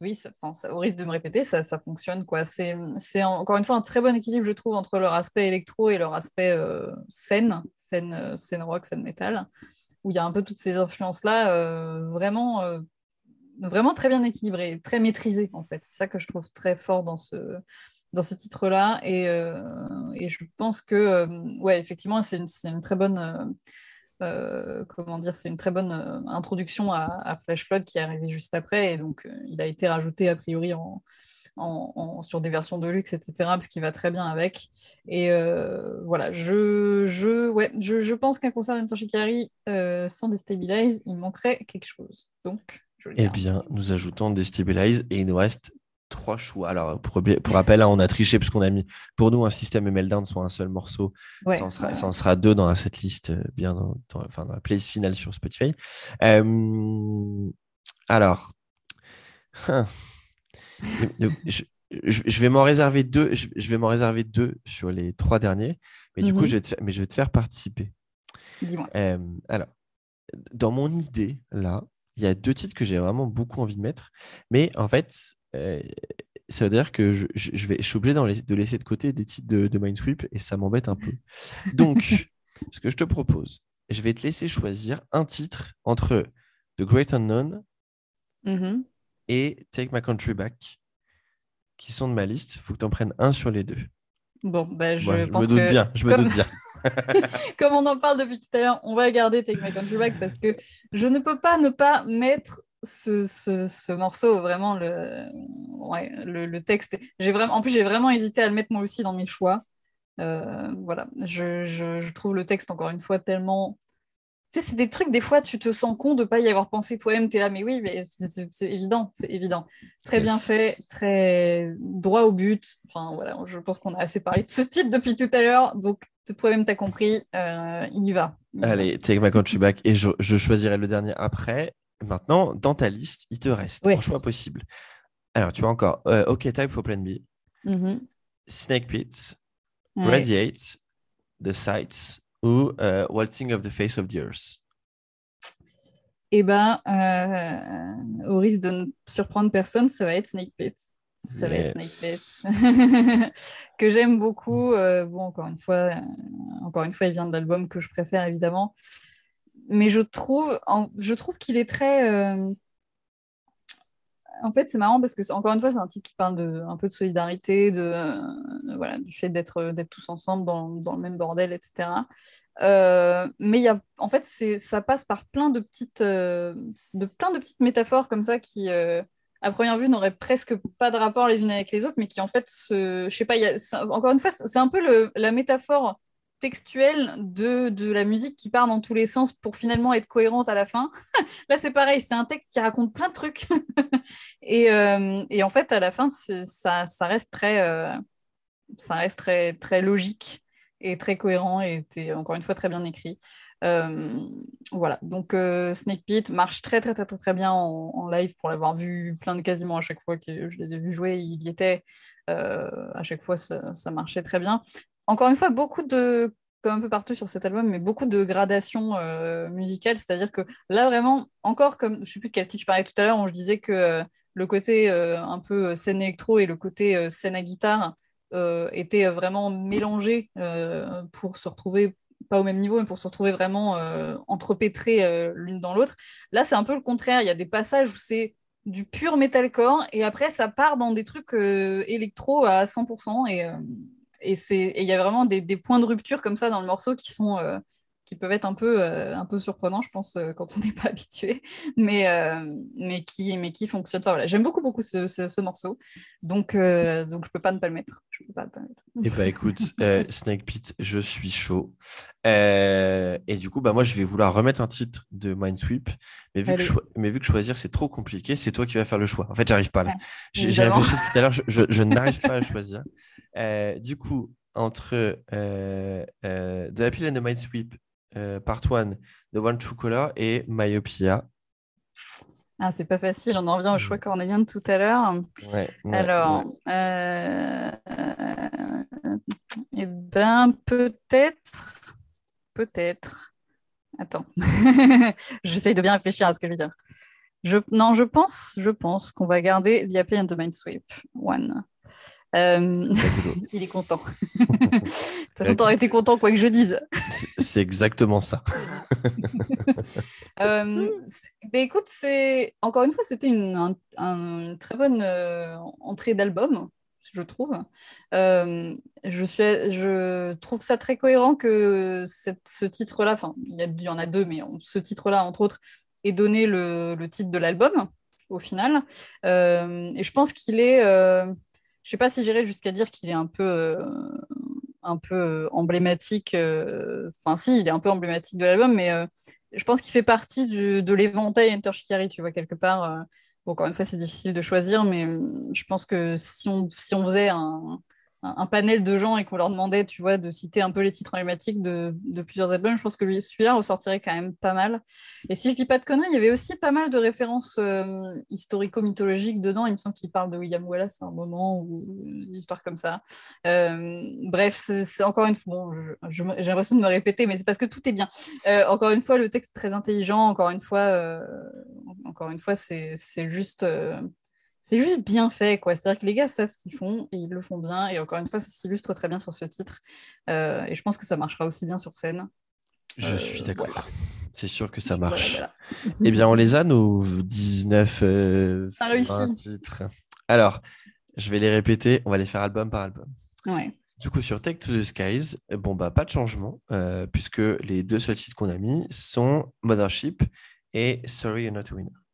Oui, au risque de me répéter, ça, ça fonctionne. quoi. C'est c'est encore une fois un très bon équilibre, je trouve, entre leur aspect électro et leur aspect euh, scène, scène, euh, scène rock, scène métal, où il y a un peu toutes ces influences-là euh, vraiment, euh, vraiment très bien équilibrées, très maîtrisées, en fait. C'est ça que je trouve très fort dans ce, dans ce titre-là. Et, et je pense que, ouais, effectivement, c'est une, c'est une très bonne. Euh, comment dire, c'est une très bonne euh, introduction à, à Flash Flood qui est arrivé juste après. Et donc, euh, il a été rajouté a priori en, en- en- sur des versions de luxe, etc., parce qu'il va très bien avec. Et euh, voilà, je, je, ouais, je, je pense qu'un concert d'Anton Shikari euh, sans Destabilize, il manquerait quelque chose. Donc, je Eh bien, nous ajoutons Destabilize et il nous reste trois choix. Alors, pour, pour rappel, hein, on a triché parce qu'on a mis pour nous un système et Meltdown soit un seul morceau. Ouais, ça, en sera, voilà. ça en sera deux dans cette liste, euh, bien dans, dans- enfin, dans la playlist finale sur Spotify. Euh, alors, <laughs> hein. Donc, je, je- je vais m'en réserver deux. Je, je vais m'en réserver deux sur les trois derniers, mais du coup, Mhm. je vais te faire, mais je vais te faire participer. Dis-moi. Euh, alors, dans mon idée, là, il y a deux titres que j'ai vraiment beaucoup envie de mettre. Mais en fait, euh, ça veut dire que je, je- je vais, je suis obligé de laisser de côté des titres de, de Mindsweep et ça m'embête un peu. Donc, <laughs> ce que je te propose, je vais te laisser choisir un titre entre The Great Unknown Mhm. et Take My Country Back qui sont de ma liste. Il faut que tu en prennes un sur les deux. Bon, bah, je Ouais, je pense me doute que bien. Je me doute bien. <laughs> comme on en parle depuis tout à l'heure, on va garder Take My Country Back parce que je ne peux pas ne pas mettre ce, ce- ce morceau, vraiment le, ouais, le, le texte. J'ai vraiment, en plus, j'ai vraiment hésité à le mettre moi aussi dans mes choix. Euh, voilà, je, je- je trouve le texte encore une fois tellement. Tu sais, c'est des trucs, des fois, tu te sens con de pas y avoir pensé toi-même. Tu es là, mais oui, mais c'est- évident, c'est évident. Très bien fait, très droit au but. Enfin, voilà, je pense qu'on a assez parlé de ce titre depuis tout à l'heure. Donc, toi-même, tu as compris, euh, il y va. Il y va. Allez, Take My Country Back et je, je choisirai le dernier après. Maintenant, dans ta liste, il te reste Ouais. un choix possible. Alors, tu as encore euh, OK Time for Plan B, Mhm. Snake Pit, Ouais. Radiate, The Sights ou euh, Waltzing of the Face of the Earth. Eh ben, euh, au risque de ne surprendre personne, ça va être Snake Pit. Ça va être. Snake Pit. <laughs> que j'aime beaucoup. Euh, bon, encore une fois, encore une fois, il vient de l'album que je préfère évidemment. Mais je trouve, je trouve qu'il est très. euh, En fait, c'est marrant parce que, encore une fois, c'est un titre qui parle de, un peu de solidarité, de, voilà, du fait d'être tous ensemble dans, dans le même bordel, etc. Euh, mais y en fait, ça passe par plein de petites, euh, de plein de petites métaphores comme ça qui, euh, à première vue, n'auraient presque pas de rapport les unes avec les autres, mais qui en fait, se, je sais pas, y a, encore une fois, c'est un peu le- la métaphore textuelle de, de la musique qui part dans tous les sens pour finalement être cohérente à la fin. <laughs> Là, c'est pareil, c'est un texte qui raconte plein de trucs. <laughs> et, euh, et, en fait, à la fin, ça, ça, reste très, euh, ça reste très, très logique et très cohérent et encore une fois très bien écrit. Euh, voilà, donc Snake Pit marche très très très très, très bien en, live pour l'avoir vu plein de quasiment à chaque fois que je les ai vus jouer, il y était. à chaque fois, ça, marchait très bien encore une fois, beaucoup de, comme un peu partout sur cet album, mais beaucoup de gradations euh, musicales. C'est-à-dire que là, vraiment, encore comme, je ne sais plus de quel titre je parlais tout à l'heure, où je disais que euh, le côté euh, un peu scène électro et le côté scène à guitare étaient vraiment mélangés pour se retrouver pas au même niveau, mais pour se retrouver vraiment entrepétrés l'une dans l'autre. Là, c'est un peu le contraire. Il y a des passages où c'est du pur metalcore et après ça part dans des trucs électro à 100% et, et il y a vraiment des, des, points de rupture comme ça dans le morceau qui sont euh, qui peuvent être un peu, euh, un peu surprenants, je pense, euh, quand on n'est <laughs> pas habitué, mais, mais, qui, mais qui fonctionnent. Enfin, voilà. J'aime beaucoup, beaucoup ce, ce, morceau, donc, donc je ne peux pas ne pas le mettre. Je peux pas le mettre. Et eh bah écoute, <laughs> Snake Pit, je suis chaud. et du coup, bah, moi, je vais vouloir remettre un titre de Mindsweep, mais vu, que, mais vu que choisir, c'est trop compliqué, c'est toi qui vas faire le choix. En fait, j'arrive pas là. J'ai réfléchi tout à l'heure, je, je, je <laughs> n'arrive pas à choisir. Euh, du coup, entre euh, euh, The Appeal and the Mindsweep, Part 1, The One True Color et Myopia. Ah, c'est pas facile, on en revient au choix mm. cornélien de tout à l'heure. Alors, eh ben, peut-être, peut-être. Attends, <laughs> j'essaye de bien réfléchir à ce que je veux dire. Je, non, je pense, je pense qu'on va garder The Appeal and the One. Euh, <laughs> il est content. <laughs> de toute façon, tu aurais été content quoi que je dise. C'est exactement ça. <laughs> euh, écoute, c'est encore une fois, c'était une, très bonne euh, entrée d'album, je trouve. Euh, je, suis, je trouve ça très cohérent que cette, ce titre-là, enfin, il y, en a deux, mais ce titre-là, entre autres, ait donné le, le titre de l'album au final. et je pense qu'il est je sais pas si j'irais jusqu'à dire qu'il est un peu, euh, un peu euh, emblématique. Euh, enfin, si, il est un peu emblématique de l'album, mais je pense qu'il fait partie de l'éventail Enter Shikari, tu vois, quelque part. encore une fois, c'est difficile de choisir, mais je pense que si on, si on faisait un, un, panel de gens et qu'on leur demandait, tu vois, de citer un peu les titres emblématiques de, de plusieurs albums, je pense que celui-là ressortirait quand même pas mal. Et si je dis pas de conneries, il y avait aussi pas mal de références euh, historico-mythologiques dedans. Il me semble qu'il parle de William Wallace à un moment ou des histoires comme ça. Euh, bref, c'est encore une fois, bon, j'ai l'impression de me répéter, mais c'est parce que tout est bien. Euh, encore une fois, le texte est très intelligent. Encore une fois, encore une fois, c'est juste c'est juste bien fait, quoi. C'est-à-dire que les gars savent ce qu'ils font et ils le font bien. Et encore une fois, ça s'illustre très bien sur ce titre. Euh, et je pense que ça marchera aussi bien sur scène. Je euh, suis d'accord. C'est sûr que ça marche. eh bien, on les a, nos 19 euh, titres. Alors, je vais les répéter. On va les faire album par album. Ouais. Du coup, sur Take to the Skies, bon, bah, pas de changement, puisque les deux seuls titres qu'on a mis sont Mothership et Sorry You're Not a Winner.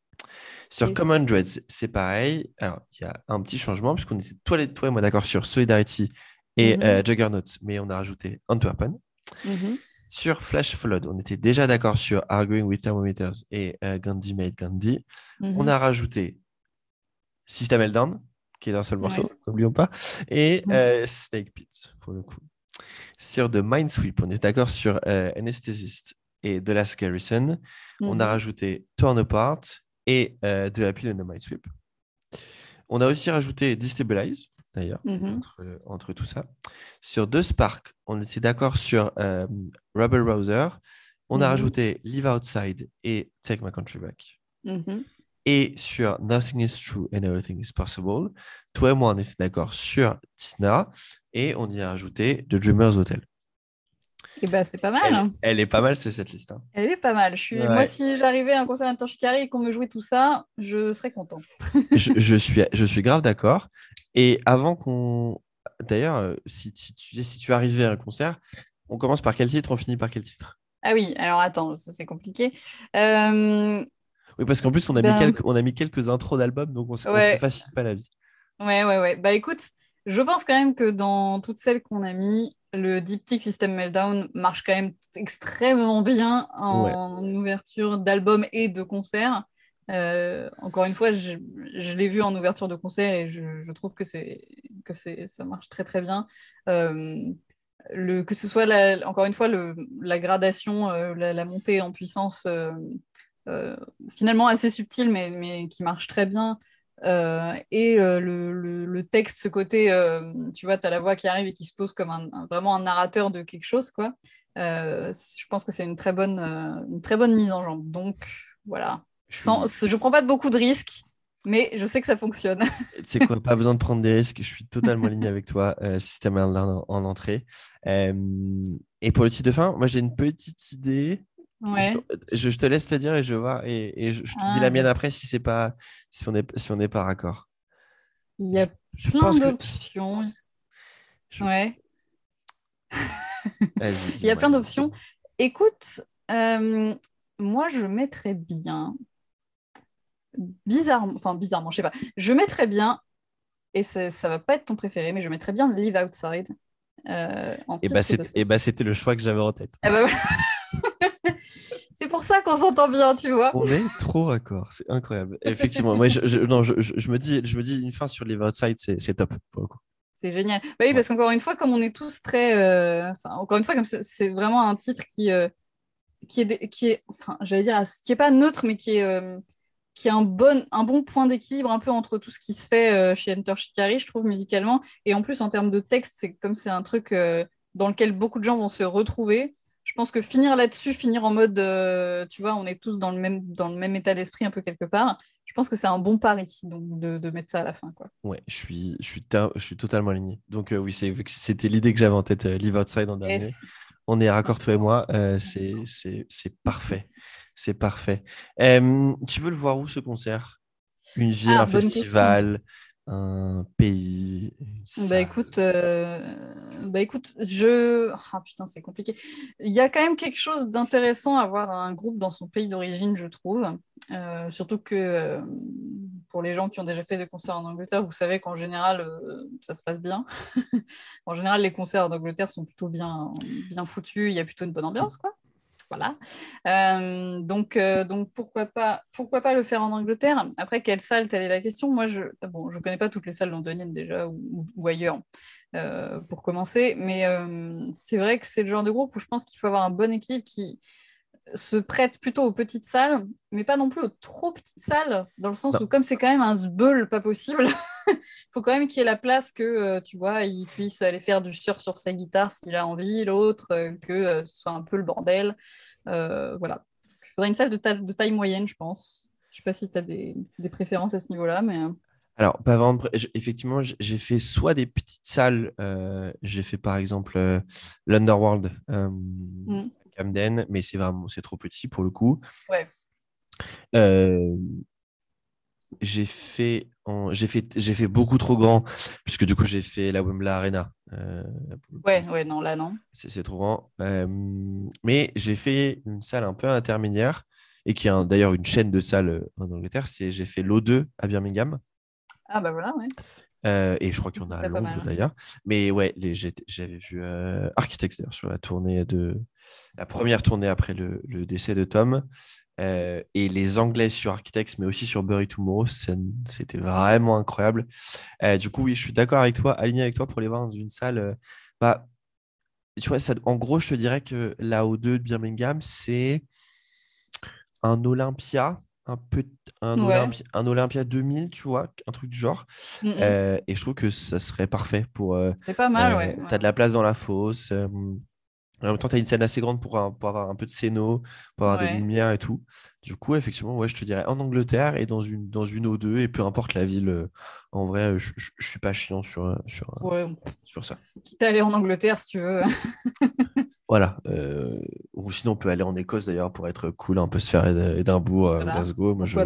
Sur Common Dreads, c'est pareil. Alors, il y a un petit changement, puisqu'on était toi, toi et moi d'accord sur Solidarity et mhm. euh, Juggernaut, mais on a rajouté Antwerpen. Mhm. Sur Flash Flood, on était déjà d'accord sur Arguing with Thermometers et euh, Gandhi Made Gandhi. On mhm. a rajouté System Down, qui est un seul morceau, n'oublions pas, et euh, Snake Pit, pour le coup. Sur The Mindsweep, on est d'accord sur Anesthesist et The Last Garrison. On a rajouté Torn Apart, et euh, de Happy and the Sweep. On a aussi rajouté Destabilize, d'ailleurs, mhm. entre, tout ça. Sur deux Spark, on était d'accord sur euh, Rubber Browser. On a mhm. rajouté Live Outside et Take My Country Back. Mhm. Et sur Nothing is True and Everything is Possible, toi et moi, on était d'accord sur Tina et on y a rajouté The Dreamer's Hotel. Et bah, c'est pas mal. Elle, est pas mal, c'est cette liste. Hein. Elle est pas mal. Je suis... Moi, si j'arrivais à un concert d'Interchikari et qu'on me jouait tout ça, je serais content. <laughs> je, suis, je suis grave d'accord. Et avant qu'on. D'ailleurs, euh, si, tu, si tu arrivais à un concert, on commence par quel titre, on finit par quel titre? Ah oui, alors attends, c'est compliqué. Euh, oui, parce qu'en plus, on a, mis ben quelques, on a mis quelques intros d'albums, donc on ne se facilite pas la vie. Ouais, ouais, ouais. Bah écoute, je pense quand même que dans toutes celles qu'on a mis, le Diptych System Meltdown marche quand même extrêmement bien en ouverture d'album et de concert. Euh, encore une fois, je, l'ai vu en ouverture de concert et je, trouve que, que ça marche très très bien. Euh, le, que ce soit, encore une fois, le, la gradation, euh, la, montée en puissance, finalement assez subtile, mais, mais, qui marche très bien. Et le, le, texte, ce côté, tu vois, tu as la voix qui arrive et qui se pose comme un, vraiment un narrateur de quelque chose, quoi. je pense que c'est une, très bonne, une très bonne mise en jambe. Donc, voilà. Je ne prends pas beaucoup de risques, mais je sais que ça fonctionne. <laughs> C'est quoi, pas besoin de prendre des risques. Je suis totalement aligné avec toi, euh, système en, en entrée. Euh, et pour le titre de fin, moi j'ai une petite idée. Ouais. Je, te laisse le dire et je vois et, je, te dis ah, la mienne après si c'est pas si on est si on n'est pas raccord. Il y a plein d'options. Ouais. <laughs> Il y a plein d'options. Écoute, euh, moi je mettrais bien bizarrement, enfin bizarrement, je sais pas, je mettrais bien, et ça va pas être ton préféré, mais je mettrais bien Live Outside. Euh, et bah, bah c'était le choix que j'avais en tête. Eh bah <laughs> pour ça qu'on s'entend bien, tu vois. On est trop raccord, c'est incroyable. Effectivement, moi, je, non, je, je, me dis, je me dis une fin sur Live Outside, c'est top. C'est génial. Bah oui, parce qu'encore une fois, comme on est tous très. Euh, encore une fois, comme c'est vraiment un titre qui, euh, qui est, qui est enfin, j'allais dire, qui est pas neutre, mais qui est, qui a un bon, un bon point d'équilibre un peu entre tout ce qui se fait euh, chez Enter Shikari, je trouve, musicalement. Et en plus, en termes de texte, c'est comme c'est un truc euh, dans lequel beaucoup de gens vont se retrouver. Je pense que finir là-dessus, finir en mode, euh, tu vois, on est tous dans le même, dans le même état d'esprit un peu quelque part. Je pense que c'est un bon pari donc, de, de, mettre ça à la fin. Quoi. Ouais, je suis, je suis, je suis totalement aligné. Donc oui, c'était l'idée que j'avais en tête, Live Outside en dernier. On est raccord, toi et moi. c'est parfait. C'est parfait. tu veux le voir où ce concert? Une ville, ah, un festival, un pays bah écoute, euh, bah écoute, je. Ah putain, c'est compliqué. Il y a quand même quelque chose d'intéressant à voir un groupe dans son pays d'origine, je trouve. Euh, surtout que euh, pour les gens qui ont déjà fait des concerts en Angleterre, vous savez qu'en général, ça se passe bien. <laughs> en général, les concerts en Angleterre sont plutôt bien, bien foutus. Il y a plutôt une bonne ambiance, quoi. Voilà. Euh, donc, euh, donc pourquoi, pas, pourquoi pas le faire en Angleterre? Après, quelle salle? Telle est la question. Moi, je je connais pas toutes les salles londoniennes déjà ou, ailleurs euh, pour commencer, mais c'est vrai que c'est le genre de groupe où je pense qu'il faut avoir un bon équilibre qui se prête plutôt aux petites salles, mais pas non plus aux trop petites salles, dans le sens où comme c'est quand même un zbeul pas possible, il <laughs> faut quand même qu'il y ait la place que, euh, tu vois, il puisse aller faire du sur sur sa guitare s'il a envie, l'autre, euh, que euh, ce soit un peu le bordel. voilà. Il faudrait une salle de, de, taille moyenne, je pense. Je sais pas si tu as des, des, préférences à ce niveau-là, mais... Alors, effectivement, j'ai fait soit des petites salles, j'ai fait par exemple l'Underworld, mm. Camden, mais c'est vraiment c'est trop petit pour le coup. Ouais. Euh, j'ai fait j'ai fait j'ai fait beaucoup trop grand puisque du coup j'ai fait la Wembley Arena. Euh, ouais, ouais, non, là non. C'est trop grand. Euh, mais j'ai fait une salle un peu intermédiaire et qui est d'ailleurs une chaîne de salles en Angleterre. C'est j'ai fait l'O2 à Birmingham. Ah bah voilà, ouais. Euh, et je crois qu'il y en a à Londres d'ailleurs. Mais ouais, j'avais vu euh, Architects sur la tournée de la première tournée après le, le décès de Tom. Euh, et les Anglais sur Architects, mais aussi sur Bury Tomorrow, c'était vraiment incroyable. Du coup, oui, je suis d'accord avec toi, aligné avec toi pour les voir dans une salle. bah, tu vois, ça, en gros, je te dirais que la O2 de Birmingham, c'est un Olympia un peu un, un Olympia 2000 tu vois un truc du genre mmh, mmh. Euh, et je trouve que ça serait parfait pour euh, c'est pas mal ouais, euh, t'as de la place dans la fosse en même temps, tu as une scène assez grande pour, pour avoir un peu de scéno, pour avoir des lumières et tout. Du coup, effectivement, ouais, je te dirais en Angleterre et dans une, dans une O2, et peu importe la ville, en vrai, je, je, suis pas chiant sur, sur, sur ça. Quitte à aller en Angleterre si tu veux. <laughs> voilà. ou sinon, on peut aller en Écosse d'ailleurs pour être cool, un peu se faire Édimbourg, voilà. Glasgow. Moi, je,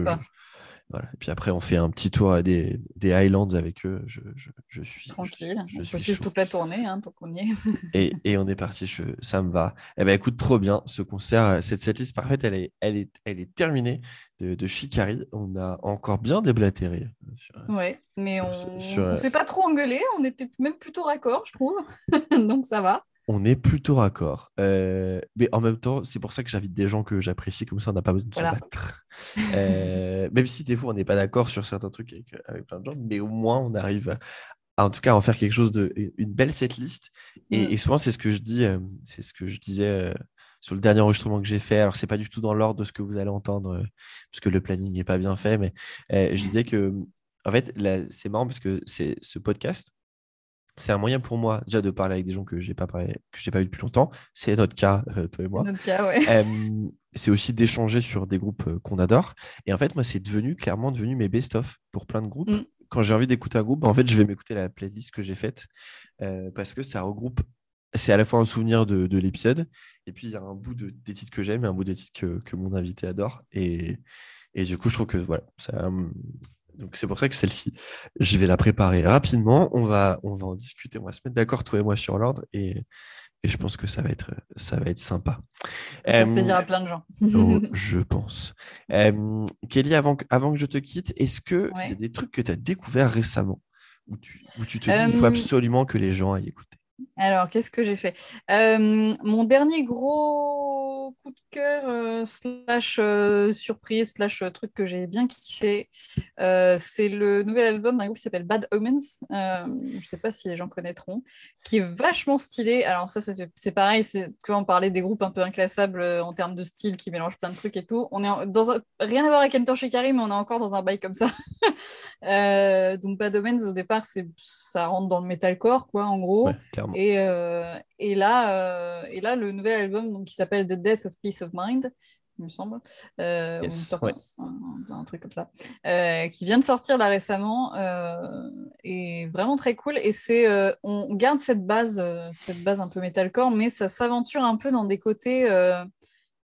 Voilà. Et puis après, on fait un petit tour à des, des Highlands avec eux. Je, je, je suis Tranquille. Je, on suis peut toute la tournée, hein, tant qu'on y est. Et, <laughs> et on est parti. je- ça me va. Eh ben, écoute, trop bien. Ce concert, euh, cette setlist parfaite, elle est, elle est, elle est terminée de, de Shikari. On a encore bien déblatéré. euh, sur- Ouais, mais on on euh, s'est pas trop engueulé, on était même plutôt raccord, je trouve. <laughs> Donc ça va. On est plutôt raccord. Euh, mais en même temps, c'est pour ça que j'invite des gens que j'apprécie, comme ça on n'a pas besoin de Voilà. se battre. <laughs> Euh, même si des fois on n'est pas d'accord sur certains trucs avec, avec plein de gens, mais au moins on arrive à, à, en tout cas à en faire quelque chose de une belle setlist. Et, Mm. et souvent c'est ce que je dis, euh, c'est ce que je disais sur le dernier enregistrement que j'ai fait. Alors c'est pas du tout dans l'ordre de ce que vous allez entendre, euh, parce que le planning n'est pas bien fait, mais euh, je disais que en fait c'est marrant parce que c'est ce podcast c'est un moyen pour moi déjà de parler avec des gens que j'ai pas parlé, que j'ai pas vu depuis longtemps. C'est notre cas, euh, toi et moi. Notre cas, ouais. Euh, c'est aussi d'échanger sur des groupes euh, qu'on adore. Et en fait, moi, c'est devenu clairement devenu mes best-of pour plein de groupes. Mm. Quand j'ai envie d'écouter un groupe, bah, en fait, je vais m'écouter la playlist que j'ai faite euh, parce que ça regroupe. C'est à la fois un souvenir de, de l'épisode et puis il y a un bout de, des titres que j'aime et un bout des titres que, que mon invité adore. Et, et du coup, je trouve que voilà, ça, donc c'est pour ça que celle-ci, je vais la préparer rapidement. On va, on va en discuter, on va se mettre d'accord toi et moi sur l'ordre et, et je pense que ça va être, ça va être sympa. Ça fait Euh, plaisir à plein de gens. Oh, <laughs> je pense. Euh, Kelly, avant que, avant que je te quitte, est-ce que il y a Ouais. des trucs que tu as découverts récemment où tu, où tu te dis il faut Euh, absolument que les gens aillent écouter? Alors, qu'est-ce que j'ai fait? Mon dernier gros coup de cœur, euh, slash euh, surprise, slash euh, truc que j'ai bien kiffé, c'est le nouvel album d'un groupe qui s'appelle Bad Omens. Je ne sais pas si les gens connaîtront, qui est vachement stylé. Alors, ça, c'est pareil, c'est quand on parlait des groupes un peu inclassables en termes de style qui mélangent plein de trucs et tout. On est en- dans un... Rien à voir avec Enter Shikari, mais on est encore dans un bail comme ça. <laughs> Donc, Bad Omens, au départ, c'est... ça rentre dans le metalcore, quoi, en gros. Ouais. Et, et, là, euh, et là, le nouvel album donc, qui s'appelle The Death of Peace of Mind, il me semble, euh, Yes, ouais. un, un truc comme ça, euh, qui vient de sortir là récemment, est vraiment très cool. Et c'est, on garde cette base, cette base un peu metalcore, mais ça s'aventure un peu dans des côtés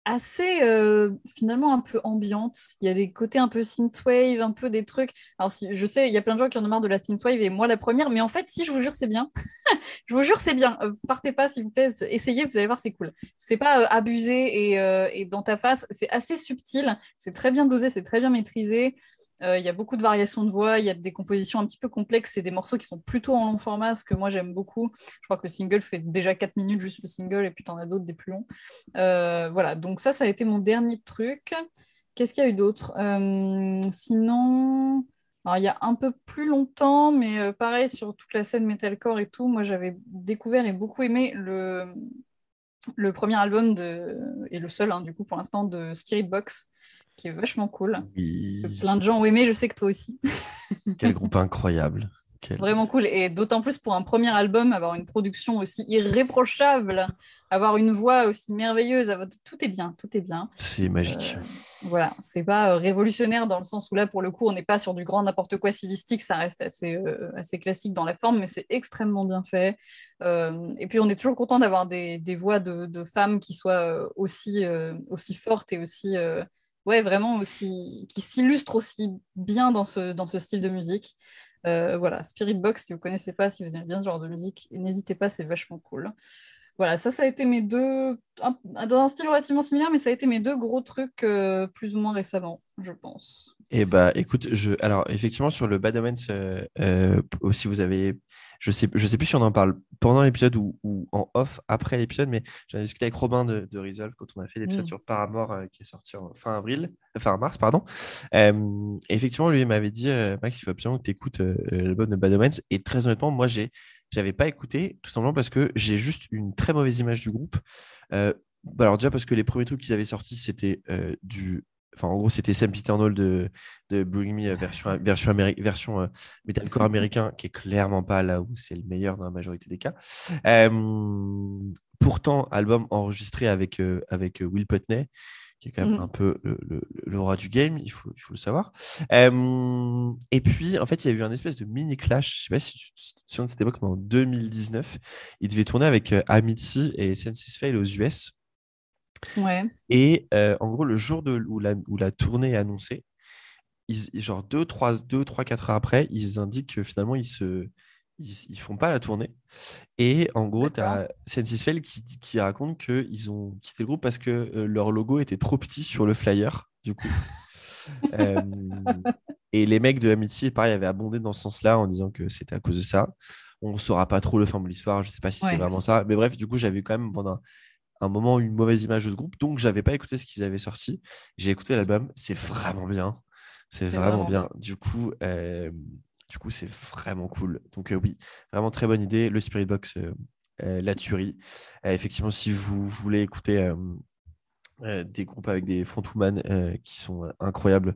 assez euh, finalement un peu ambiantes. Il y a des côtés un peu synthwave, un peu des trucs. Alors si, je sais, il y a plein de gens qui en ont marre de la synthwave et moi la première, mais en fait, si je vous jure, c'est bien. <laughs> je vous jure, c'est bien. Euh, partez pas, s'il vous plaît, essayez, vous allez voir, c'est cool. C'est pas euh, abusé et, euh, et dans ta face, c'est assez subtil, c'est très bien dosé, c'est très bien maîtrisé. Euh, Il y a beaucoup de variations de voix, il y a des compositions un petit peu complexes, c'est des morceaux qui sont plutôt en long format, ce que moi j'aime beaucoup. Je crois que le single fait déjà 4 minutes juste le single, et puis t'en as d'autres des plus longs. Euh, voilà, donc ça, ça a été mon dernier truc. Qu'est-ce qu'il y a eu d'autre? Euh, Sinon, alors, il y a un peu plus longtemps, mais pareil, sur toute la scène metalcore et tout, moi j'avais découvert et beaucoup aimé le, premier album et le seul, hein, du coup, pour l'instant, de Spirit Box, qui est vachement cool. Oui, plein de gens ont aimé, je sais que toi aussi. <laughs> quel groupe incroyable. Quel- Vraiment cool. Et d'autant plus pour un premier album, avoir une production aussi irréprochable, avoir une voix aussi merveilleuse, avoir- tout est bien, tout est bien. C'est magique. Euh, voilà, c'est pas euh, révolutionnaire dans le sens où là, pour le coup, on n'est pas sur du grand n'importe quoi stylistique, ça reste assez, euh, assez classique dans la forme, mais c'est extrêmement bien fait. Euh, et puis, on est toujours content d'avoir des, des voix de, de femmes qui soient aussi, aussi fortes et aussi, ouais, vraiment aussi, qui s'illustrent aussi bien dans ce, style de musique. Euh, voilà, Spirit Box, si vous connaissez pas, si vous aimez bien ce genre de musique, n'hésitez pas, c'est vachement cool. Voilà, ça, ça a été mes deux, dans un style relativement similaire, mais ça a été mes deux gros trucs euh, plus ou moins récemment, je pense. Eh bah, écoute, je... alors effectivement sur le Bad Omens, euh, euh, aussi vous avez, je sais, je sais plus si on en parle pendant l'épisode ou, ou en off après l'épisode, mais j'en ai discuté avec Robin de, de Resolve quand on a fait l'épisode Mm. sur Paramore euh, qui est sorti en fin avril, fin mars, pardon. Effectivement, lui il m'avait dit, Max, il faut absolument que tu écoutes l'album de Bad Omens. Et très honnêtement, moi j'ai, j'avais pas écouté tout simplement parce que j'ai juste une très mauvaise image du groupe. Bah alors déjà parce que les premiers trucs qu'ils avaient sortis c'était du Enfin, en gros, c'était Sam Peter de, de Bring Me euh, version, version, améri- version euh, metalcore américain, qui est clairement pas là où c'est le meilleur dans la majorité des cas. Euh, pourtant, album enregistré avec, euh, avec euh, Will Putney, qui est quand même Mhm. un peu le, le, le roi du game, il faut, il faut le savoir. Euh, et puis, en fait, il y a eu un espèce de mini clash. Je sais pas si tu te souviens de cette époque, mais en 2019, il devait tourner avec euh, Amity et Senses Fail aux US. Ouais. Et euh, en gros, le jour de, où, la, où la tournée est annoncée, ils, genre 2, 3, 2, 3, 4 heures après, ils indiquent que finalement, ils se. Ils, ils font pas la tournée. Et en gros, tu as Sensisfeld qui, qui raconte qu'ils ont quitté le groupe parce que euh, leur logo était trop petit sur le flyer, du coup. <laughs> Euh, et les mecs de Amity, pareil, avaient abondé dans ce sens-là en disant que c'était à cause de ça. On ne saura pas trop le fin de l'histoire, je sais pas si c'est vraiment ça. Mais bref, du coup, j'avais quand même pendant un moment une mauvaise image de ce groupe, donc j'avais pas écouté ce qu'ils avaient sorti. J'ai écouté l'album, c'est vraiment bien. C'est vraiment vraiment bien. Du coup, euh, du coup, c'est vraiment cool. Donc euh, oui, vraiment très bonne idée. Le Spirit Box, euh, la tuerie. Effectivement, si vous voulez écouter euh, des groupes avec des frontwoman euh, qui sont euh, incroyables,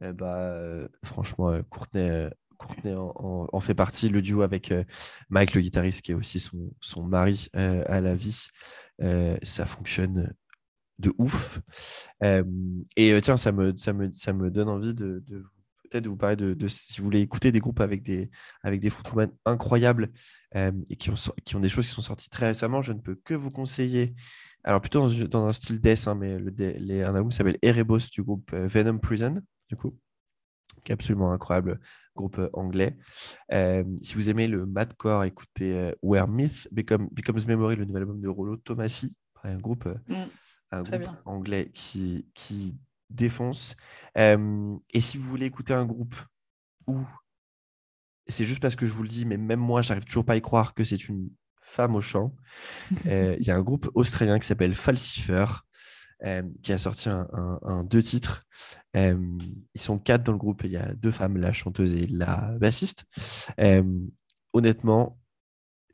bah, franchement, Courtenay, Courtenay en, en- en fait partie. Le duo avec Mike, le guitariste, qui est aussi son, son mari à la vie, ça fonctionne de ouf. Euh, et euh, tiens, ça me, ça me, ça me donne envie de, peut-être vous parler de, si vous voulez écouter des groupes avec des, avec des frontwoman incroyables euh, et qui ont, qui ont des choses qui sont sorties très récemment, je ne peux que vous conseiller. Alors plutôt dans, dans un style death, hein, mais le, les, un album s'appelle Erebos du groupe euh, Venom Prison, du coup, qui est absolument incroyable, groupe euh, anglais. Euh, si vous aimez le madcore, écoutez euh, Where Myth Become- Becomes Memory, le nouvel album de Rollo pareil, un groupe, Mm, un très groupe bien. anglais qui, qui défonce. Euh, et si vous voulez écouter un groupe où c'est juste parce que je vous le dis, mais même moi, j'arrive toujours pas à y croire que c'est une femme au chant. <laughs> Euh, Il y a un groupe australien qui s'appelle Falcifer, euh, qui a sorti un, un- un- deux titres. Euh, ils sont quatre dans le groupe. Il y a deux femmes, la chanteuse et la bassiste. Euh, honnêtement,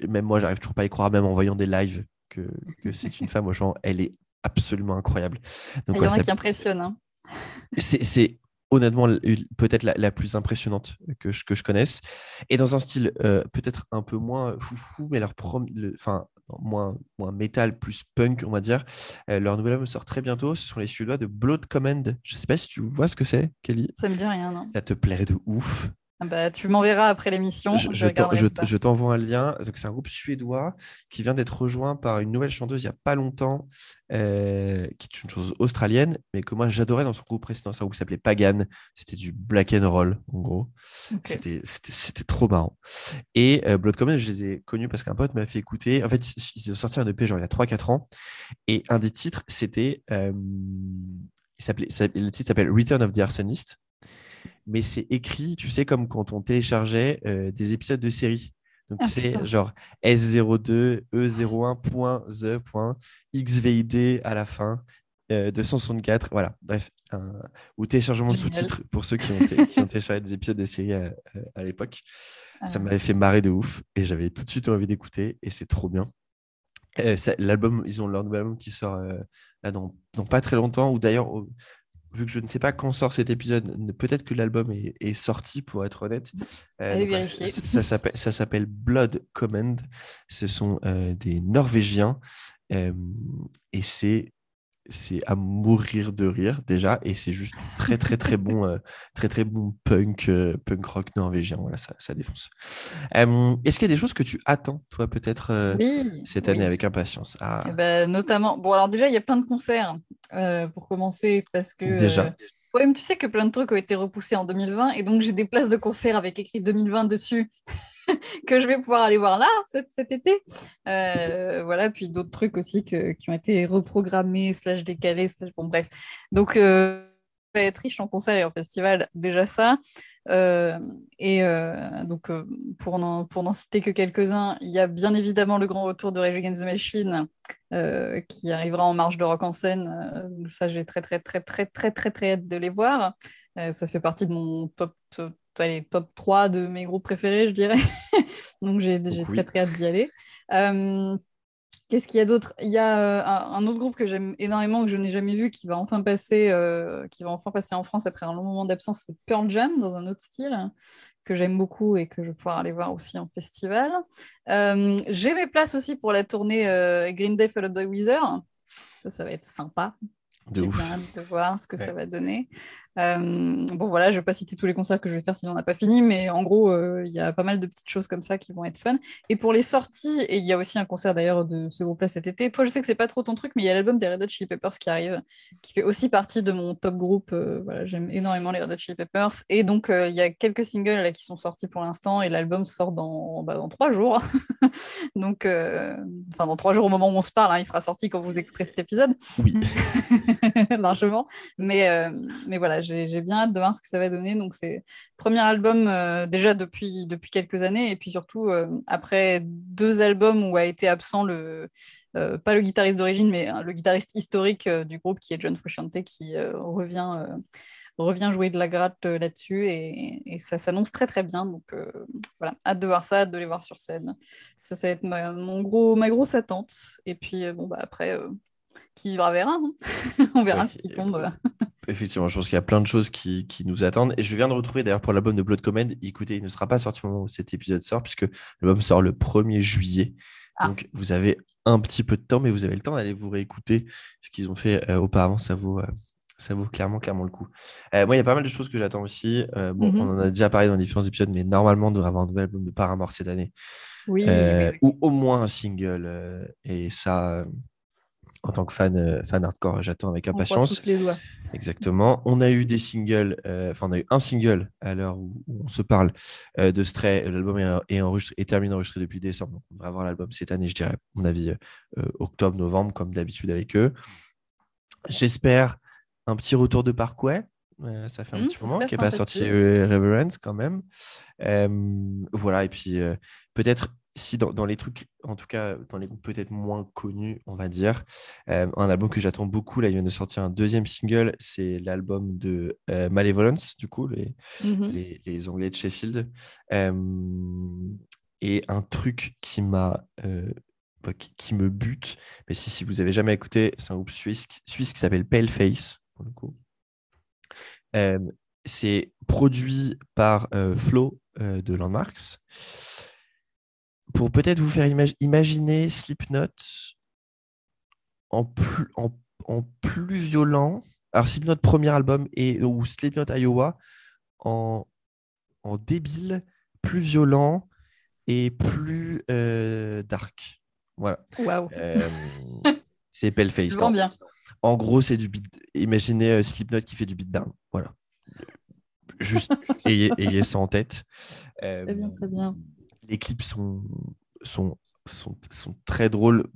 même moi, j'arrive toujours pas à y croire, même en voyant des lives, que, que <laughs> c'est une femme au chant. Elle est absolument incroyable. Donc, Il y en a ça- qui impressionnent. hein. c'est honnêtement peut-être la, la plus impressionnante que je, que je connaisse. Et dans un style euh, peut-être un peu moins foufou, mais leur prom le- enfin, moins, moins métal, plus punk, on va dire. Euh, leur nouvel album sort très bientôt. Ce sont les Suédois de Blood Command. Je sais pas si tu vois ce que c'est, Kelly. Ça me dit rien, non Ça te plairait de ouf. Ah bah, Tu m'enverras après l'émission. Je, t'envoie un lien. C'est un groupe suédois qui vient d'être rejoint par une nouvelle chanteuse il n'y a pas longtemps, euh, qui est une chose australienne, mais que moi j'adorais dans son groupe précédent. C'est un groupe qui s'appelait Pagan. C'était du black and roll, en gros. Ok. C'était- trop marrant. Et euh, Blood Common, je les ai connus parce qu'un pote m'a fait écouter. En fait, ils- ont sorti un EP genre il y a 3-4 ans. Et un des titres, c'était. euh, il s'appelait- ça- le titre s'appelle Return of the Arsonist. Mais c'est écrit, tu sais, comme quand on téléchargeait euh, des épisodes de série. Donc, Ah, tu sais, putain. genre S02, E01.the. XVID à la fin, euh, 264. Voilà, bref. Un... Ou téléchargement de sous-titres pour ceux qui ont, té- qui ont téléchargé des épisodes de série à, à l'époque. Ça Ah. m'avait fait marrer de ouf et j'avais tout de suite envie d'écouter et c'est trop bien. Euh, ça- L'album, ils ont leur nouvel album qui sort euh, là dans, dans pas très longtemps ou d'ailleurs, vu que je ne sais pas quand sort cet épisode, peut-être que l'album est, est sorti pour être honnête. Euh, Allez donc, ça s'appelle Blood Command. Ce sont euh, des Norvégiens euh, et c'est c'est à mourir de rire déjà et c'est juste très très très bon euh, très très bon punk euh, punk rock norvégien. Voilà ça, ça défonce. Euh, est-ce qu'il y a des choses que tu attends toi peut-être euh, Oui, cette oui. année avec impatience? Ah, Eh ben, notamment, bon alors déjà il y a plein de concerts euh, pour commencer parce que Déjà. ouais, mais tu sais que plein de trucs ont été repoussés en 2020 et donc j'ai des places de concert avec écrit 2020 dessus <laughs> que je vais pouvoir aller voir là cet, été. Euh, voilà, puis d'autres trucs aussi qui ont été reprogrammés, slash décalés, slash bon bref. Donc euh, être riche en concerts et en festival, déjà ça. Euh, et donc pour n'en citer que quelques-uns, il y a bien évidemment le grand retour de Rage Against the Machine qui arrivera en marge de Rock en scène. Ça, j'ai très, très, très, très, très, très, très hâte de les voir. Ça fait partie de mon top, allez, top 3 de mes groupes préférés, je dirais. <laughs> Donc, j'ai oui. très, très hâte d'y aller. Euh, Qu'est-ce qu'il y a d'autre? Il y a euh, un, autre groupe que j'aime énormément, que je n'ai jamais vu, qui va enfin passer, euh, qui va enfin passer en France après un long moment d'absence, c'est Pearl Jam, dans un autre style, que j'aime beaucoup et que je vais pouvoir aller voir aussi en festival. J'ai mes places aussi pour la tournée Green Day followed by Weezer. Ça, ça va être sympa. de ouf bien de voir ce que Ouais. ça va donner. Euh, bon, voilà, je ne vais pas citer tous les concerts que je vais faire sinon on n'a pas fini, mais en gros, euh, il y a pas mal de petites choses comme ça qui vont être fun. Et pour les sorties, et il y a aussi un concert d'ailleurs de ce groupe-là cet été. Toi, je sais que c'est pas trop ton truc, mais il y a l'album des Red Hot Chili Peppers qui arrive, qui fait aussi partie de mon top groupe. Euh, voilà, j'aime énormément les Red Hot Chili Peppers. Et donc, il y a quelques singles là, qui sont sortis pour l'instant, et l'album sort dans, bah, dans trois jours. <laughs> donc, enfin, dans trois jours au moment où on se parle, hein, il sera sorti quand vous écouterez cet épisode. Oui. <laughs> Largement. Mais, mais voilà, j'ai bien hâte de voir ce que ça va donner. Donc, c'est premier album euh, déjà depuis, depuis quelques années. Et puis surtout, euh, après deux albums où a été absent le. Euh, pas le guitariste d'origine, mais le guitariste historique du groupe qui est John Frusciante qui revient, revient jouer de la gratte là-dessus et, et, ça s'annonce très très bien. Donc voilà, hâte de voir ça, hâte de les voir sur scène. Ça, ça va être ma, mon gros, ma grosse attente. Et puis bon, bah, après, qui vivra verra. Hein. <laughs> On verra ce qui tombe. Effectivement, je pense qu'il y a plein de choses qui, qui, nous attendent. Et je viens de retrouver d'ailleurs pour l'album de Blood Command, écoutez, il ne sera pas sorti au moment où cet épisode sort, puisque l'album sort le 1er juillet. Ah. Donc vous avez un petit peu de temps, mais vous avez le temps d'aller vous réécouter ce qu'ils ont fait euh, auparavant. Ça vaut, euh, ça vaut clairement, clairement le coup. Euh, moi, il y a pas mal de choses que j'attends aussi. bon, mm-hmm. on en a déjà parlé dans différents épisodes, mais normalement, on devrait avoir un nouvel album de Paramore cette année. Oui, Ou au moins un single. et ça en tant que fan, fan hardcore, j'attends avec impatience. les doigts. Exactement. On a eu des singles, euh, enfin, on a eu un single à l'heure où, on se parle euh, de Stray. L'album est, enregistré, est terminé enregistré depuis décembre. Donc, on devrait avoir l'album cette année, je dirais, à mon avis, octobre, novembre, comme d'habitude avec eux. J'espère un petit retour de Parkway. ça fait un mmh, petit moment qu'il n'est pas sorti Reverence quand même. voilà, et puis peut-être si dans, les trucs, en tout cas dans les groupes peut-être moins connus, on va dire, euh, un album que j'attends beaucoup, là il vient de sortir un deuxième single, c'est l'album de euh, Malevolence, du coup, les, mmh les, Anglais de Sheffield. Euh, et un truc qui m'a... Bah, qui, me bute, mais si, si vous avez jamais écouté, c'est un groupe suisse, suisse qui s'appelle Paleface, pour le coup. c'est produit par Flo de Landmarks pour peut-être vous faire imaginer Slipknot en plus, en, plus violent. Alors, Slipknot premier album et, ou Slipknot Iowa en, en débile, plus violent et plus euh, dark. Voilà. Euh, c'est Paleface. <laughs> bien. En gros, c'est du beat. Imaginez euh, Slipknot qui fait du beatdown. Voilà. Juste <laughs> ayez, ayez, ça en tête. très bien, très bien les clips sont, sont, sont, très drôles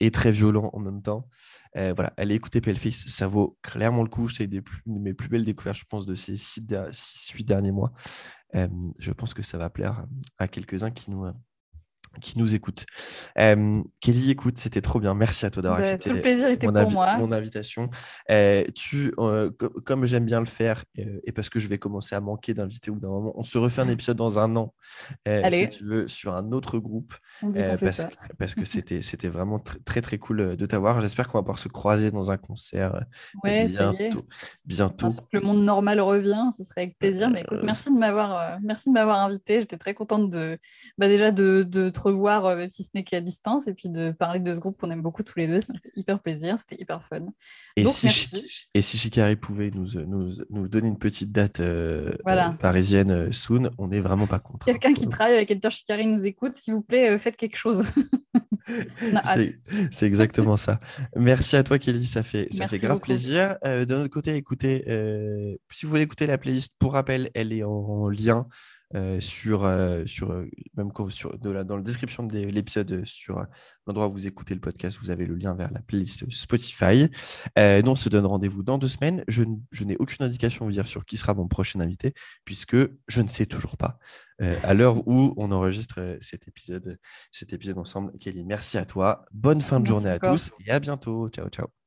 et très violents en même temps. Euh, voilà, allez écouter Paleface, ça vaut clairement le coup. C'est des de mes plus belles découvertes, je pense, de ces six, six huit derniers mois. Euh, je pense que ça va plaire à quelques-uns qui nous, qui nous écoute. Euh, Kelly, écoute, c'était trop bien. Merci à toi d'avoir bah, accepté tout le plaisir était mon, pour moi. mon invitation. Euh, tu, euh, comme j'aime bien le faire, et parce que je vais commencer à manquer d'invités ou d'un moment, on se refait un épisode dans un an, si tu veux, sur un autre groupe, parce, que, parce que <laughs> c'était, c'était vraiment très, très cool de t'avoir. J'espère qu'on va pouvoir se croiser dans un concert bientôt. bientôt. le monde normal revient, ce serait avec plaisir. Mais écoute, merci de m'avoir, merci de m'avoir invité. J'étais très contente de, bah, déjà de, de revoir, euh, même si ce n'est qu'à distance, et puis de parler de ce groupe qu'on aime beaucoup tous les deux. Ça me fait hyper plaisir, c'était hyper fun. Et, si, et si Shikari pouvait nous, nous, nous, donner une petite date euh, euh, parisienne soon, on n'est vraiment pas contre. Hein, Quelqu'un qui travaille avec Editor Shikari nous écoute, s'il vous plaît, faites quelque chose. <laughs> C'est exactement ça. Merci à toi, Kelly. Ça fait, ça fait grave plaisir. de notre côté, écoutez, si vous voulez écouter la playlist, pour rappel, elle est en lien euh, sur, euh, sur euh, même sur, de la, dans la description de l'épisode sur l'endroit où vous écoutez le podcast, vous avez le lien vers la playlist Spotify. nous, on se donne rendez-vous dans deux semaines. Je, je n'ai aucune indication à vous dire sur qui sera mon prochain invité, puisque je ne sais toujours pas. à l'heure où on enregistre cet épisode, cet épisode ensemble. Kelly, merci à toi. Bonne fin de journée à tous et à bientôt. Ciao, ciao.